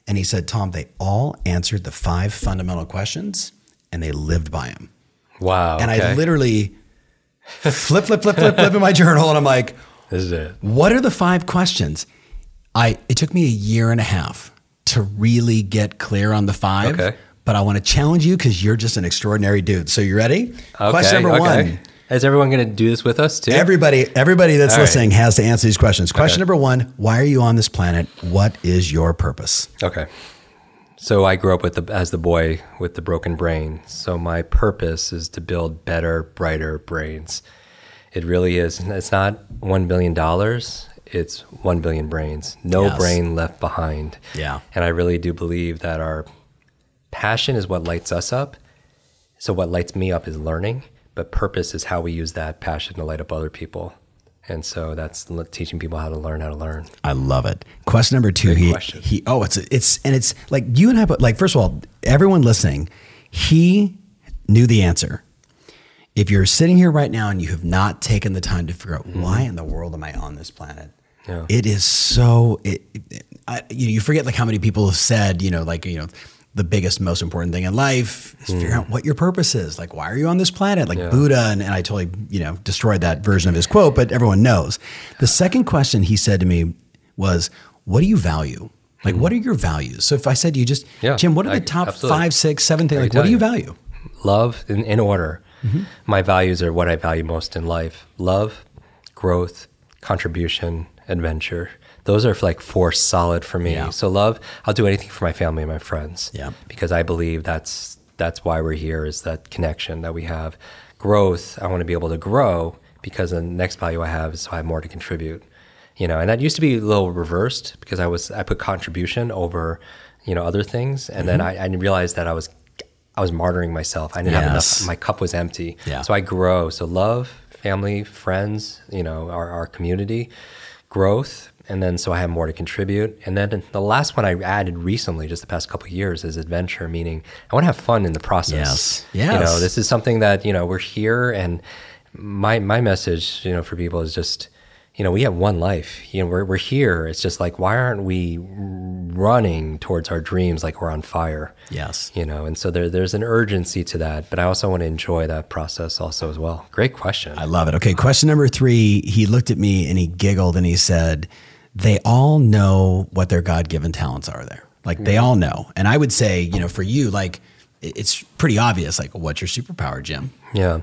And he said, Tom, they all answered the five fundamental questions and they lived by them. Wow. And I literally flip, flip, flip, flip, flip in my journal. And I'm like, This is it. what are the five questions? I it took me a year and a half to really get clear on the five. Okay. But I want to challenge you because you're just an extraordinary dude. So you ready? Okay, Question number okay. one. Is everyone going to do this with us too? Everybody, everybody that's All right. listening has to answer these questions. Question Okay. number one: Why are you on this planet? What is your purpose? Okay. So I grew up with the as the boy with the broken brain. So my purpose is to build better, brighter brains. It really is. It's not one billion dollars. It's one billion brains. No Yes. brain left behind. Yeah. And I really do believe that our passion is what lights us up. So what lights me up is learning, but purpose is how we use that passion to light up other people. And so that's teaching people how to learn how to learn. I love it. Question number two. He, question. he, oh, it's, it's, and it's like you and I, but like, first of all, everyone listening, he knew the answer. If you're sitting here right now and you have not taken the time to figure out mm-hmm. why in the world am I on this planet, Yeah. it is so, it, it- I, you, know, you forget like how many people have said, you know, like, you know, the biggest, most important thing in life is figure out what your purpose is. Like, why are you on this planet? Like Yeah. Buddha, and, and I totally, you know, destroyed that version of his quote, but everyone knows. The second question he said to me was, What do you value? Like, what are your values? So if I said to you just, Yeah, Jim, what are the top five, six, seven things? Like, what do you value? love in, in order. Mm-hmm. My values are what I value most in life love, growth, contribution, adventure. Those are like four solid for me. Yeah. So love, I'll do anything for my family and my friends. Yeah. Because I believe that's that's why we're here is that connection that we have. Growth, I want to be able to grow because the next value I have is so I have more to contribute. You know, and that used to be a little reversed because I was I put contribution over, you know, other things. And then mm-hmm. I, I realized that I was I was martyring myself. I didn't have enough. My cup was empty. Yeah. So I grow. So love, family, friends, you know, our, our community, growth, and then so I have more to contribute. And then the last one I added recently, just the past couple of years, is adventure, meaning I want to have fun in the process. Yes. Yes. You know, this is something that you know we're here, and my my message, you know, for people is just you know, we have one life. You know, we're, we're here. It's just like, why aren't we running towards our dreams like we're on fire? Yes. You know, and so there, there's an urgency to that, but I also want to enjoy that process also as well. Great question. I love it. Okay, question number three. He looked at me and he giggled and he said, They all know what their God given talents are there. Like they all know. And I would say, you know, for you, like it's pretty obvious, like, what's your superpower, Jim? Yeah.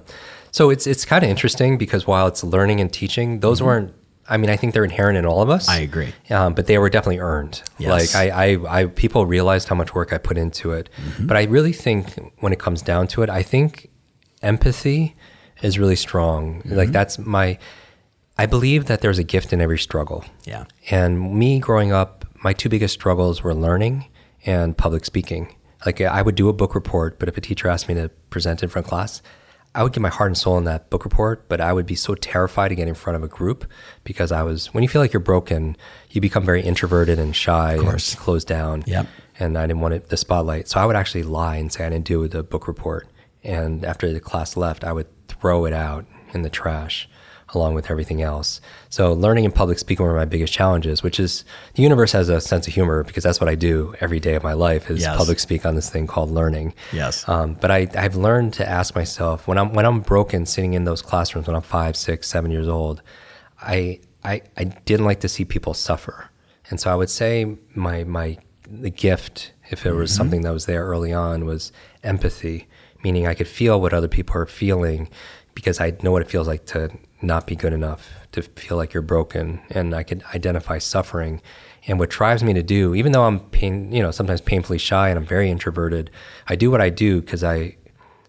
So it's it's kind of interesting because while it's learning and teaching, those mm-hmm. weren't I mean, I think they're inherent in all of us. I agree. Um, but they were definitely earned. Yes. Like I, I, I, people realized how much work I put into it. Mm-hmm. But I really think when it comes down to it, I think empathy is really strong. Mm-hmm. Like that's my, I believe that there's a gift in every struggle. Yeah. And me growing up, my two biggest struggles were learning and public speaking. Like I would do a book report, but if a teacher asked me to present in front of class, I would give my heart and soul in that book report, but I would be so terrified to get in front of a group because I was, when you feel like you're broken, you become very introverted and shy and closed down. Yep. And I didn't want it, the spotlight. So I would actually lie and say I didn't do the book report. And after the class left, I would throw it out in the trash along with everything else. So learning in public speaking were my biggest challenges, which is the universe has a sense of humor because that's what I do every day of my life is yes. public speak on this thing called learning. Yes. Um, but I, I've learned to ask myself when I'm when I'm broken sitting in those classrooms when I'm five, six, seven years old, I I, I didn't like to see people suffer. And so I would say my my the gift, if it was mm-hmm. something that was there early on, was empathy, meaning I could feel what other people are feeling because I know what it feels like to not be good enough, to feel like you're broken, and I could identify suffering. And what drives me to do, even though I'm pain, you know, sometimes painfully shy and I'm very introverted, I do what I do because I,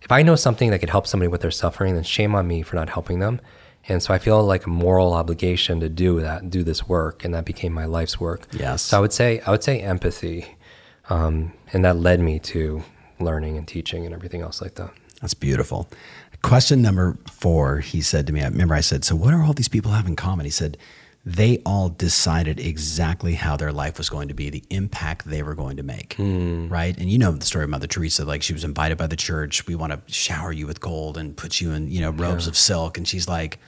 if I know something that could help somebody with their suffering, then shame on me for not helping them. And so I feel like a moral obligation to do that, do this work, and that became my life's work. Yes. So I would say, I would say empathy, um, and that led me to learning and teaching and everything else like that. That's beautiful. Question number four, he said to me, I remember I said, So what do all these people have in common? He said, They all decided exactly how their life was going to be, the impact they were going to make. Mm. Right. And you know the story of Mother Teresa, like she was invited by the church. We want to shower you with gold and put you in, you know, robes yeah. of silk. And she's like,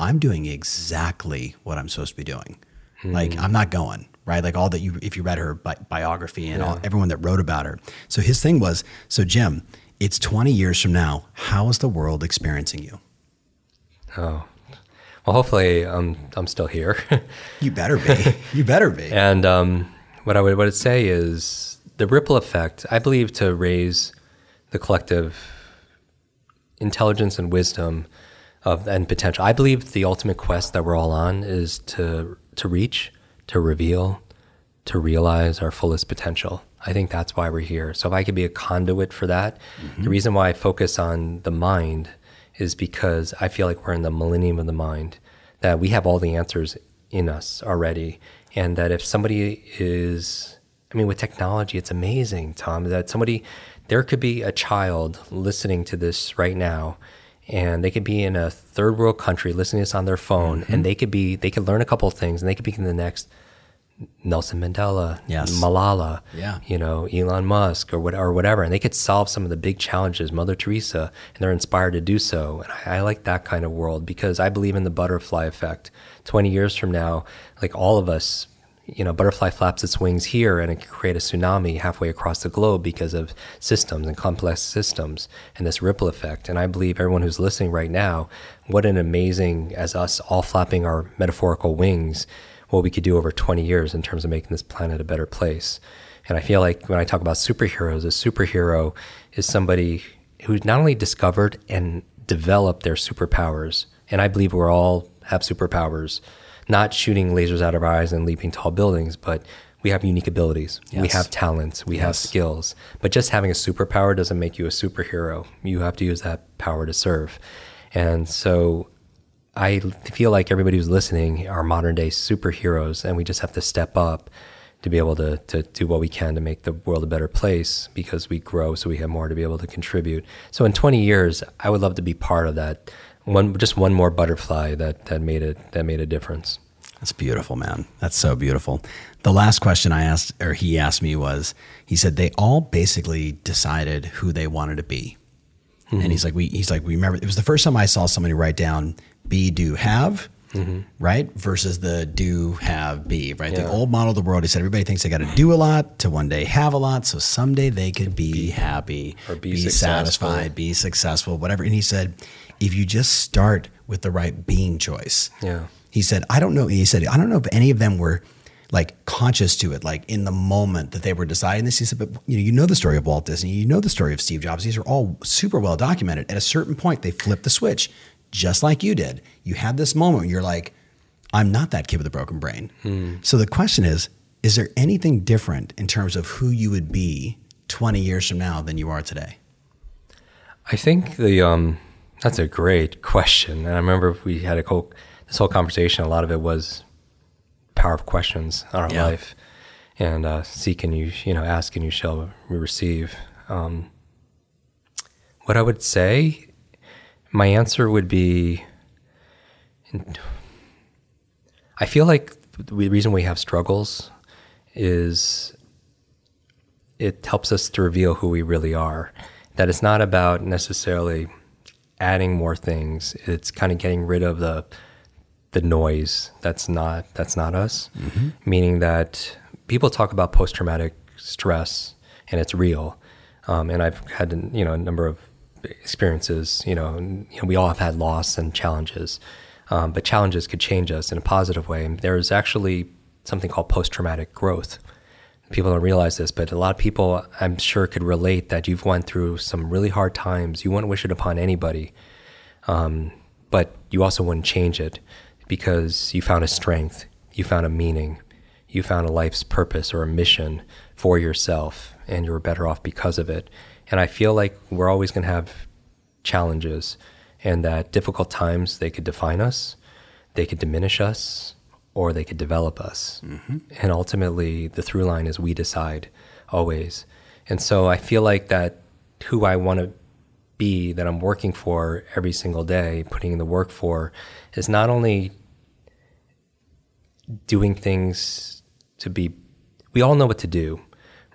I'm doing exactly what I'm supposed to be doing. Mm. Like, I'm not going right? Like all that you, if you read her bi- biography and yeah. all, everyone that wrote about her. So his thing was, so Jim, it's 20 years from now. How is the world experiencing you? Oh, well, hopefully I'm, I'm still here. you better be. You better be. and um, what I would, what I'd say is the ripple effect, I believe, to raise the collective intelligence and wisdom of and potential. I believe the ultimate quest that we're all on is to to reach, to reveal, to realize our fullest potential. I think that's why we're here. So if I could be a conduit for that, mm-hmm. the reason why I focus on the mind is because I feel like we're in the millennium of the mind, that we have all the answers in us already. And that if somebody is, I mean, with technology, it's amazing, Tom, that somebody, there could be a child listening to this right now and they could be in a third world country listening to this on their phone mm-hmm. and they could be they could learn a couple of things and they could be in the next Nelson Mandela, yes. Malala, yeah. you know, Elon Musk or what, or whatever, and they could solve some of the big challenges, Mother Teresa, and they're inspired to do so. And I, I, like that kind of world because I believe in the butterfly effect. Twenty years from now, like all of us, you know, butterfly flaps its wings here and it can create a tsunami halfway across the globe because of systems and complex systems and this ripple effect. And I believe everyone who's listening right now, what an amazing, as us all flapping our metaphorical wings what we could do over 20 years in terms of making this planet a better place. And I feel like when I talk about superheroes, a superhero is somebody who not only discovered and developed their superpowers, and I believe we're all have superpowers, not shooting lasers out of our eyes and leaping tall buildings, but we have unique abilities. Yes. We have talents. We yes. have skills. But just having a superpower doesn't make you a superhero. You have to use that power to serve. And so I feel like everybody who's listening are modern day superheroes, and we just have to step up to be able to, to do what we can to make the world a better place because we grow, so we have more to be able to contribute. So in 20 years, I would love to be part of that. One, just one more butterfly that, that made it that made a difference. That's beautiful, man. That's so beautiful. The last question I asked, or he asked me, was he said they all basically decided who they wanted to be, mm-hmm. and he's like, we, he's like, we remember it was the first time I saw somebody write down be, do, have, mm-hmm. right, versus the do, have, be, right. Yeah. The old model of the world. He said everybody thinks they got to do a lot to one day have a lot, so someday they could be, be happy or be, be satisfied, be successful, whatever. And he said, if you just start with the right being choice, yeah he said, I don't know. He said, I don't know if any of them were like conscious to it, like in the moment that they were deciding this. He said, but you know, you know the story of Walt Disney, you know the story of Steve Jobs. These are all super well documented. At a certain point, they flipped the switch, just like you did. You had this moment where you're like, I'm not that kid with a broken brain. Hmm. So the question is, is there anything different in terms of who you would be 20 years from now than you are today? I think the um, that's a great question. And I remember we had a whole this whole conversation, a lot of it was power of questions on our yeah. life, and uh, seek and you you know ask and you shall receive. Um, what I would say, my answer would be. I feel like the reason we have struggles is it helps us to reveal who we really are. That it's not about necessarily adding more things. It's kind of getting rid of the the noise that's not that's not us mm-hmm. meaning that people talk about post-traumatic stress and it's real um, and i've had you know a number of experiences you know, you know we all have had loss and challenges um, but challenges could change us in a positive way. There's actually something called post-traumatic growth. People don't realize this but a lot of people i'm sure could relate that you've went through some really hard times. You wouldn't wish it upon anybody um, but you also wouldn't change it because you found a strength, you found a meaning, you found a life's purpose or a mission for yourself, and you were better off because of it. And I feel like we're always going to have challenges, and that difficult times they could define us, they could diminish us, or they could develop us. Mm-hmm. And ultimately, the through line is we decide always. And so I feel like that who I want to be, that I'm working for every single day, putting in the work for, is not only doing things to be, we all know what to do,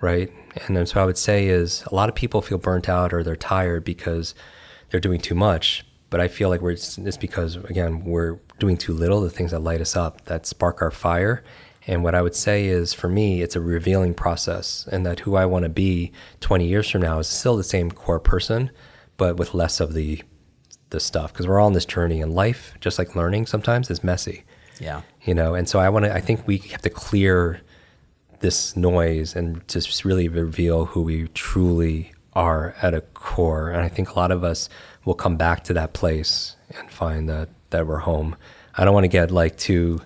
right? And then so I would say is a lot of people feel burnt out or they're tired because they're doing too much. But I feel like we're, it's, because, again, we're doing too little, the things that light us up, that spark our fire. And what I would say is for me, it's a revealing process, and that who I want to be 20 years from now is still the same core person, but with less of the the stuff because we're all on this journey and life just like learning sometimes is messy yeah you know and so i want to i think we have to clear this noise and just really reveal who we truly are at a core and i think a lot of us will come back to that place and find that that we're home i don't want to get like too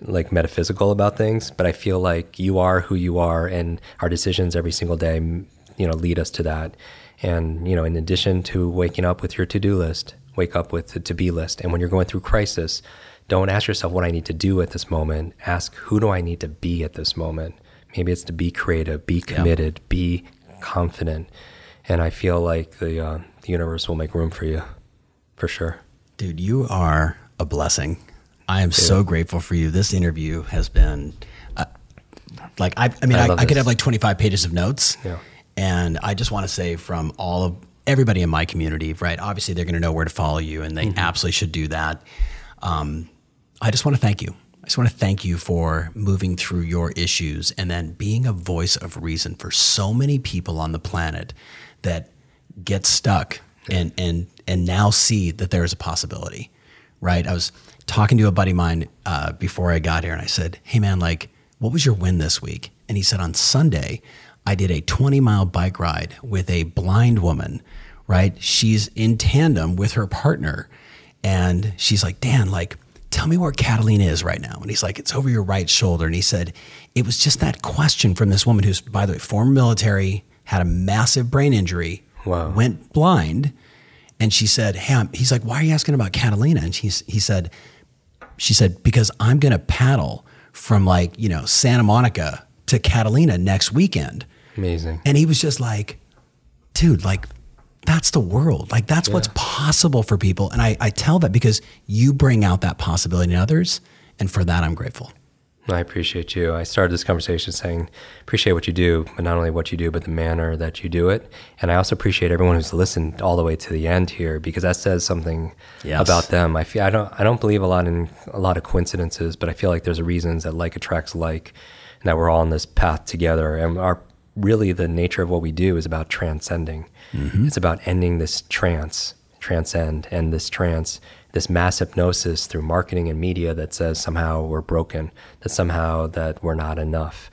like metaphysical about things but i feel like you are who you are and our decisions every single day you know lead us to that and you know in addition to waking up with your to-do list wake up with the to be list. And when you're going through crisis, don't ask yourself what I need to do at this moment. Ask who do I need to be at this moment? Maybe it's to be creative, be committed, yeah. be confident. And I feel like the, uh, the universe will make room for you, for sure. Dude, you are a blessing. I am Dude. so grateful for you. This interview has been uh, like I, I mean, I, I, I could have like 25 pages of notes. Yeah. And I just want to say from all of everybody in my community, right? Obviously, they're going to know where to follow you, and they mm-hmm. absolutely should do that. Um, I just want to thank you. I just want to thank you for moving through your issues and then being a voice of reason for so many people on the planet that get stuck and and and now see that there is a possibility, right? I was talking to a buddy of mine uh, before I got here, and I said, "Hey, man, like, what was your win this week?" And he said, "On Sunday, I did a 20 mile bike ride with a blind woman, right? She's in tandem with her partner. And she's like, Dan, like, tell me where Catalina is right now. And he's like, it's over your right shoulder. And he said, it was just that question from this woman who's, by the way, former military, had a massive brain injury, wow. went blind. And she said, Hey, I'm, he's like, why are you asking about Catalina? And she's, he said, she said, because I'm going to paddle from like, you know, Santa Monica to Catalina next weekend. Amazing. And he was just like, dude, like that's the world. Like that's yeah. what's possible for people. And I, I tell that because you bring out that possibility in others And for that, I'm grateful. I appreciate you. I started this conversation saying, appreciate what you do, but not only what you do, but the manner that you do it. And I also appreciate everyone who's listened all the way to the end here because that says something yes. about them. I feel I don't I don't believe a lot in a lot of coincidences, but I feel like there's a reasons that like attracts like, and that we're all on this path together. And our really the nature of what we do is about transcending. Mm-hmm. It's about ending this trance, transcend, and this trance this mass hypnosis through marketing and media that says somehow we're broken, that somehow that we're not enough,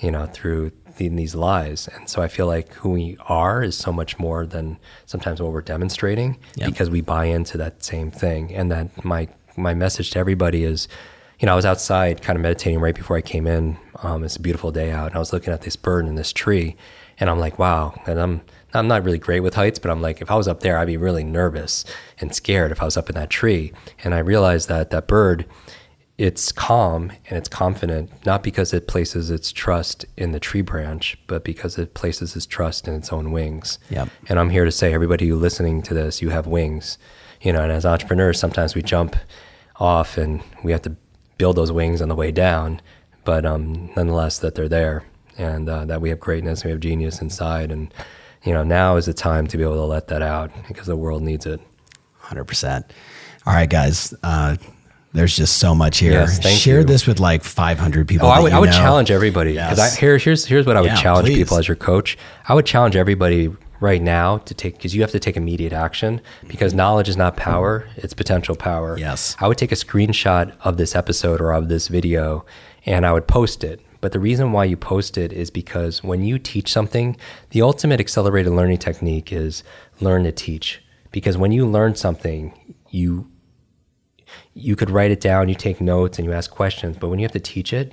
you know, through the, these lies. And so I feel like who we are is so much more than sometimes what we're demonstrating yep. because we buy into that same thing. And that my my message to everybody is, you know, I was outside kind of meditating right before I came in. Um, it's a beautiful day out, and I was looking at this bird in this tree, and I'm like, wow. And I'm I'm not really great with heights, but I'm like, if I was up there, I'd be really nervous and scared if I was up in that tree. And I realized that that bird, it's calm and it's confident, not because it places its trust in the tree branch, but because it places its trust in its own wings. Yep. And I'm here to say, everybody who listening to this, you have wings. You know, and as entrepreneurs, sometimes we jump off and we have to build those wings on the way down, but um, nonetheless, that they're there and uh, that we have greatness, we have genius inside, and you know, now is the time to be able to let that out because the world needs it. 100%. All right, guys. Uh, there's just so much here. Yes, Share you. this with like 500 people. Oh, I would, I would challenge everybody because yes. here, here's here's what I would yeah, challenge please. people as your coach. I would challenge everybody right now to take because you have to take immediate action because knowledge is not power; it's potential power. Yes, I would take a screenshot of this episode or of this video, and I would post it but the reason why you post it is because when you teach something, the ultimate accelerated learning technique is learn to teach. Because when you learn something, you you could write it down, you take notes and you ask questions, but when you have to teach it,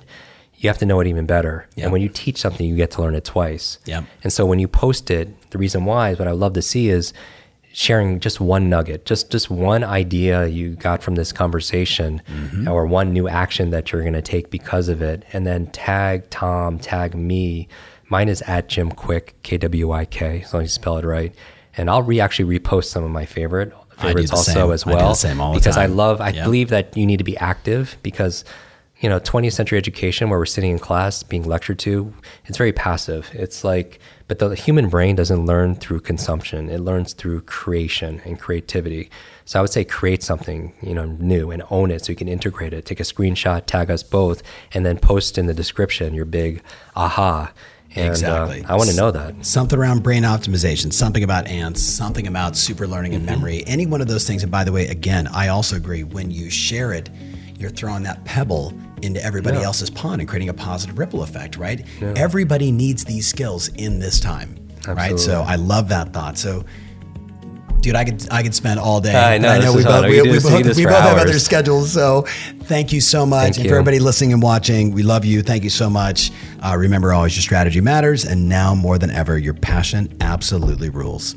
you have to know it even better. And when you teach something, you get to learn it twice. Yep. And so when you post it, the reason why is what I love to see is sharing just one nugget, just just one idea you got from this conversation, mm-hmm. or one new action that you're going to take because of it, and then tag Tom, tag me. Mine is at Jim Kwik K W I K, as long as you spell it right. And I'll re actually repost some of my favorite favorites also same. as well. I because I love, I yep. believe that you need to be active because you know 20th century education where we're sitting in class being lectured to it's very passive it's like but the human brain doesn't learn through consumption it learns through creation and creativity so i would say create something you know new and own it so you can integrate it take a screenshot tag us both and then post in the description your big aha and, uh, exactly. Uh, I want to know that. Something around brain optimization, something about ants, something about super learning and mm-hmm. memory, any one of those things. And by the way, again, I also agree when you share it, you're throwing that pebble into everybody yeah. else's pond and creating a positive ripple effect, right? Yeah. Everybody needs these skills in this time, Absolutely. right? So I love that thought. So dude, I could I could spend all day. I know. I know we both we, we, both, we both have other schedules. So thank you so much, thank and you. for everybody listening and watching, we love you. Thank you so much. Uh, remember, always your strategy matters, and now more than ever, your passion absolutely rules.